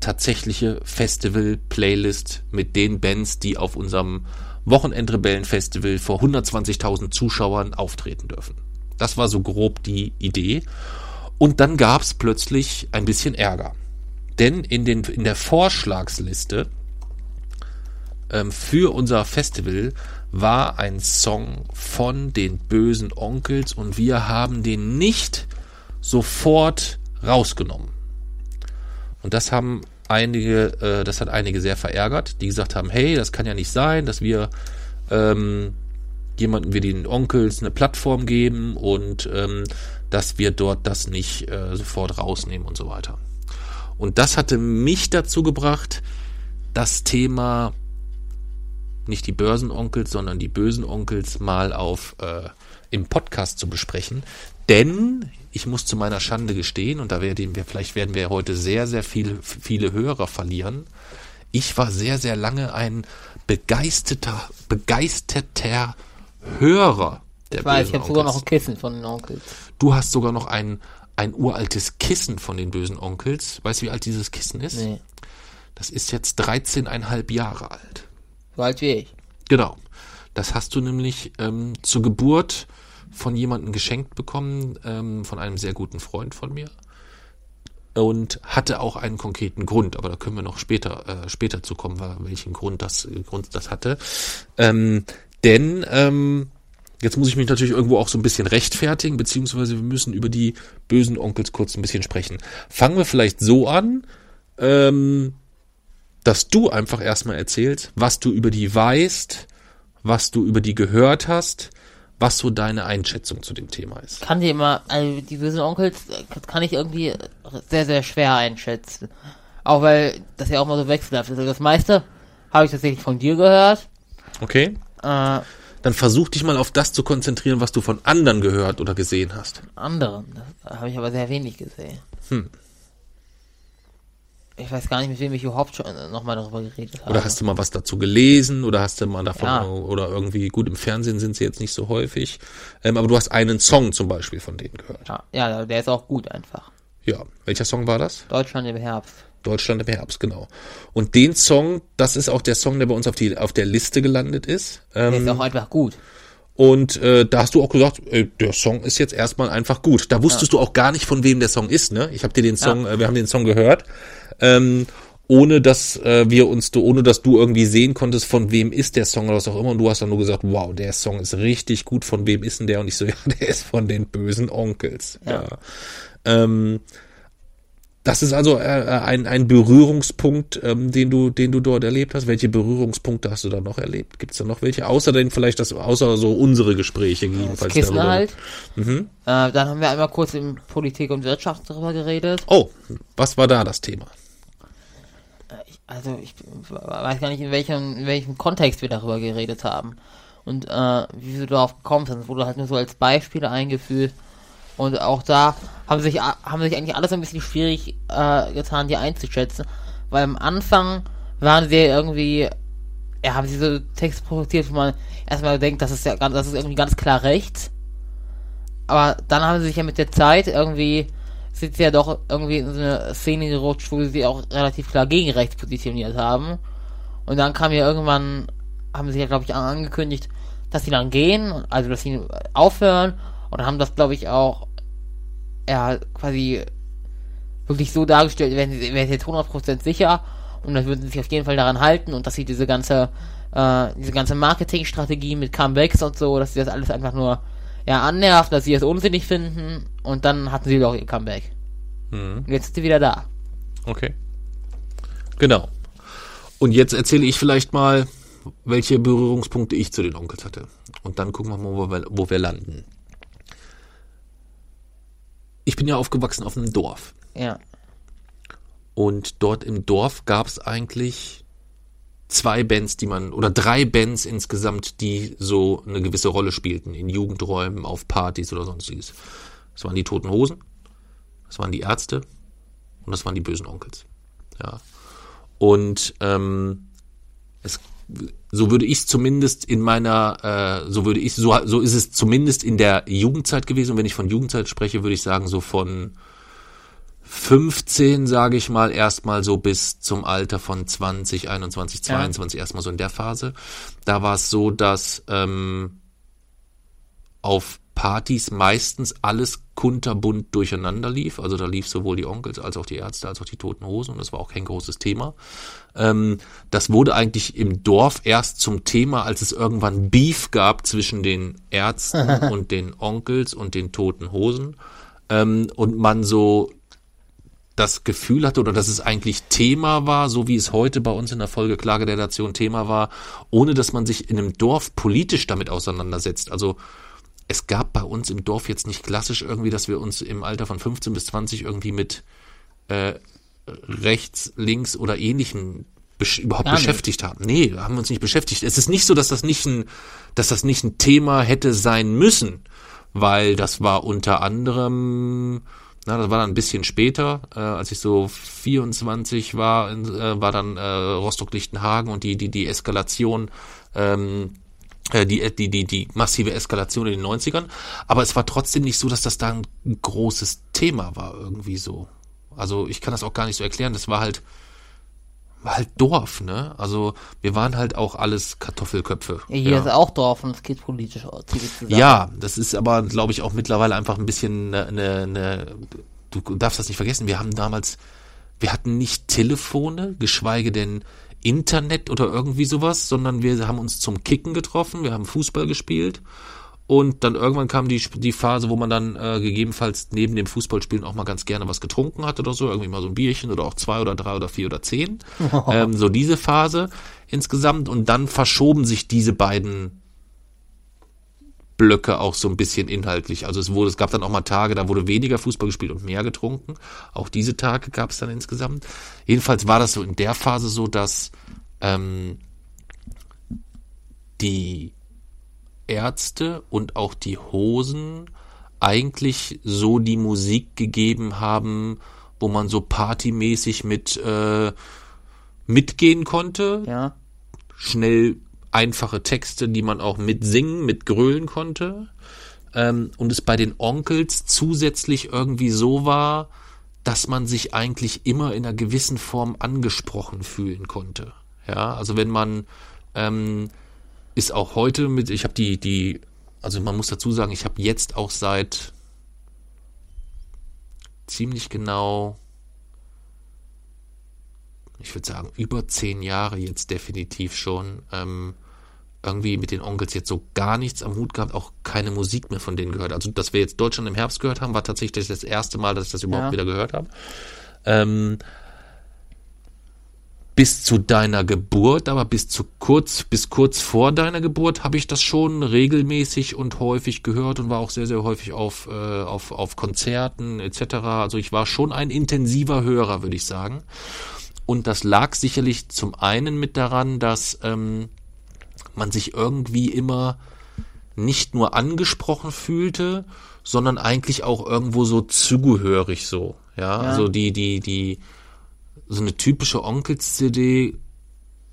tatsächliche Festival-Playlist mit den Bands, die auf unserem Wochenendrebellen-Festival vor 120.000 Zuschauern auftreten dürfen. Das war so grob die Idee. Und dann gab es plötzlich ein bisschen Ärger. Denn in, den, in der Vorschlagsliste ähm, für unser Festival war ein Song von den bösen Onkels und wir haben den nicht sofort rausgenommen. Und das haben einige, äh, das hat einige sehr verärgert, die gesagt haben, hey, das kann ja nicht sein, dass wir ähm, jemanden wie den Onkels eine Plattform geben und ähm, dass wir dort das nicht äh, sofort rausnehmen und so weiter. Und das hatte mich dazu gebracht, das Thema nicht die Börsenonkels, sondern die bösen Onkels mal auf äh, im Podcast zu besprechen. Denn ich muss zu meiner Schande gestehen, und da werden wir, vielleicht werden wir heute sehr, sehr viele, viele Hörer verlieren. Ich war sehr, sehr lange ein begeisterter, begeisterter Hörer der ich weiß, ich habe sogar noch ein Kissen von den Onkels. Du hast sogar noch ein, ein uraltes Kissen von den bösen Onkels. Weißt du, wie alt dieses Kissen ist? Nee. Das ist jetzt 13,5 Jahre alt. So alt wie ich. Genau. Das hast du nämlich ähm, zur Geburt von jemandem geschenkt bekommen, ähm, von einem sehr guten Freund von mir. Und hatte auch einen konkreten Grund, aber da können wir noch später, äh, später zu kommen, welchen Grund das, Grund das hatte. Ähm, denn ähm, Jetzt muss ich mich natürlich irgendwo auch so ein bisschen rechtfertigen, beziehungsweise wir müssen über die bösen Onkels kurz ein bisschen sprechen. Fangen wir vielleicht so an, ähm, dass du einfach erstmal erzählst, was du über die weißt, was du über die gehört hast, was so deine Einschätzung zu dem Thema ist. Kann dir immer, also die bösen Onkels kann ich irgendwie sehr, sehr schwer einschätzen. Auch weil das ja auch mal so wechselhaft ist. Also das meiste habe ich tatsächlich von dir gehört. Okay. Äh, dann versuch dich mal auf das zu konzentrieren, was du von anderen gehört oder gesehen hast. Anderen? Habe ich aber sehr wenig gesehen. Hm. Ich weiß gar nicht, mit wem ich überhaupt schon nochmal darüber geredet habe. Oder hast du mal was dazu gelesen oder hast du mal davon ja. oder irgendwie, gut, im Fernsehen sind sie jetzt nicht so häufig, ähm, aber du hast einen Song zum Beispiel von denen gehört. Ja, ja, der ist auch gut einfach. Ja, welcher Song war das? Deutschland im Herbst. Deutschland im Herbst, genau. Und den Song, das ist auch der Song, der bei uns auf, die, auf der Liste gelandet ist. Ähm, der ist auch einfach gut. Und äh, da hast du auch gesagt, äh, der Song ist jetzt erstmal einfach gut. Da wusstest ja. du auch gar nicht, von wem der Song ist, ne? Ich habe dir den Song, ja. äh, wir haben den Song gehört, ähm, ohne dass äh, wir uns, ohne dass du irgendwie sehen konntest, von wem ist der Song oder was auch immer. Und du hast dann nur gesagt, wow, der Song ist richtig gut. Von wem ist denn der? Und ich so, ja, der ist von den bösen Onkels. Ja. ja. Ähm, das ist also äh, äh, ein, ein Berührungspunkt, ähm, den du, den du dort erlebt hast. Welche Berührungspunkte hast du da noch erlebt? Gibt es da noch welche? Außer denn vielleicht das, außer so unsere Gespräche gegebenenfalls das darüber. halt. Mhm. Äh, dann haben wir einmal kurz in Politik und Wirtschaft darüber geredet. Oh, was war da das Thema? Äh, also ich weiß gar nicht, in welchem, in welchem Kontext wir darüber geredet haben. Und äh, wie wir darauf gekommen sind. Es wurde halt nur so als Beispiele eingeführt. Und auch da haben sich, haben sich eigentlich alles ein bisschen schwierig äh, getan, die einzuschätzen. Weil am Anfang waren sie irgendwie, ja, haben sie so Text produziert, wo man erstmal denkt, das ist ja ganz, das ist irgendwie ganz klar rechts. Aber dann haben sie sich ja mit der Zeit irgendwie, sind sie ja doch irgendwie in so eine Szene gerutscht, wo sie auch relativ klar gegen rechts positioniert haben. Und dann kam ja irgendwann, haben sie ja, glaube ich, angekündigt, dass sie dann gehen, also dass sie aufhören und haben das, glaube ich, auch ja, quasi wirklich so dargestellt, werden sie, sie jetzt 100% sicher und dann würden sie sich auf jeden Fall daran halten und dass sie diese ganze äh, diese ganze Marketingstrategie mit Comebacks und so, dass sie das alles einfach nur ja annervt, dass sie es unsinnig finden und dann hatten sie doch ihr Comeback. Mhm. Und jetzt sind sie wieder da. Okay. Genau. Und jetzt erzähle ich vielleicht mal, welche Berührungspunkte ich zu den Onkels hatte. Und dann gucken wir mal, wo wir, wo wir landen. Ich bin ja aufgewachsen auf einem Dorf. Ja. Und dort im Dorf gab es eigentlich zwei Bands, die man, oder drei Bands insgesamt, die so eine gewisse Rolle spielten, in Jugendräumen, auf Partys oder sonstiges. Das waren die Toten Hosen, das waren die Ärzte und das waren die bösen Onkels. Ja. Und ähm, es, so würde ich es zumindest in meiner, äh, so würde ich, so, so ist es zumindest in der Jugendzeit gewesen. Und wenn ich von Jugendzeit spreche, würde ich sagen, so von 15, sage ich mal, erstmal so bis zum Alter von 20, 21, 22, ja. erstmal so in der Phase. Da war es so, dass ähm, auf Partys meistens alles kunterbunt durcheinander lief. Also da lief sowohl die Onkels als auch die Ärzte als auch die Toten Hosen und das war auch kein großes Thema. Ähm, das wurde eigentlich im Dorf erst zum Thema, als es irgendwann Beef gab zwischen den Ärzten und den Onkels und den Toten Hosen ähm, und man so das Gefühl hatte oder dass es eigentlich Thema war, so wie es heute bei uns in der Folge Klage der Nation Thema war, ohne dass man sich in einem Dorf politisch damit auseinandersetzt. Also es gab bei uns im Dorf jetzt nicht klassisch irgendwie, dass wir uns im Alter von 15 bis 20 irgendwie mit äh, rechts, links oder ähnlichem besch überhaupt Gar beschäftigt nicht. haben. Nee, haben wir uns nicht beschäftigt. Es ist nicht so, dass das nicht ein, dass das nicht ein Thema hätte sein müssen, weil das war unter anderem na, das war dann ein bisschen später, äh, als ich so 24 war, äh, war dann äh, Rostock-Lichtenhagen und die, die, die Eskalation, ähm, äh, die, die, die, die massive Eskalation in den 90ern. Aber es war trotzdem nicht so, dass das da ein großes Thema war, irgendwie so. Also ich kann das auch gar nicht so erklären. Das war halt, war halt Dorf, ne? Also wir waren halt auch alles Kartoffelköpfe. Ja, hier ja. ist auch Dorf und es geht politisch zusammen. Ja, das ist aber, glaube ich, auch mittlerweile einfach ein bisschen eine, eine, ne, du darfst das nicht vergessen, wir haben damals, wir hatten nicht Telefone, geschweige denn Internet oder irgendwie sowas, sondern wir haben uns zum Kicken getroffen, wir haben Fußball gespielt und dann irgendwann kam die, die Phase, wo man dann äh, gegebenenfalls neben dem Fußballspielen auch mal ganz gerne was getrunken hat oder so, irgendwie mal so ein Bierchen oder auch zwei oder drei oder vier oder zehn. ähm, so diese Phase insgesamt. Und dann verschoben sich diese beiden Blöcke auch so ein bisschen inhaltlich. Also es wurde, es gab dann auch mal Tage, da wurde weniger Fußball gespielt und mehr getrunken. Auch diese Tage gab es dann insgesamt. Jedenfalls war das so in der Phase so, dass ähm, die Ärzte und auch die Hosen eigentlich so die Musik gegeben haben, wo man so partymäßig mit äh, mitgehen konnte. Ja. Schnell einfache Texte, die man auch mitsingen, mitgrölen konnte. Ähm, und es bei den Onkels zusätzlich irgendwie so war, dass man sich eigentlich immer in einer gewissen Form angesprochen fühlen konnte. Ja, also wenn man ähm, ist auch heute mit, ich habe die, die, also man muss dazu sagen, ich habe jetzt auch seit ziemlich genau, ich würde sagen, über zehn Jahre jetzt definitiv schon, ähm, irgendwie mit den Onkels jetzt so gar nichts am Hut gehabt, auch keine Musik mehr von denen gehört. Also, dass wir jetzt Deutschland im Herbst gehört haben, war tatsächlich das erste Mal, dass ich das überhaupt ja. wieder gehört habe. Ähm, bis zu deiner Geburt, aber bis zu kurz, bis kurz vor deiner Geburt habe ich das schon regelmäßig und häufig gehört und war auch sehr, sehr häufig auf, äh, auf, auf Konzerten etc. Also ich war schon ein intensiver Hörer, würde ich sagen. Und das lag sicherlich zum einen mit daran, dass ähm, man sich irgendwie immer nicht nur angesprochen fühlte, sondern eigentlich auch irgendwo so zugehörig so. Ja, ja. also die, die, die, so eine typische Onkels-CD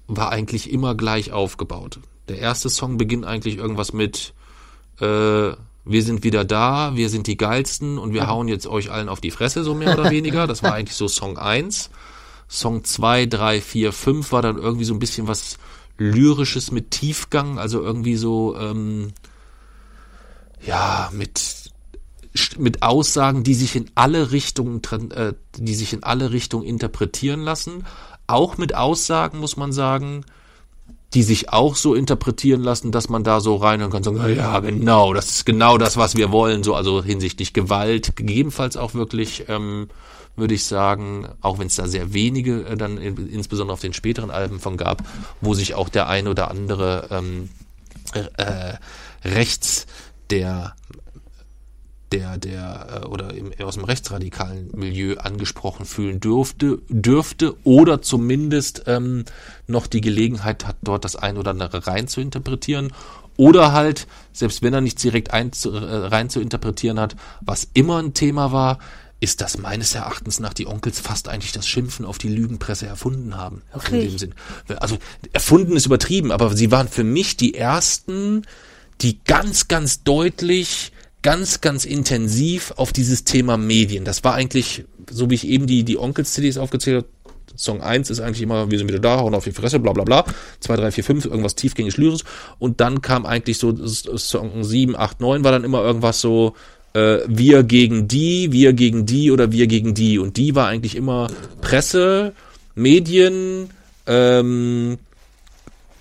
war eigentlich immer gleich aufgebaut. Der erste Song beginnt eigentlich irgendwas mit äh, wir sind wieder da, wir sind die geilsten und wir hauen jetzt euch allen auf die Fresse, so mehr oder weniger. Das war eigentlich so Song 1. Song 2, 3, 4, 5 war dann irgendwie so ein bisschen was Lyrisches mit Tiefgang, also irgendwie so, ähm, ja, mit mit Aussagen, die sich in alle Richtungen, äh, die sich in alle Richtungen interpretieren lassen. Auch mit Aussagen, muss man sagen, die sich auch so interpretieren lassen, dass man da so rein und kann sagen, ja, genau, das ist genau das, was wir wollen, so also hinsichtlich Gewalt, gegebenenfalls auch wirklich, ähm, würde ich sagen, auch wenn es da sehr wenige äh, dann in, insbesondere auf den späteren Alben von gab, wo sich auch der ein oder andere ähm, äh, rechts der der, der äh, oder im, aus dem rechtsradikalen Milieu angesprochen fühlen dürfte, dürfte oder zumindest ähm, noch die Gelegenheit hat, dort das ein oder andere rein zu interpretieren. Oder halt, selbst wenn er nicht direkt ein, äh, rein zu interpretieren hat, was immer ein Thema war, ist das meines Erachtens nach die Onkels fast eigentlich das Schimpfen auf die Lügenpresse erfunden haben. Okay. In dem Sinn. Also erfunden ist übertrieben, aber sie waren für mich die ersten, die ganz, ganz deutlich ganz, ganz intensiv auf dieses Thema Medien. Das war eigentlich, so wie ich eben die, die Onkels-CDs aufgezählt habe, Song 1 ist eigentlich immer, wir sind wieder da, hauen auf die Fresse, bla bla bla. 2, 3, 4, 5, irgendwas tiefgängig Lyrisches. Und dann kam eigentlich so Song 7, 8, 9 war dann immer irgendwas so, äh, wir gegen die, wir gegen die oder wir gegen die. Und die war eigentlich immer Presse, Medien, ähm,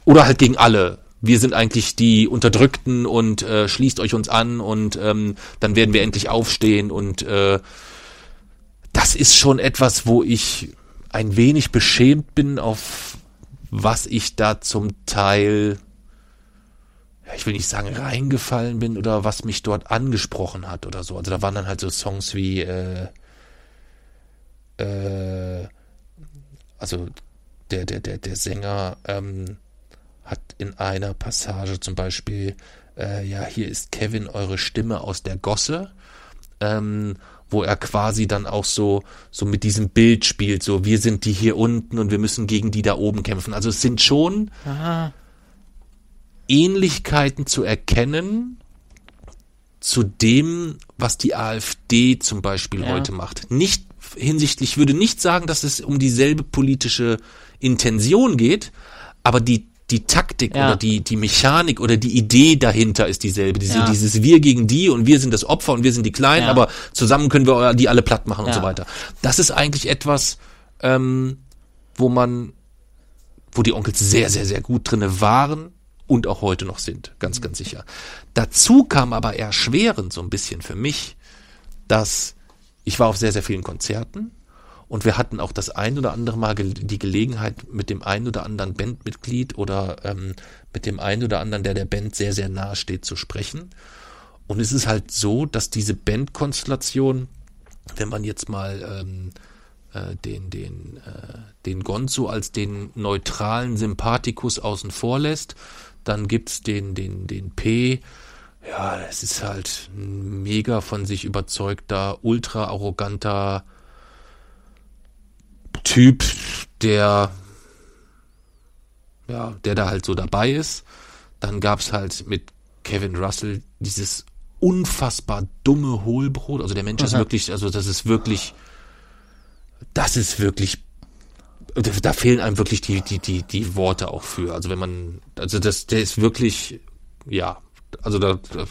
oder halt gegen alle wir sind eigentlich die Unterdrückten und äh, schließt euch uns an und ähm, dann werden wir endlich aufstehen und äh, das ist schon etwas, wo ich ein wenig beschämt bin, auf was ich da zum Teil, ich will nicht sagen reingefallen bin oder was mich dort angesprochen hat oder so. Also da waren dann halt so Songs wie, äh, äh, also der, der, der, der Sänger, ähm, hat in einer Passage zum Beispiel, äh, ja, hier ist Kevin, eure Stimme aus der Gosse, ähm, wo er quasi dann auch so, so mit diesem Bild spielt, so wir sind die hier unten und wir müssen gegen die da oben kämpfen. Also es sind schon Aha. Ähnlichkeiten zu erkennen zu dem, was die AfD zum Beispiel Ja. heute macht. Nicht hinsichtlich, ich würde nicht sagen, dass es um dieselbe politische Intention geht, aber die die Taktik Ja. oder die, die Mechanik oder die Idee dahinter ist dieselbe. Diese, Ja. Dieses Wir gegen die und wir sind das Opfer und wir sind die Kleinen, Ja. aber zusammen können wir die alle platt machen und so weiter. Das ist eigentlich etwas, ähm, wo man, wo die Onkels sehr, sehr, sehr gut drinne waren und auch heute noch sind, ganz, ganz sicher. Dazu kam aber erschwerend so ein bisschen für mich, dass ich war auf sehr, sehr vielen Konzerten und wir hatten auch das ein oder andere Mal die Gelegenheit, mit dem ein oder anderen Bandmitglied oder ähm, mit dem einen oder anderen, der der Band sehr, sehr nahe steht, zu sprechen. Und es ist halt so, dass diese Bandkonstellation, wenn man jetzt mal ähm, äh, den, den, äh, den Gonzo als den neutralen Sympathikus außen vor lässt, dann gibt's den, den, den P, ja, es ist halt ein mega von sich überzeugter, ultra arroganter Typ, der ja, der da halt so dabei ist. Dann gab's halt mit Kevin Russell dieses unfassbar dumme Hohlbrot. Also der Mensch ist wirklich, also das ist wirklich, das ist wirklich, da fehlen einem wirklich die, die, die, die Worte auch für. Also wenn man, also das, der ist wirklich, ja, also da, da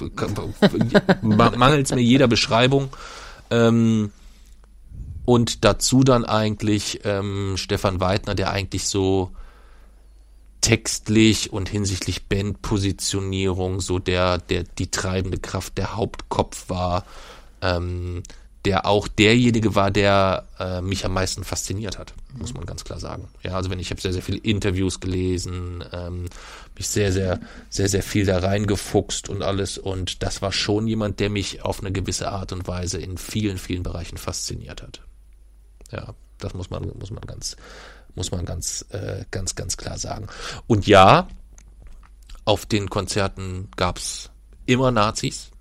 mangelt es mir jeder Beschreibung. Ähm, und dazu dann eigentlich ähm, Stefan Weidner, der eigentlich so textlich und hinsichtlich Bandpositionierung so der, der, die treibende Kraft, der Hauptkopf war, ähm, der auch derjenige war, der äh, mich am meisten fasziniert hat, muss man ganz klar sagen. Ja, also wenn ich habe sehr, sehr viele Interviews gelesen, ähm, mich sehr, sehr, sehr, sehr viel da reingefuchst und alles und das war schon jemand, der mich auf eine gewisse Art und Weise in vielen, vielen Bereichen fasziniert hat. Ja, das muss man, muss man ganz, muss man ganz, äh, ganz, ganz klar sagen. Und ja, auf den Konzerten gab's immer Nazis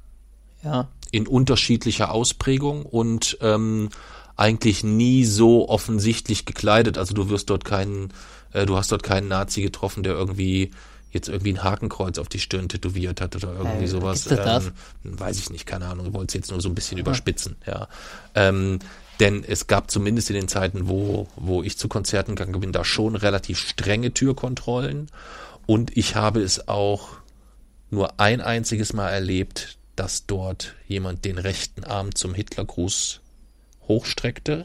Ja. In unterschiedlicher Ausprägung und ähm, eigentlich nie so offensichtlich gekleidet. Also du wirst dort keinen, äh, du hast dort keinen Nazi getroffen, der irgendwie jetzt irgendwie ein Hakenkreuz auf die Stirn tätowiert hat oder irgendwie Äh, sowas. ist das das? Ähm, weiß ich nicht, keine Ahnung. Ich wollte es jetzt nur so ein bisschen überspitzen, ja. Ähm, denn es gab zumindest in den Zeiten, wo, wo ich zu Konzerten gegangen bin, da schon relativ strenge Türkontrollen. Und ich habe es auch nur ein einziges Mal erlebt, dass dort jemand den rechten Arm zum Hitlergruß hochstreckte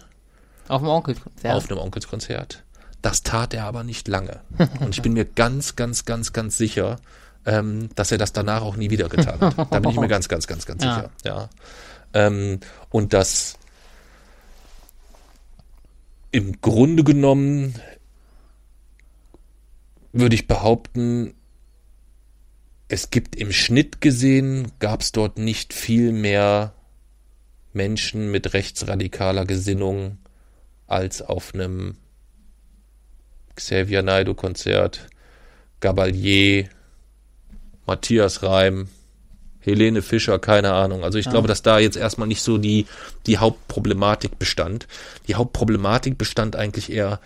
Auf dem Onkelkonzert. auf einem Onkelskonzert. Das tat er aber nicht lange. Und ich bin mir ganz, ganz, ganz, ganz sicher, ähm, dass er das danach auch nie wieder getan hat. Da bin ich mir ganz, ganz, ganz, ganz sicher. Ja. Ähm, und das im Grunde genommen würde ich behaupten, es gibt im Schnitt gesehen, gab es dort nicht viel mehr Menschen mit rechtsradikaler Gesinnung als auf einem Xavier Naidoo Konzert, Gabalier, Matthias Reim, Helene Fischer, keine Ahnung. Also ich glaube, dass da jetzt erstmal nicht so die, die Hauptproblematik bestand. Die Hauptproblematik bestand eigentlich eher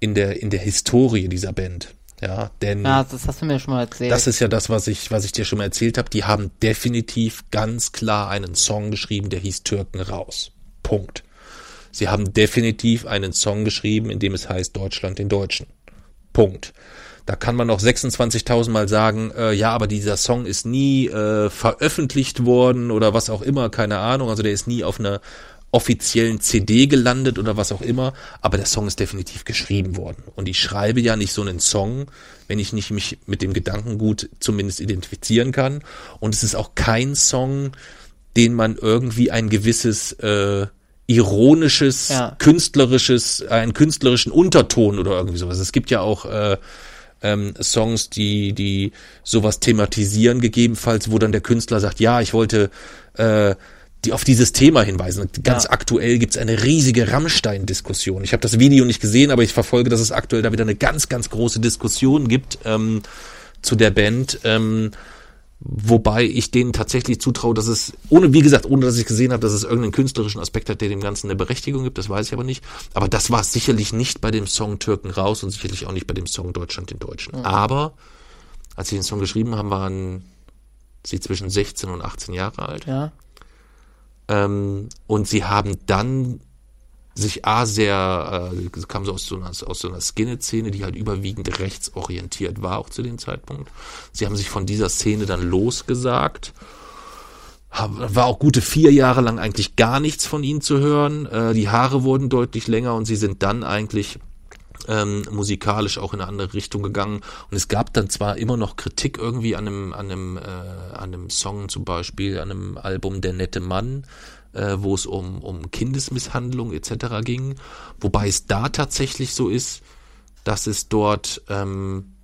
in der, in der Historie dieser Band. Ja, denn Ja, das hast du mir schon mal erzählt. das ist ja das, was ich, was ich dir schon mal erzählt habe. Die haben definitiv ganz klar einen Song geschrieben, der hieß Türken raus. Punkt. Sie haben definitiv einen Song geschrieben, in dem es heißt Deutschland den Deutschen. Punkt. Da kann man noch 26.000 Mal sagen, äh, ja, aber dieser Song ist nie äh, veröffentlicht worden oder was auch immer, keine Ahnung. Also der ist nie auf einer offiziellen CD gelandet oder was auch immer, aber der Song ist definitiv geschrieben worden. Und ich schreibe ja nicht so einen Song, wenn ich nicht mich mit dem Gedankengut zumindest identifizieren kann. Und es ist auch kein Song, den man irgendwie ein gewisses äh, ironisches, Ja. künstlerisches, einen künstlerischen Unterton oder irgendwie sowas. Es gibt ja auch äh, ähm, Songs, die, die sowas thematisieren, gegebenenfalls, wo dann der Künstler sagt, ja, ich wollte äh, die auf dieses Thema hinweisen. Ganz Ja. aktuell gibt's eine riesige Rammstein-Diskussion. Ich habe das Video nicht gesehen, aber ich verfolge, dass es aktuell da wieder eine ganz, ganz große Diskussion gibt ähm, zu der Band. Ähm, Wobei ich denen tatsächlich zutraue, dass es, ohne, wie gesagt, ohne dass ich gesehen habe, dass es irgendeinen künstlerischen Aspekt hat, der dem Ganzen eine Berechtigung gibt, das weiß ich aber nicht. Aber das war es sicherlich nicht bei dem Song Türken raus und sicherlich auch nicht bei dem Song Deutschland den Deutschen. Aber als sie den Song geschrieben haben, waren sie zwischen 16 und 18 Jahre alt. ja. Ähm, und sie haben dann sich A sehr, äh, kam so aus so einer, aus so einer Skinhead-Szene, die halt überwiegend rechtsorientiert war, auch zu dem Zeitpunkt. Sie haben sich von dieser Szene dann losgesagt. War auch gute vier Jahre lang eigentlich gar nichts von ihnen zu hören. Äh, die Haare wurden deutlich länger und sie sind dann eigentlich ähm, musikalisch auch in eine andere Richtung gegangen. Und es gab dann zwar immer noch Kritik irgendwie an einem, an einem, äh, an einem Song zum Beispiel, an einem Album Der nette Mann, äh, wo es um, um Kindesmisshandlung etc. ging. Wobei es da tatsächlich so ist, dass es dort ähm,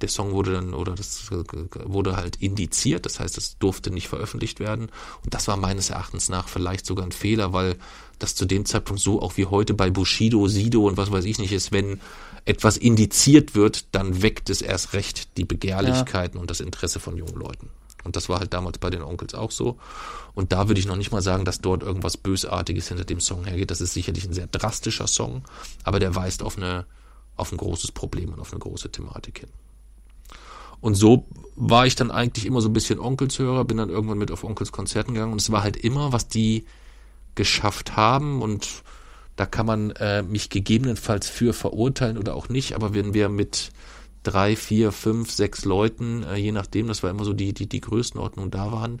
der Song wurde dann oder das wurde halt indiziert, das heißt, es durfte nicht veröffentlicht werden und das war meines Erachtens nach vielleicht sogar ein Fehler, weil das zu dem Zeitpunkt so auch wie heute bei Bushido, Sido und was weiß ich nicht ist, wenn etwas indiziert wird, dann weckt es erst recht die Begehrlichkeiten und das Interesse von jungen Leuten. Und das war halt damals bei den Onkels auch so. Und da würde ich noch nicht mal sagen, dass dort irgendwas Bösartiges hinter dem Song hergeht. Das ist sicherlich ein sehr drastischer Song, aber der weist auf eine, auf ein großes Problem und auf eine große Thematik hin. Und so war ich dann eigentlich immer so ein bisschen Onkelshörer, bin dann irgendwann mit auf Onkels Konzerten gegangen und es war halt immer, was die geschafft haben und da kann man äh, mich gegebenenfalls für verurteilen oder auch nicht, aber wenn wir mit drei, vier, fünf, sechs Leuten, äh, je nachdem, das war immer so die, die, die Größenordnung da waren,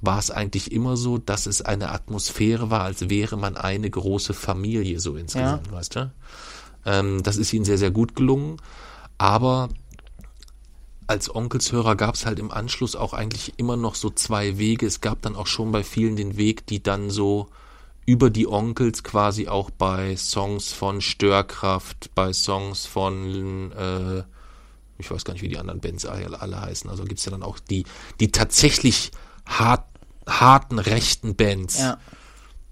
war es eigentlich immer so, dass es eine Atmosphäre war, als wäre man eine große Familie so insgesamt, weißt du? Ähm, das ist ihnen sehr, sehr gut gelungen, aber als Onkelshörer gab es halt im Anschluss auch eigentlich immer noch so zwei Wege. Es gab dann auch schon bei vielen den Weg, die dann so über die Onkels quasi auch bei Songs von Störkraft, bei Songs von, äh, ich weiß gar nicht, wie die anderen Bands alle, alle heißen. Also gibt's ja dann auch die, die tatsächlich hart, harten rechten Bands, Ja.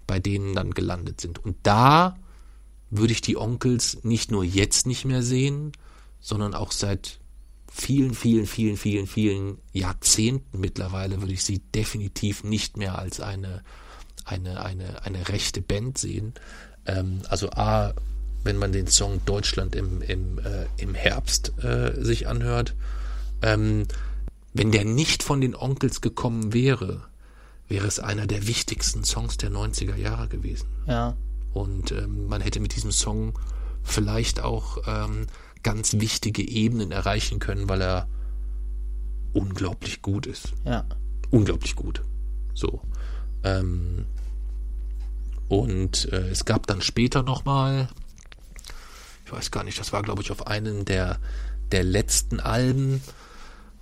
bei denen dann gelandet sind. Und da würde ich die Onkels nicht nur jetzt nicht mehr sehen, sondern auch seit vielen, vielen, vielen, vielen, vielen Jahrzehnten mittlerweile würde ich sie definitiv nicht mehr als eine, eine, eine, eine rechte Band sehen. Ähm, also A, wenn man den Song Deutschland im, im, äh, im Herbst äh, sich anhört, ähm, wenn der nicht von den Onkels gekommen wäre, wäre es einer der wichtigsten Songs der 90er Jahre gewesen. Ja. Und ähm, man hätte mit diesem Song vielleicht auch ähm, ganz wichtige Ebenen erreichen können, weil er unglaublich gut ist. Ja. Unglaublich gut. So. Ähm, und äh, es gab dann später nochmal, ich weiß gar nicht, das war glaube ich auf einem der, der letzten Alben,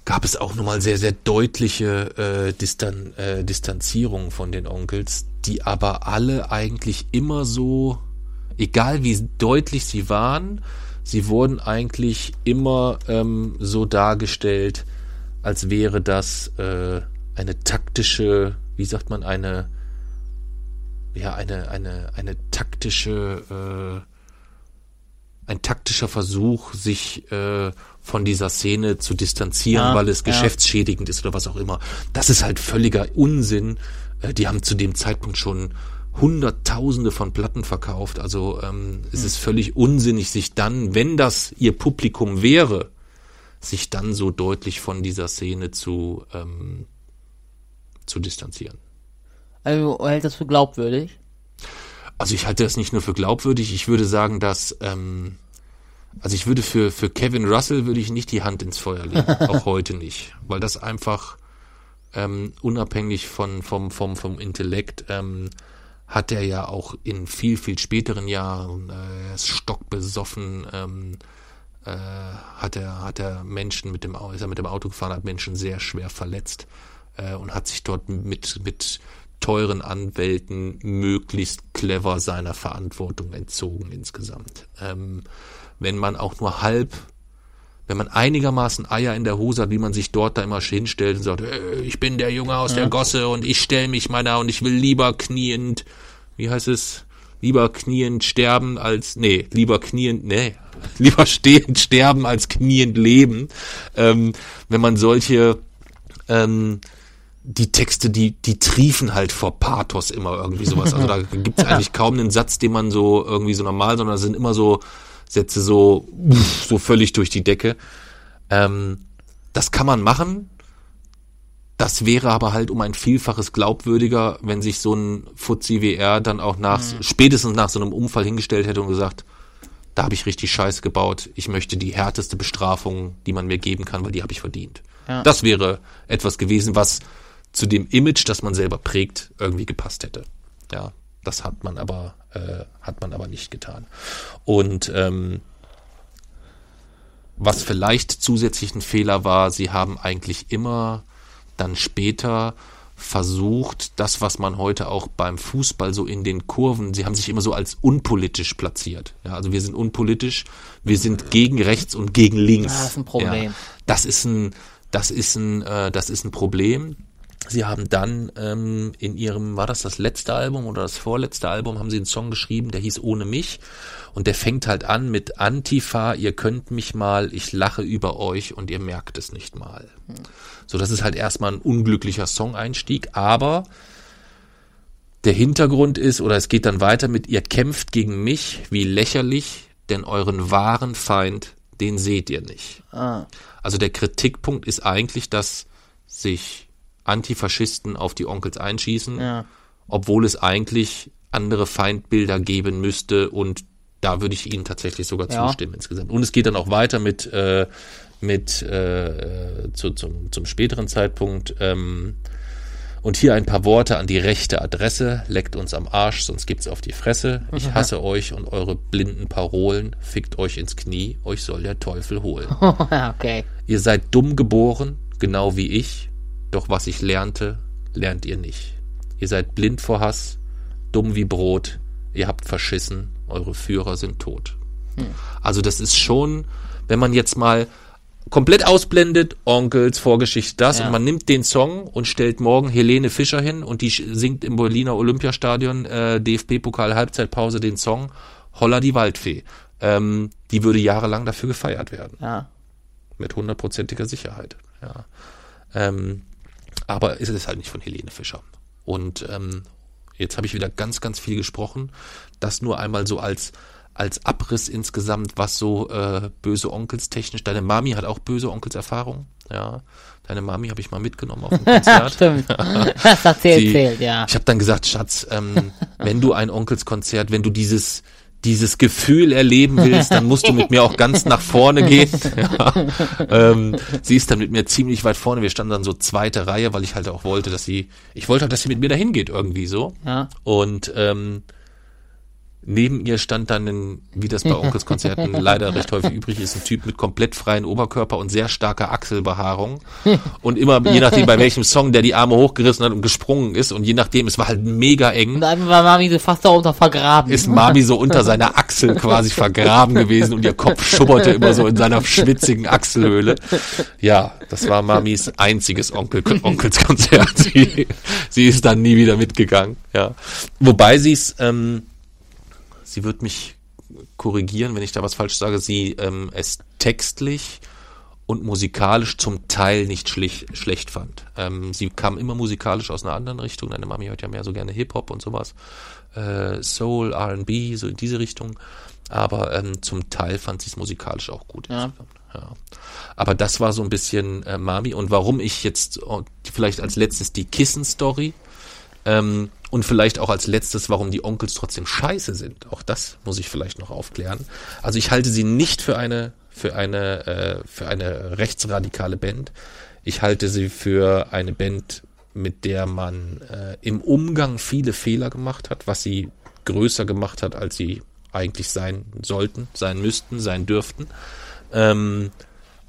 gab es auch nochmal sehr, sehr deutliche äh, Distan äh, Distanzierungen von den Onkels, die aber alle eigentlich immer so, egal wie deutlich sie waren, sie wurden eigentlich immer ähm, so dargestellt, als wäre das äh, eine taktische, wie sagt man, eine, ja, eine, eine, eine taktische, äh, ein taktischer Versuch, sich äh, von dieser Szene zu distanzieren, Ja, weil es ja. geschäftsschädigend ist oder was auch immer. Das ist halt völliger Unsinn. Äh, die haben zu dem Zeitpunkt schon Hunderttausende von Platten verkauft. Also ähm, es Hm. ist völlig unsinnig, sich dann, wenn das ihr Publikum wäre, sich dann so deutlich von dieser Szene zu, ähm, zu distanzieren. Also hält das für glaubwürdig? Also ich halte das nicht nur für glaubwürdig, ich würde sagen, dass, ähm, also ich würde für, für Kevin Russell würde ich nicht die Hand ins Feuer legen, auch heute nicht, weil das einfach ähm, unabhängig von, vom, vom, vom Intellekt ähm, hat er ja auch in viel, viel späteren Jahren, äh, er ist stockbesoffen, ähm, äh, hat er, hat er Menschen mit dem, ist er mit dem Auto gefahren, hat Menschen sehr schwer verletzt äh, und hat sich dort mit, mit teuren Anwälten möglichst clever seiner Verantwortung entzogen insgesamt. Ähm, wenn man auch nur halb, wenn man einigermaßen Eier in der Hose hat, wie man sich dort da immer hinstellt und sagt, äh, ich bin der Junge aus der Gosse und ich stelle mich meiner und ich will lieber kniend, wie heißt es, lieber kniend sterben als, nee, lieber kniend, nee, lieber stehend sterben als kniend leben. Ähm, wenn man solche, ähm, die Texte, die, die triefen halt vor Pathos immer irgendwie sowas. Also da gibt's eigentlich kaum einen Satz, den man so irgendwie so normal, sondern sind immer so Sätze so, uff, so völlig durch die Decke. Ähm, das kann man machen. Das wäre aber halt um ein Vielfaches glaubwürdiger, wenn sich so ein Fuzzi wie er dann auch nach, spätestens nach so einem Unfall hingestellt hätte und gesagt, da habe ich richtig Scheiße gebaut. Ich möchte die härteste Bestrafung, die man mir geben kann, weil die habe ich verdient. Ja. Das wäre etwas gewesen, was zu dem Image, das man selber prägt, irgendwie gepasst hätte. Ja, das hat man aber äh, hat man aber nicht getan. Und ähm, was vielleicht zusätzlich ein Fehler war, sie haben eigentlich immer dann später versucht, das, was man heute auch beim Fußball so in den Kurven, sie haben sich immer so als unpolitisch platziert. Ja, also wir sind unpolitisch, wir sind gegen rechts und gegen links. Das ist ein Problem. Ja, das ist ein, das ist ein, äh, das ist ein Problem. Sie haben dann ähm, in ihrem, war das das letzte Album oder das vorletzte Album, haben sie einen Song geschrieben, der hieß Ohne mich. Und der fängt halt an mit Antifa, ihr könnt mich mal, ich lache über euch und ihr merkt es nicht mal. So, das ist halt erstmal ein unglücklicher Song-Einstieg, aber der Hintergrund ist, oder es geht dann weiter mit, ihr kämpft gegen mich, wie lächerlich, denn euren wahren Feind, den seht ihr nicht. Ah, Also der Kritikpunkt ist eigentlich, dass sich Antifaschisten auf die Onkels einschießen, ja. obwohl es eigentlich andere Feindbilder geben müsste und da würde ich Ihnen tatsächlich sogar Ja. zustimmen insgesamt. Und es geht dann auch weiter mit, äh, mit äh, zu, zum, zum späteren Zeitpunkt. Ähm, und hier ein paar Worte an die rechte Adresse. Leckt uns am Arsch, sonst gibt's auf die Fresse. Ich hasse euch und eure blinden Parolen. Fickt euch ins Knie, euch soll der Teufel holen. okay. Ihr seid dumm geboren, genau wie ich, doch was ich lernte, lernt ihr nicht. Ihr seid blind vor Hass, dumm wie Brot, ihr habt verschissen, eure Führer sind tot. Also das ist schon, wenn man jetzt mal komplett ausblendet, Onkels, Vorgeschichte, das, Ja. und man nimmt den Song und stellt morgen Helene Fischer hin und die singt im Berliner Olympiastadion äh, DFB-Pokal Halbzeitpause den Song Holla die Waldfee. Ähm, die würde jahrelang dafür gefeiert werden Ja. mit hundertprozentiger Sicherheit. Ja. Ähm, aber es ist halt nicht von Helene Fischer. Und ähm, jetzt habe ich wieder ganz, ganz viel gesprochen. Das nur einmal so als als Abriss insgesamt, was so äh, böse Onkels technisch. Deine Mami hat auch böse Onkels Erfahrung. Ja, deine Mami habe ich mal mitgenommen auf dem Konzert. Stimmt. Das hat sie erzählt, ja. Ich habe dann gesagt, Schatz, ähm, wenn du ein Onkelskonzert, wenn du dieses dieses Gefühl erleben willst, dann musst du mit mir auch ganz nach vorne gehen. Ja. Ähm, sie ist dann mit mir ziemlich weit vorne. Wir standen dann so zweite Reihe, weil ich halt auch wollte, dass sie, ich wollte halt, dass sie mit mir dahin geht irgendwie so. Ja. Und ähm, Neben ihr stand dann, ein, wie das bei Onkelskonzerten leider recht häufig übrig ist, ein Typ mit komplett freien Oberkörper und sehr starker Achselbehaarung. Und immer, je nachdem, bei welchem Song der die Arme hochgerissen hat und gesprungen ist, und je nachdem, es war halt mega eng. Und dann war Mami so fast darunter vergraben. Ist Mami so unter seiner Achsel quasi vergraben gewesen und ihr Kopf schubberte immer so in seiner schwitzigen Achselhöhle. Ja, das war Mamis einziges Onkel, Onkelskonzert. Sie, sie ist dann nie wieder mitgegangen. Ja, wobei sie es ähm, sie wird mich korrigieren, wenn ich da was falsch sage, sie ähm, es textlich und musikalisch zum Teil nicht schlicht, schlecht fand. Ähm, sie kam immer musikalisch aus einer anderen Richtung. Deine Mami hört ja mehr so gerne Hip-Hop und sowas. Äh, Soul, RB, so in diese Richtung. Aber ähm, zum Teil fand sie es musikalisch auch gut. Ja. Ja. Aber das war so ein bisschen äh, Mami. Und warum ich jetzt oh, vielleicht als letztes die Kissen-Story ähm, und vielleicht auch als letztes, warum die Onkels trotzdem scheiße sind. Auch das muss ich vielleicht noch aufklären. Also ich halte sie nicht für eine, für eine, äh, für eine rechtsradikale Band. Ich halte sie für eine Band, mit der man äh, im Umgang viele Fehler gemacht hat, was sie größer gemacht hat, als sie eigentlich sein sollten, sein müssten, sein dürften. Ähm,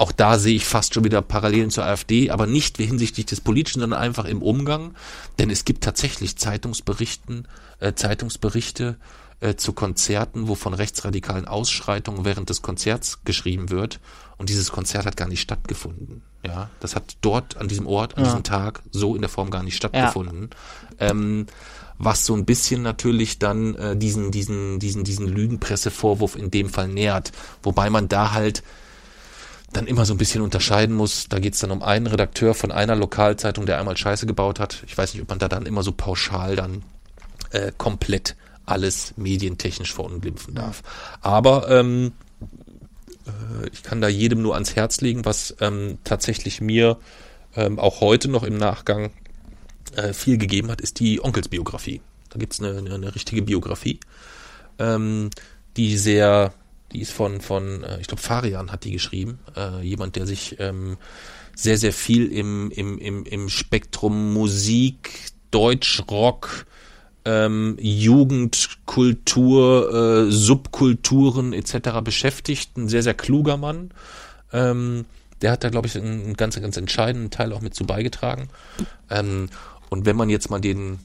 auch da sehe ich fast schon wieder Parallelen zur AfD, aber nicht hinsichtlich des Politischen, sondern einfach im Umgang. Denn es gibt tatsächlich Zeitungsberichten, äh, Zeitungsberichte äh, zu Konzerten, wo von rechtsradikalen Ausschreitungen während des Konzerts geschrieben wird. Und dieses Konzert hat gar nicht stattgefunden. Ja, das hat dort an diesem Ort, an Ja. diesem Tag so in der Form gar nicht stattgefunden. Ähm, was so ein bisschen natürlich dann äh, diesen, diesen, diesen, diesen Lügenpressevorwurf in dem Fall nährt. Wobei man da halt dann immer so ein bisschen unterscheiden muss. Da geht's dann um einen Redakteur von einer Lokalzeitung, der einmal Scheiße gebaut hat. Ich weiß nicht, ob man da dann immer so pauschal dann äh, komplett alles medientechnisch verunglimpfen darf. Aber ähm, äh, ich kann da jedem nur ans Herz legen, was ähm, tatsächlich mir ähm, auch heute noch im Nachgang äh, viel gegeben hat, ist die Onkelsbiografie. Da gibt's eine, eine, eine richtige Biografie, ähm, die sehr, die ist von, von äh, ich glaube, Farian hat die geschrieben. Äh, jemand, der sich ähm, sehr, sehr viel im, im, im, im Spektrum Musik, Deutsch, Rock, ähm, Jugendkultur, äh, Subkulturen etc. beschäftigt. Ein sehr, sehr kluger Mann. Ähm, der hat da, glaube ich, einen, einen ganz, ganz entscheidenden Teil auch mit zu beigetragen. Ähm, und wenn man jetzt mal den,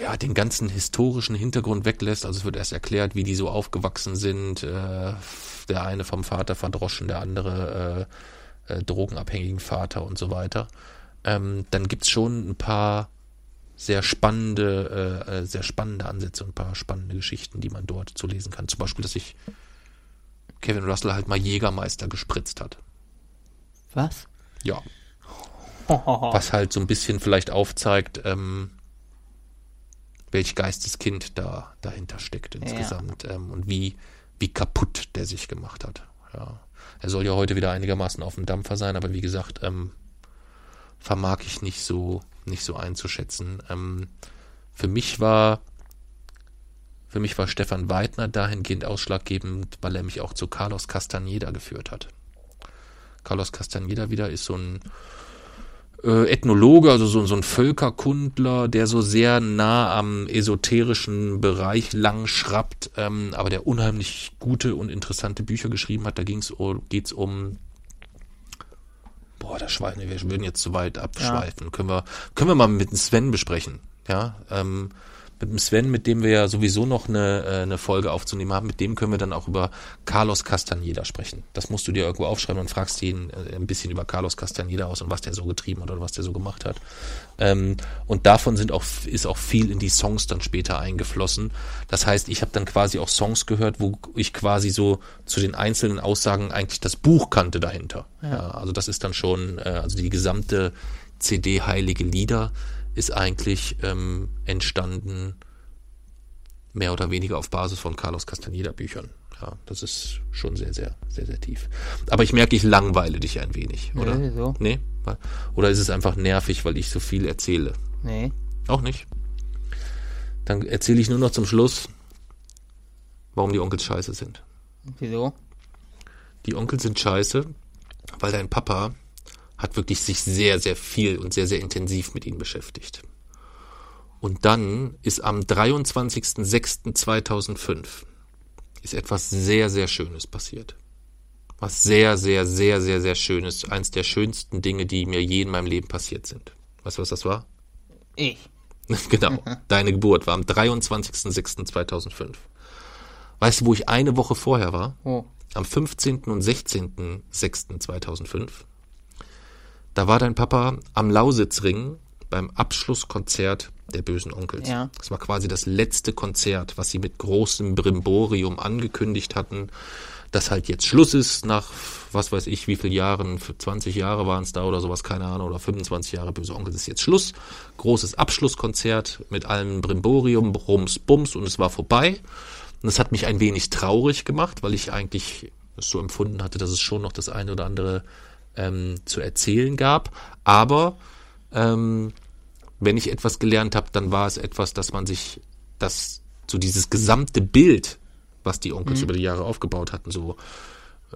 ja, den ganzen historischen Hintergrund weglässt, also es wird erst erklärt, wie die so aufgewachsen sind, äh, der eine vom Vater verdroschen, der andere äh, äh, drogenabhängigen Vater und so weiter, ähm, dann gibt's schon ein paar sehr spannende, äh, äh, sehr spannende Ansätze und ein paar spannende Geschichten, die man dort zu lesen kann. Zum Beispiel, dass sich Kevin Russell halt mal Jägermeister gespritzt hat. Was? Ja. Was halt so ein bisschen vielleicht aufzeigt, ähm, welch Geisteskind da dahinter steckt insgesamt ähm, und wie, wie kaputt der sich gemacht hat. Ja. Er soll ja heute wieder einigermaßen auf dem Dampfer sein, aber wie gesagt, ähm, vermag ich nicht so, nicht so einzuschätzen. Ähm, für mich war, für mich war Stefan Weidner dahingehend ausschlaggebend, weil er mich auch zu Carlos Castaneda geführt hat. Carlos Castaneda wieder ist so ein äh, Ethnologe, also so, so ein Völkerkundler, der so sehr nah am esoterischen Bereich lang schrappt, ähm, aber der unheimlich gute und interessante Bücher geschrieben hat. Da ging's, um- geht's um Boah, das Schweine, wir würden jetzt zu weit abschweifen. Können wir, können wir mal mit Sven besprechen. Ja, ähm, mit dem Sven, mit dem wir ja sowieso noch eine, äh, eine Folge aufzunehmen haben, mit dem können wir dann auch über Carlos Castaneda sprechen. Das musst du dir irgendwo aufschreiben und fragst ihn äh, ein bisschen über Carlos Castaneda aus und was der so getrieben hat oder was der so gemacht hat. Ähm, und davon sind auch, ist auch viel in die Songs dann später eingeflossen. Das heißt, ich habe dann quasi auch Songs gehört, wo ich quasi so zu den einzelnen Aussagen eigentlich das Buch kannte dahinter. Ja. also das ist dann schon, äh, also die gesamte CD Heilige Lieder ist eigentlich ähm, entstanden mehr oder weniger auf Basis von Carlos Castaneda Büchern. Ja, das ist schon sehr, sehr, sehr, sehr tief. Aber ich merke, ich langweile dich ein wenig, oder? Nee, so. Nee? Oder ist es einfach nervig, weil ich so viel erzähle? Nee. Auch nicht. Dann erzähle ich nur noch zum Schluss, warum die Onkels scheiße sind. Wieso? Die Onkels sind scheiße, weil dein Papa hat wirklich sich sehr, sehr viel und sehr, sehr intensiv mit ihnen beschäftigt. Und dann ist am 23.06.2005 ist etwas sehr, sehr Schönes passiert. Was sehr, sehr, sehr, sehr, sehr Schönes. Eins der schönsten Dinge, die mir je in meinem Leben passiert sind. Weißt du, was das war? Ich. genau. Deine Geburt war am 23.06.2005. Weißt du, wo ich eine Woche vorher war? Oh. Am 15. und 16.06.2005. Da war dein Papa am Lausitzring beim Abschlusskonzert der bösen Onkels. Ja. Das war quasi das letzte Konzert, was sie mit großem Brimborium angekündigt hatten, dass halt jetzt Schluss ist nach was weiß ich wie viel Jahren, 20 Jahre waren es da oder sowas, keine Ahnung, oder 25 Jahre böse Onkels ist jetzt Schluss. Großes Abschlusskonzert mit allem Brimborium, Rums, Bums und es war vorbei. Und das hat mich ein wenig traurig gemacht, weil ich eigentlich so empfunden hatte, dass es schon noch das eine oder andere ähm, zu erzählen gab. Aber ähm, wenn ich etwas gelernt habe, dann war es etwas, dass man sich das so dieses gesamte Bild, was die Onkels über die Jahre aufgebaut hatten, so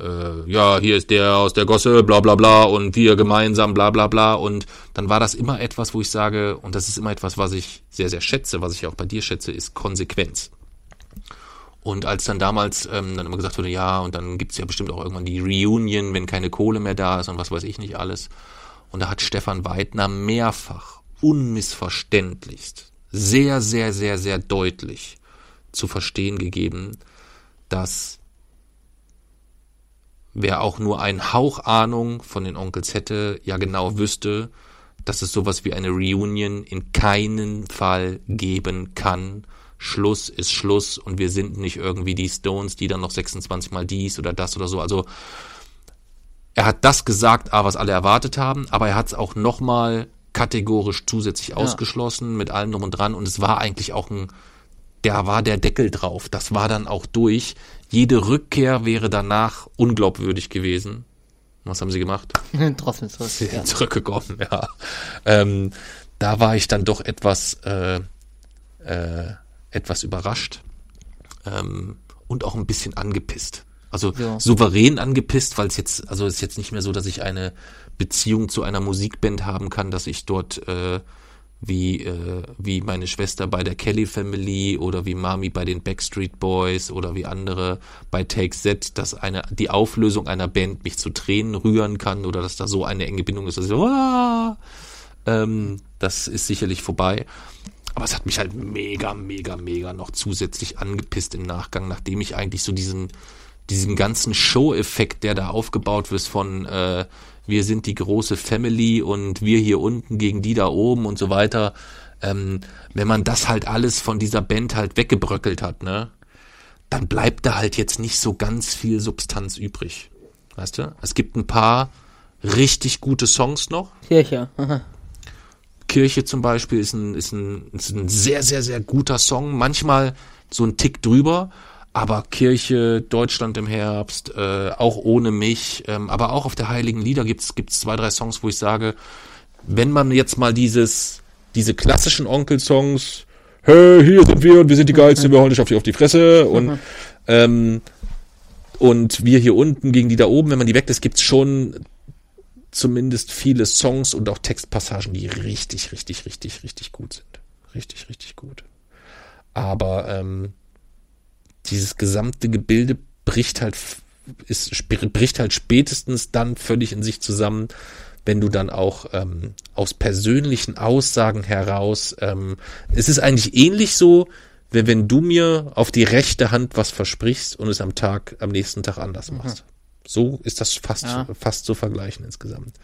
äh, ja, hier ist der aus der Gosse, bla bla bla und wir gemeinsam, bla bla bla. Und dann war das immer etwas, wo ich sage, und das ist immer etwas, was ich sehr, sehr schätze, was ich auch bei dir schätze, ist Konsequenz. Und als dann damals ähm, dann immer gesagt wurde, ja, und dann gibt's ja bestimmt auch irgendwann die Reunion, wenn keine Kohle mehr da ist und was weiß ich nicht alles. Und da hat Stefan Weidner mehrfach, unmissverständlichst, sehr, sehr, sehr, sehr deutlich zu verstehen gegeben, dass wer auch nur einen Hauch Ahnung von den Onkels hätte, ja genau wüsste, dass es sowas wie eine Reunion in keinen Fall geben kann. Schluss ist Schluss und wir sind nicht irgendwie die Stones, die dann noch 26 mal dies oder das oder so. Also er hat das gesagt, was alle erwartet haben, aber er hat es auch nochmal kategorisch zusätzlich ausgeschlossen mit allem drum und dran und es war eigentlich auch ein, da war der Deckel drauf. Das war dann auch durch. Jede Rückkehr wäre danach unglaubwürdig gewesen. Was haben sie gemacht? Trotzdem zurück. Sie Ja. zurückgekommen, ja. Ähm, da war ich dann doch etwas, äh, äh, etwas überrascht ähm, und auch ein bisschen angepisst. Also Ja. souverän angepisst, weil es jetzt, also es ist jetzt nicht mehr so, dass ich eine Beziehung zu einer Musikband haben kann, dass ich dort äh, wie, äh, wie meine Schwester bei der Kelly Family oder wie Mami bei den Backstreet Boys oder wie andere bei Take Z, dass eine, die Auflösung einer Band mich zu Tränen rühren kann oder dass da so eine enge Bindung ist, dass ich so, ah, ähm, das ist sicherlich vorbei. Aber es hat mich halt mega, mega, mega noch zusätzlich angepisst im Nachgang, nachdem ich eigentlich so diesen, diesen ganzen Show-Effekt, der da aufgebaut wird von äh, wir sind die große Family und wir hier unten gegen die da oben und so weiter, ähm, wenn man das halt alles von dieser Band halt weggebröckelt hat, ne, dann bleibt da halt jetzt nicht so ganz viel Substanz übrig. Weißt du? Es gibt ein paar richtig gute Songs noch. Kirche. Kirche zum Beispiel ist ein, ist ein, ist ein sehr, sehr, sehr guter Song. Manchmal so ein Tick drüber. Aber Kirche, Deutschland im Herbst, äh, auch ohne mich, ähm, aber auch auf der Heiligen Lieder gibt's gibt's zwei, drei Songs, wo ich sage, wenn man jetzt mal dieses, diese klassischen Onkel-Songs, hey, hier sind wir und wir sind die Geilsten, wir holen dich auf die, auf die Fresse und, ähm, und wir hier unten gegen die da oben, wenn man die weglässt, gibt's schon zumindest viele Songs und auch Textpassagen, die richtig, richtig, richtig, richtig gut sind. Richtig, richtig gut. Aber ähm, dieses gesamte Gebilde bricht halt, ist, bricht halt spätestens dann völlig in sich zusammen, wenn du dann auch ähm, aus persönlichen Aussagen heraus, ähm, es ist eigentlich ähnlich so, wenn, wenn du mir auf die rechte Hand was versprichst und es am Tag, am nächsten Tag anders machst. So ist das fast, Ja. fast zu vergleichen insgesamt.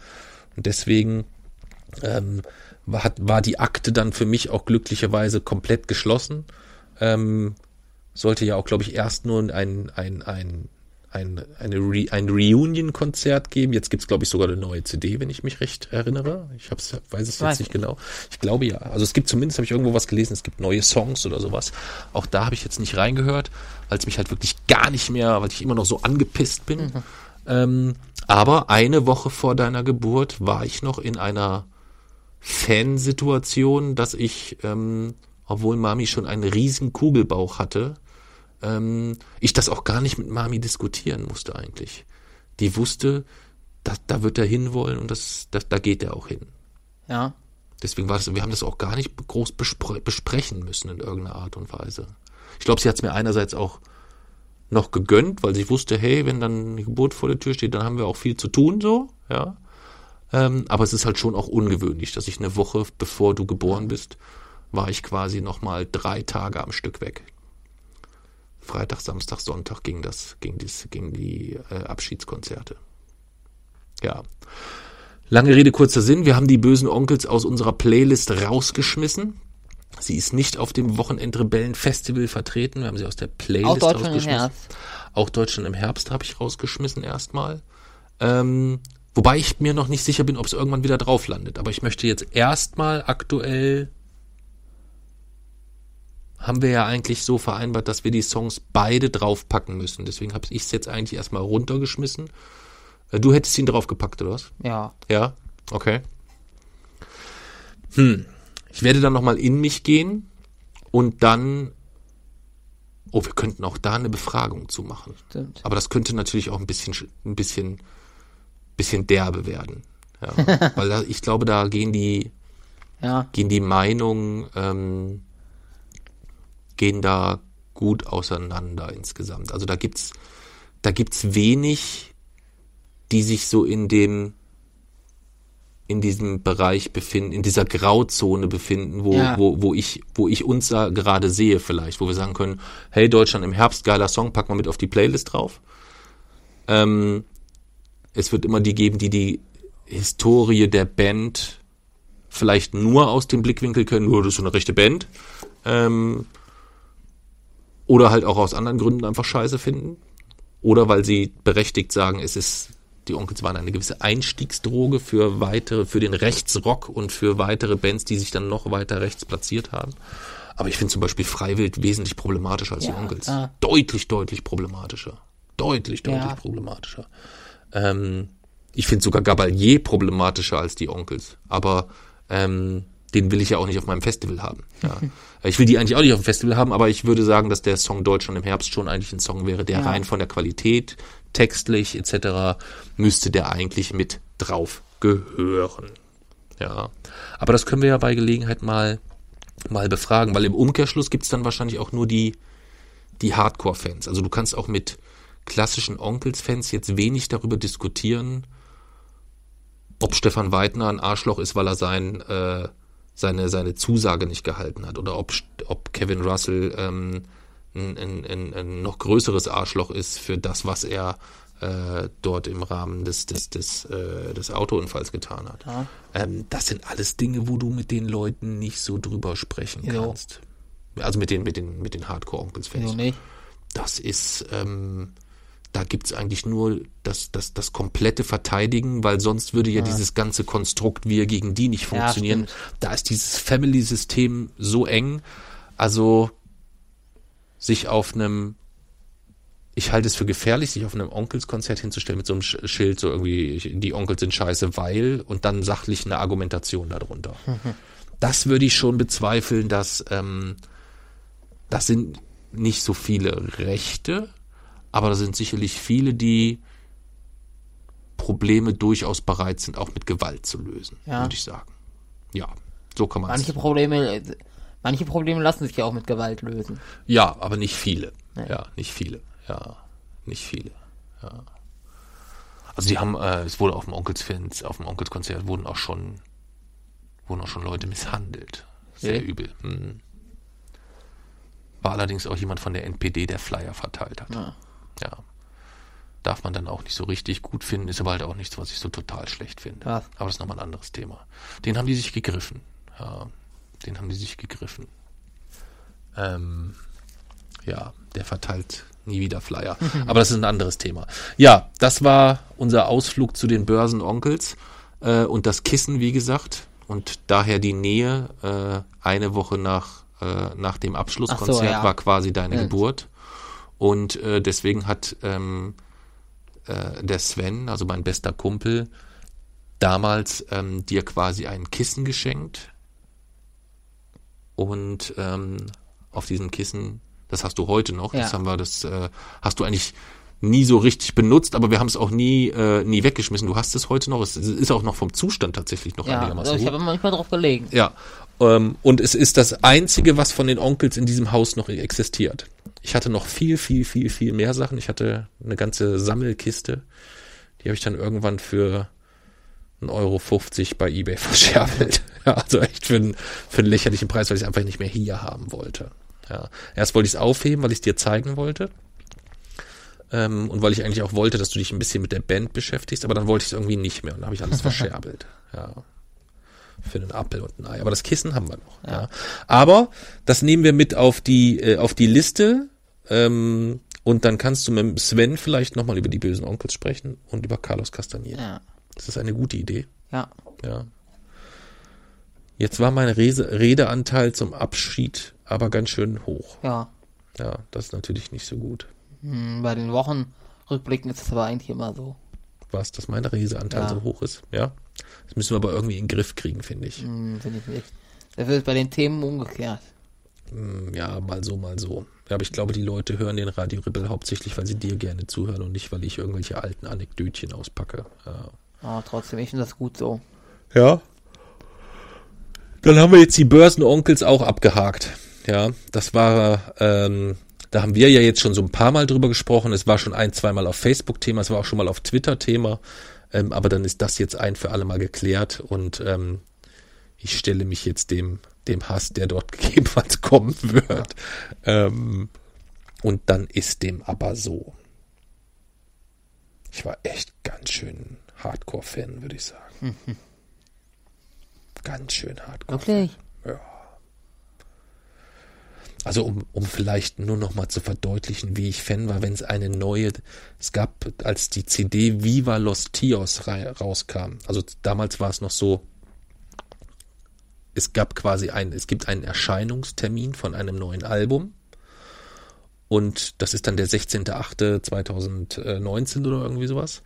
Und deswegen ähm, war, war die Akte dann für mich auch glücklicherweise komplett geschlossen. Ähm, sollte ja auch, glaube ich, erst nur ein, ein, ein, ein, eine Re, ein Reunion-Konzert geben. Jetzt gibt's glaube ich, sogar eine neue CD, wenn ich mich recht erinnere. Ich hab's, weiß es Weiß jetzt nicht genau. Ich glaube ja. Also es gibt zumindest, habe ich irgendwo was gelesen, es gibt neue Songs oder sowas. Auch da habe ich jetzt nicht reingehört, weil es mich halt wirklich gar nicht mehr, weil ich immer noch so angepisst bin. Ähm, aber eine Woche vor deiner Geburt war ich noch in einer Fansituation, dass ich, ähm, obwohl Mami schon einen riesen Kugelbauch hatte, ähm, ich das auch gar nicht mit Mami diskutieren musste eigentlich. Die wusste, da, da wird er hinwollen und das, das, da geht er auch hin. Ja. Deswegen war das, wir haben das auch gar nicht groß bespre besprechen müssen in irgendeiner Art und Weise. Ich glaube, sie hat es mir einerseits auch noch gegönnt, weil sie wusste, hey, wenn dann die Geburt vor der Tür steht, dann haben wir auch viel zu tun, so, ja. Ähm, aber es ist halt schon auch ungewöhnlich, dass ich eine Woche bevor du geboren bist, war ich quasi nochmal drei Tage am Stück weg. Freitag, Samstag, Sonntag ging das, ging dies, ging die äh, Abschiedskonzerte. Ja. Lange Rede, kurzer Sinn. Wir haben die bösen Onkels aus unserer Playlist rausgeschmissen. Sie ist nicht auf dem Wochenendrebellen-Festival vertreten. Wir haben sie aus der Playlist Auch Deutschland im rausgeschmissen. Herbst. Auch Deutschland im Herbst habe ich rausgeschmissen erstmal. Ähm, wobei ich mir noch nicht sicher bin, ob es irgendwann wieder drauf landet. Aber ich möchte jetzt erstmal aktuell haben wir ja eigentlich so vereinbart, dass wir die Songs beide draufpacken müssen. Deswegen habe ich es jetzt eigentlich erstmal runtergeschmissen. Äh, Du hättest ihn draufgepackt, oder was? Ja. Ja, okay. Hm. Ich werde dann nochmal in mich gehen und dann. Oh, wir könnten auch da eine Befragung zu machen. Stimmt. Aber das könnte natürlich auch ein bisschen, sch- ein bisschen, bisschen derbe werden. Ja, weil da, ich glaube, da gehen die, Ja. gehen die Meinungen, ähm, gehen da gut auseinander insgesamt. Also da gibt's, da gibt's wenig, die sich so in dem, in diesem Bereich befinden, in dieser Grauzone befinden, wo, Ja. wo, wo ich, wo ich uns da gerade sehe vielleicht, wo wir sagen können, hey Deutschland im Herbst, geiler Song, pack mal mit auf die Playlist drauf. Ähm, es wird immer die geben, die die Historie der Band vielleicht nur aus dem Blickwinkel können, nur das ist so eine rechte Band. Ähm, oder halt auch aus anderen Gründen einfach scheiße finden. Oder weil sie berechtigt sagen, es ist, die Onkels waren eine gewisse Einstiegsdroge für weitere, für den Rechtsrock und für weitere Bands, die sich dann noch weiter rechts platziert haben. Aber ich finde zum Beispiel Freiwild wesentlich problematischer als die Ja, Onkels. klar. Deutlich, deutlich problematischer. Deutlich, deutlich Ja. problematischer. Ähm, ich finde sogar Gabalier problematischer als die Onkels. Aber ähm, den will ich ja auch nicht auf meinem Festival haben. Ja. ich will die eigentlich auch nicht auf dem Festival haben, aber ich würde sagen, dass der Song Deutschland im Herbst schon eigentlich ein Song wäre, der Ja. rein von der Qualität, textlich etc. müsste der eigentlich mit drauf gehören. Ja. Aber das können wir ja bei Gelegenheit mal, mal befragen, weil im Umkehrschluss gibt's dann wahrscheinlich auch nur die, die Hardcore-Fans. Also du kannst auch mit klassischen Onkels-Fans jetzt wenig darüber diskutieren, ob Stefan Weidner ein Arschloch ist, weil er sein, äh, seine, seine Zusage nicht gehalten hat, oder ob, ob Kevin Russell ähm, ein, ein, ein, noch größeres Arschloch ist für das, was er äh, dort im Rahmen des, des, des, äh, des Autounfalls getan hat. Ja. Ähm, das sind alles Dinge, wo du mit den Leuten nicht so drüber sprechen Wieso? kannst. Also mit den, mit den, mit den Hardcore-Onkels-Fans Wieso nicht? das ist, ähm, da gibt's eigentlich nur das, das, das komplette Verteidigen, weil sonst würde ja, dieses ganze Konstrukt wir gegen die nicht Ja, funktionieren. stimmt. da ist dieses Family-System so eng. Also sich auf einem, ich halte es für gefährlich, sich auf einem Onkelskonzert hinzustellen mit so einem Sch- Schild, so irgendwie, die Onkels sind scheiße, weil, und dann sachlich eine Argumentation darunter. Das würde ich schon bezweifeln, dass, ähm, das sind nicht so viele Rechte, aber da sind sicherlich viele, die Probleme durchaus bereit sind, auch mit Gewalt zu lösen, Ja. würde ich sagen. Ja, so kann man Manche Probleme, manche Probleme lassen sich ja auch mit Gewalt lösen. Ja, aber nicht viele. Nee. Ja, nicht viele. Ja, nicht viele. Ja. Also die haben, äh, es wurde auf dem Onkelsfans, auf dem Onkelskonzert wurden auch schon, wurden auch schon Leute misshandelt. Sehr Okay. übel. Hm. War allerdings auch jemand von der NPD, der Flyer verteilt hat. Ja. Ja. Darf man dann auch nicht so richtig gut finden, ist aber halt auch nichts, was ich so total schlecht finde. Was? Aber das ist nochmal ein anderes Thema. Den haben die sich gegriffen. Ja, den haben die sich gegriffen. Ähm, ja, der verteilt nie wieder Flyer. Aber das ist ein anderes Thema. Ja, das war unser Ausflug zu den Börsenonkels äh, und das Kissen, wie gesagt. Und daher die Nähe, äh, eine Woche nach, äh, nach dem Abschlusskonzert so, ja. war quasi deine Ja. Geburt. Und äh, deswegen hat ähm, äh, der Sven, also mein bester Kumpel, damals ähm, dir quasi ein Kissen geschenkt. Und ähm, auf diesem Kissen, das hast du heute noch, das Ja. haben wir, das äh, hast du eigentlich nie so richtig benutzt, aber wir haben es auch nie, äh, nie weggeschmissen. Du hast es heute noch. Es ist auch noch vom Zustand tatsächlich noch Ja, einigermaßen also ich habe manchmal drauf gelegen. Ja. Ähm, und es ist das einzige, was von den Onkels in diesem Haus noch existiert. Ich hatte noch viel, viel, viel, viel mehr Sachen. Ich hatte eine ganze Sammelkiste. Die habe ich dann irgendwann für 1,50 Euro bei Ebay verscherbelt. Ja, also echt für einen, für einen lächerlichen Preis, weil ich es einfach nicht mehr hier haben wollte. Ja. Erst wollte ich es aufheben, weil ich es dir zeigen wollte. Ähm, und weil ich eigentlich auch wollte, dass du dich ein bisschen mit der Band beschäftigst, aber dann wollte ich es irgendwie nicht mehr und dann habe ich alles verscherbelt. Ja. Für einen Appel und ein Ei. Aber das Kissen haben wir noch. Ja. Aber das nehmen wir mit auf die, äh, auf die Liste. Ähm, und dann kannst du mit Sven vielleicht nochmal über die bösen Onkels sprechen und über Carlos Castaneda. Ja. Das ist eine gute Idee. Ja. Ja. Jetzt war mein Rese Redeanteil zum Abschied aber ganz schön hoch. Ja. Ja, das ist natürlich nicht so gut. Hm, Bei den Wochenrückblicken ist es aber eigentlich immer so. Was, dass mein Redeanteil Ja. so hoch ist? Ja. Das müssen wir aber irgendwie in den Griff kriegen, finde ich. Hm, Finde ich nicht. Das wird bei den Themen umgekehrt. Hm, Ja, mal so, mal so. Ja, aber ich glaube, die Leute hören den Radio Rebell hauptsächlich, weil sie dir gerne zuhören und nicht, weil ich irgendwelche alten Anekdötchen auspacke. Ja. Aber trotzdem, ich finde das gut so. Ja. Dann haben wir jetzt die Börsenonkels auch abgehakt. Ja, das war, ähm, da haben wir ja jetzt schon so ein paar Mal drüber gesprochen. Es war schon ein, zweimal auf Facebook Thema, es war auch schon mal auf Twitter Thema. Ähm, aber dann ist das jetzt ein für alle Mal geklärt und ähm, ich stelle mich jetzt dem, dem Hass, der dort gegebenenfalls kommen wird. Ähm, und dann ist dem aber so. Ich war echt ganz schön Hardcore-Fan, würde ich sagen. Ganz schön Hardcore. Wirklich? Also um, um vielleicht nur noch mal zu verdeutlichen, wie ich Fan war, wenn es eine neue, es gab, als die CD Viva Los Tios rauskam, also damals war es noch so, es gab quasi ein, es gibt einen Erscheinungstermin von einem neuen Album und das ist dann der 16.08.2019 oder irgendwie sowas.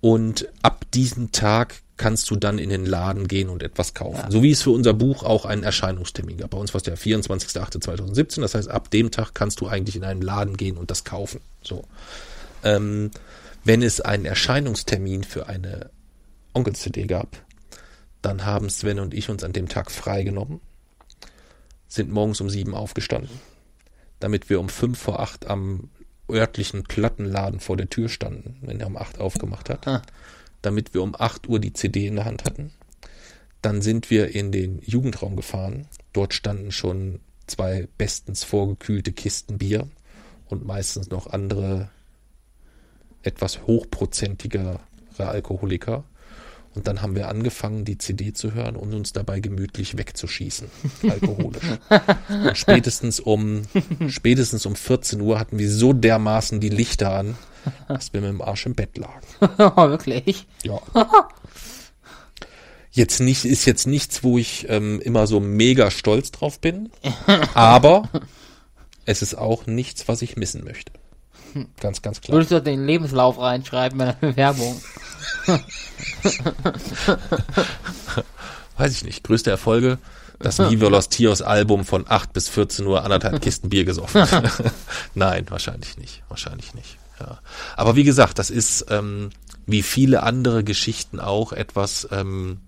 Und ab diesem Tag kannst du dann in den Laden gehen und etwas kaufen. So wie es für unser Buch auch einen Erscheinungstermin gab. Bei uns war es der 24.08.2017. Das heißt, ab dem Tag kannst du eigentlich in einen Laden gehen und das kaufen. So. Ähm, wenn es einen Erscheinungstermin für eine Onkel-CD gab, dann haben Sven und ich uns an dem Tag freigenommen, sind morgens um sieben aufgestanden, damit wir um fünf vor acht am örtlichen Plattenladen vor der Tür standen, wenn er um acht aufgemacht hat, Ah. damit wir um acht Uhr die CD in der Hand hatten. Dann sind wir in den Jugendraum gefahren. Dort standen schon zwei bestens vorgekühlte Kisten Bier und meistens noch andere etwas hochprozentigere Alkoholiker. Und dann haben wir angefangen, die CD zu hören und uns dabei gemütlich wegzuschießen, alkoholisch. Und spätestens um, spätestens um 14 Uhr hatten wir so dermaßen die Lichter an, dass wir mit dem Arsch im Bett lagen. Wirklich? Ja. Jetzt nicht, ist jetzt nichts, wo ich ähm, immer so mega stolz drauf bin, aber es ist auch nichts, was ich missen möchte. Ganz, ganz klar. Würdest du den Lebenslauf reinschreiben bei der Bewerbung? Weiß ich nicht. Größte Erfolge, das Viva Los Tios Album von 8 bis 14 Uhr anderthalb Kisten Bier gesoffen. Nein, wahrscheinlich nicht. Wahrscheinlich nicht. Ja. Aber wie gesagt, das ist ähm, wie viele andere Geschichten auch etwas, ähm,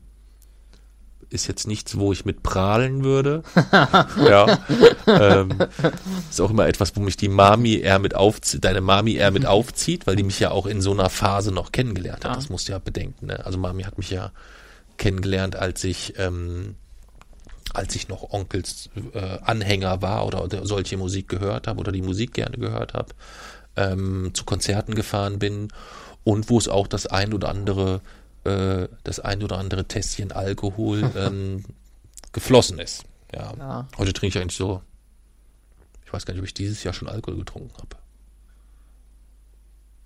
ist jetzt nichts, wo ich mit prahlen würde. ja. Ähm, ist auch immer etwas, wo mich die Mami eher mit aufzieht, deine Mami eher mit aufzieht, weil die mich ja auch in so einer Phase noch kennengelernt hat. Das musst du ja bedenken. Ne? Also Mami hat mich ja kennengelernt, als ich ähm, als ich noch Onkels äh, Anhänger war oder, oder solche Musik gehört habe oder die Musik gerne gehört habe, ähm, zu Konzerten gefahren bin und wo es auch das ein oder andere äh, das ein oder andere Tässchen Alkohol ähm, geflossen ist. Ja. Ja. Heute trinke ich eigentlich so. Ich weiß gar nicht, ob ich dieses Jahr schon Alkohol getrunken habe.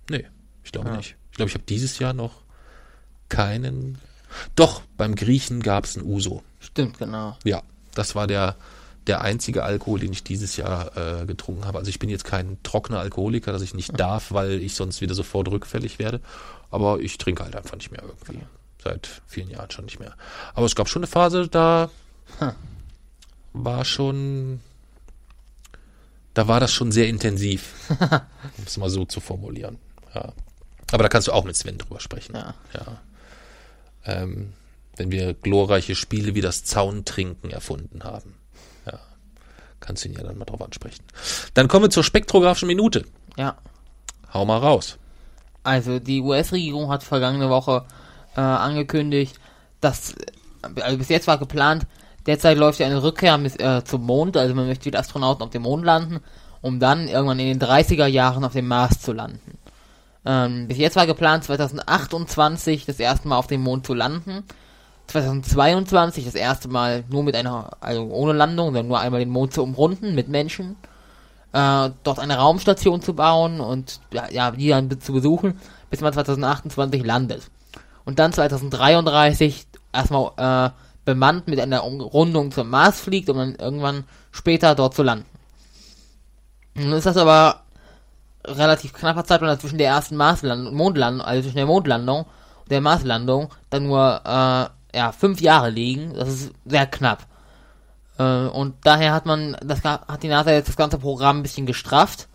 Nee, ich glaube Ja. nicht. Ich glaube, ich habe dieses Jahr noch keinen. Doch, beim Griechen gab es ein Uso. Stimmt, genau. Ja, das war der, der einzige Alkohol, den ich dieses Jahr äh, getrunken habe. Also ich bin jetzt kein trockener Alkoholiker, dass ich nicht darf, weil ich sonst wieder sofort rückfällig werde. Aber ich trinke halt einfach nicht mehr irgendwie. Seit vielen Jahren schon nicht mehr. Aber es gab schon eine Phase, da war schon, da war das schon sehr intensiv, um es mal so zu formulieren. Ja. Aber da kannst du auch mit Sven drüber sprechen. Ja. ja. Ähm, wenn wir glorreiche Spiele wie das Zauntrinken erfunden haben. Ja. Kannst du ihn ja dann mal drauf ansprechen. Dann kommen wir zur spektrographischen Minute. Ja. Hau mal raus. Also die US-Regierung hat vergangene Woche äh, angekündigt, dass also bis jetzt war geplant, derzeit läuft ja eine Rückkehr mit, äh, zum Mond, also man möchte wieder Astronauten auf dem Mond landen, um dann irgendwann in den 30er Jahren auf dem Mars zu landen. Ähm, bis jetzt war geplant 2028 das erste Mal auf dem Mond zu landen. 2022 das erste Mal nur mit einer, also ohne Landung, sondern nur einmal den Mond zu umrunden mit Menschen. Äh, dort eine Raumstation zu bauen und ja, die dann zu besuchen, bis man 2028 landet. Und dann 2033 erstmal äh, bemannt mit einer Umrundung zum Mars fliegt, um dann irgendwann später dort zu landen. Nun ist das aber relativ knapper Zeitplan zwischen der ersten Marslandung, Mondlandung, also zwischen der Mondlandung und der Marslandung, dann nur äh, ja, fünf Jahre liegen. Das ist sehr knapp. Äh, und daher hat man, das hat die NASA jetzt das ganze Programm ein bisschen gestrafft.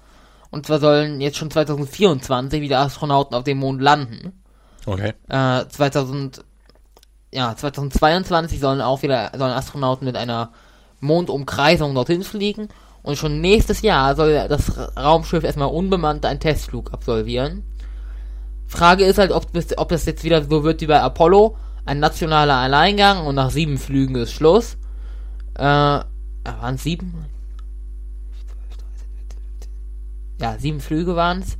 Und zwar sollen jetzt schon 2024 wieder Astronauten auf dem Mond landen. Okay. Äh, 2000, ja, 2022 sollen auch wieder, sollen Astronauten mit einer Mondumkreisung dorthin fliegen. Und schon nächstes Jahr soll das Raumschiff erstmal unbemannt einen Testflug absolvieren. Frage ist halt, ob, ob das jetzt wieder so wird wie bei Apollo, ein nationaler Alleingang und nach sieben Flügen ist Schluss. Äh, waren es sieben? Ja, sieben Flüge waren es.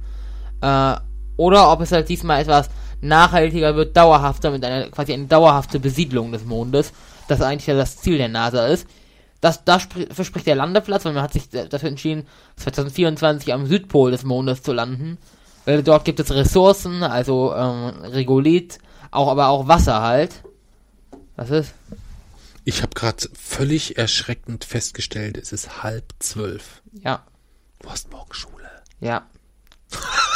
Äh, oder ob es halt diesmal etwas nachhaltiger wird, dauerhafter, mit einer quasi eine dauerhafte Besiedlung des Mondes, das eigentlich ja das Ziel der NASA ist. Das, das verspricht der Landeplatz, weil man hat sich dafür entschieden, 2024 am Südpol des Mondes zu landen. Weil dort gibt es Ressourcen, also ähm, Regolith, auch aber auch Wasser halt. Was ist? Ich habe gerade völlig erschreckend festgestellt, es ist halb zwölf. Ja. Du hast morgen Schule. Ja.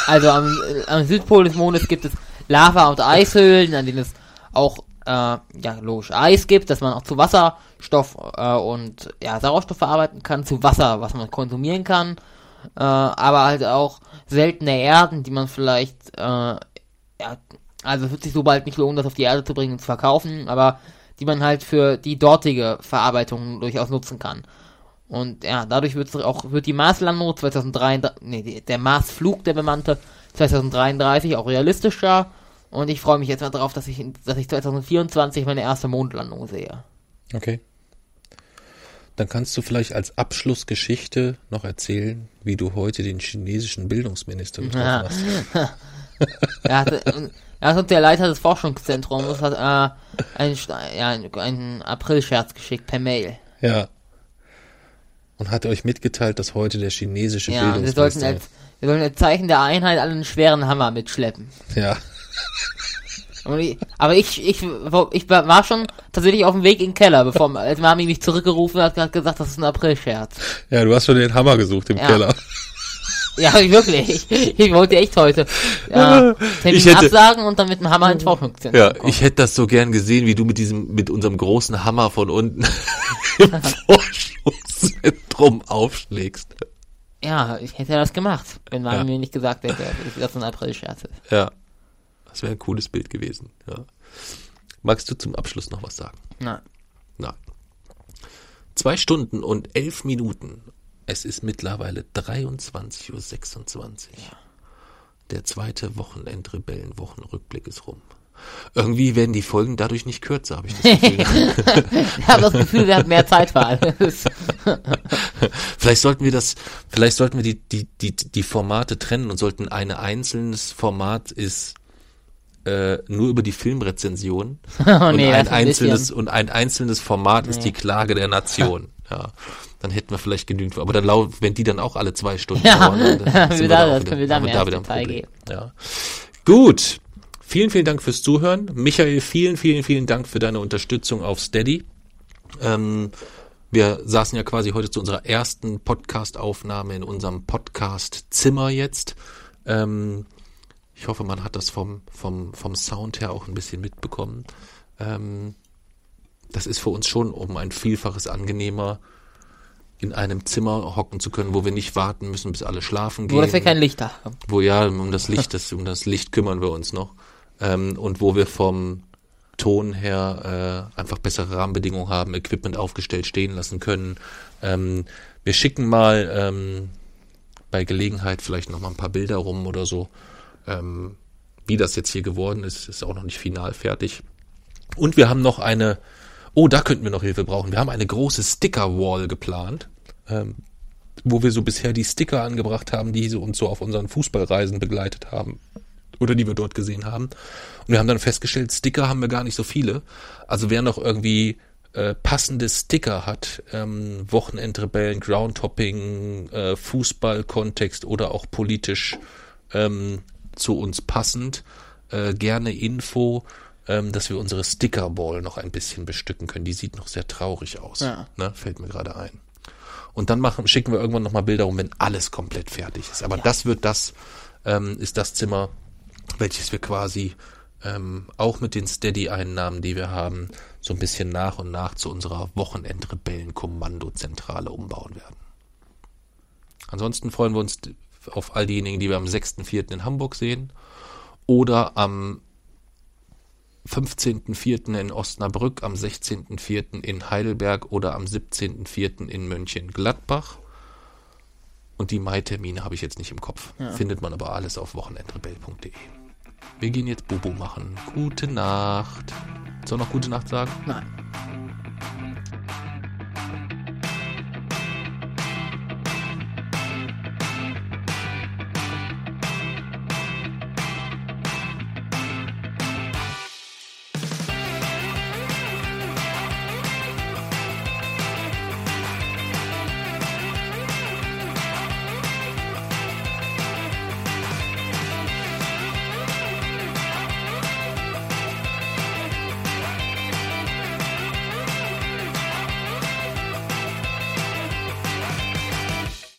Also am, äh, am Südpol des Mondes gibt es Lava- und Eishöhlen, an denen es auch äh, ja logisch Eis gibt, dass man auch zu Wasserstoff äh, und ja Sauerstoff verarbeiten kann, zu Wasser, was man konsumieren kann, äh, aber halt auch seltene Erden, die man vielleicht äh, ja also es wird sich so bald nicht lohnen, das auf die Erde zu bringen und zu verkaufen, aber die man halt für die dortige Verarbeitung durchaus nutzen kann. Und ja, dadurch wird auch wird die Marslandung 2033, nee, der Marsflug, der bemannte 2033 auch realistischer. Und ich freue mich jetzt mal darauf, dass ich, dass ich 2024 meine erste Mondlandung sehe. Okay. Dann kannst du vielleicht als Abschlussgeschichte noch erzählen, wie du heute den chinesischen Bildungsminister getroffen Ja. hast. er, hatte, er ist uns der Leiter des Forschungszentrums, hat äh, einen, ja, einen, Aprilscherz geschickt per Mail. Ja. Und hat euch mitgeteilt, dass heute der chinesische Ja, wir sollten Bildungsminister... als, wir sollen als Zeichen der Einheit alle einen schweren Hammer mitschleppen. ja. Und ich, aber ich, ich, ich war schon tatsächlich auf dem Weg in den Keller, bevor als Mami mich zurückgerufen hat, hat gesagt, das ist ein Aprilscherz. Ja, du hast schon den Hammer gesucht im Ja. Keller. Ja, wirklich. Ich, wollte echt heute ja, Termin Ich hätte- absagen und dann mit dem Hammer ins Forschungszentrum Ja, kommen. ich hätte das so gern gesehen, wie du mit diesem, mit unserem großen Hammer von unten im Forschungszentrum aufschlägst. Ja, ich hätte das gemacht, wenn Mami Ja. mir nicht gesagt hätte, dass das ein Aprilscherz ist. Ja. Das wäre ein cooles Bild gewesen. Ja. Magst du zum Abschluss noch was sagen? Nein. Nein. Zwei Stunden und elf Minuten. Es ist mittlerweile 23.26 Uhr. Der zweite Wochenendrebellenwochenrückblick ist rum. Irgendwie werden die Folgen dadurch nicht kürzer, habe ich das Gefühl. Ich habe das Gefühl, wir haben mehr Zeit für alles. vielleicht sollten wir das, vielleicht sollten wir die, die, die, die Formate trennen und sollten ein einzelnes Format ist äh, nur über die Filmrezension Oh und nee, ein ist ein einzelnes bisschen- und ein einzelnes Format ist Nee. die Klage der Nation. Ja, dann hätten wir vielleicht genügend, aber dann lau wenn die dann auch alle zwei Stunden Ja, dauern, dann sind wir da- wieder, können wir da da wieder ein Detail Problem. gehen. Ja. Gut. Vielen, vielen Dank fürs Zuhören. Michael, vielen, vielen, vielen Dank für deine Unterstützung auf Steady. Ähm, wir saßen ja quasi heute zu unserer ersten Podcast-Aufnahme in unserem Podcast-Zimmer jetzt. Ähm, ich hoffe, man hat das vom, vom, vom Sound her auch ein bisschen mitbekommen. Ähm, das ist für uns schon um ein Vielfaches angenehmer, in einem Zimmer hocken zu können, wo wir nicht warten müssen, bis alle schlafen gehen. Dass wir kein Licht haben. wo ja, um das Licht, das, um das Licht kümmern wir uns noch. Ähm, und wo wir vom Ton her äh, einfach bessere Rahmenbedingungen haben, Equipment aufgestellt stehen lassen können. Ähm, wir schicken mal ähm, bei Gelegenheit vielleicht noch mal ein paar Bilder rum oder so. Ähm, wie das jetzt hier geworden ist, ist auch noch nicht final fertig. Und wir haben noch eine, oh, da könnten wir noch Hilfe brauchen. Wir haben eine große Sticker-Wall geplant, ähm, wo wir so bisher die Sticker angebracht haben, die so uns so auf unseren Fußballreisen begleitet haben oder die wir dort gesehen haben. Und wir haben dann festgestellt, Sticker haben wir gar nicht so viele. Also wer noch irgendwie äh, passende Sticker hat, ähm, Wochenendrebellen, Groundhopping, äh, Fußballkontext oder auch politisch ähm, zu uns passend, äh, gerne Info, ähm, dass wir unsere Stickerball noch ein bisschen bestücken können. Die sieht noch sehr traurig aus. Ja. Ne? Fällt mir gerade ein. Und dann machen, schicken wir irgendwann nochmal Bilder rum, wenn alles komplett fertig ist. Aber das wird das, ähm, ist das Zimmer, welches wir quasi ähm, auch mit den Steady-Einnahmen, die wir haben, so ein bisschen nach und nach zu unserer Wochenendrebellen-Kommandozentrale umbauen werden. Ansonsten freuen wir uns auf all diejenigen, die wir am 6.4. in Hamburg sehen oder am 15.04. in Osnabrück, am 16.04. in Heidelberg oder am 17.04. in Mönchengladbach. Und die Mai-Termine habe ich jetzt nicht im Kopf. Findet man aber alles auf wochenendrebell.de. Wir gehen jetzt Bobo machen. Gute Nacht. Soll noch gute Nacht sagen? Nein.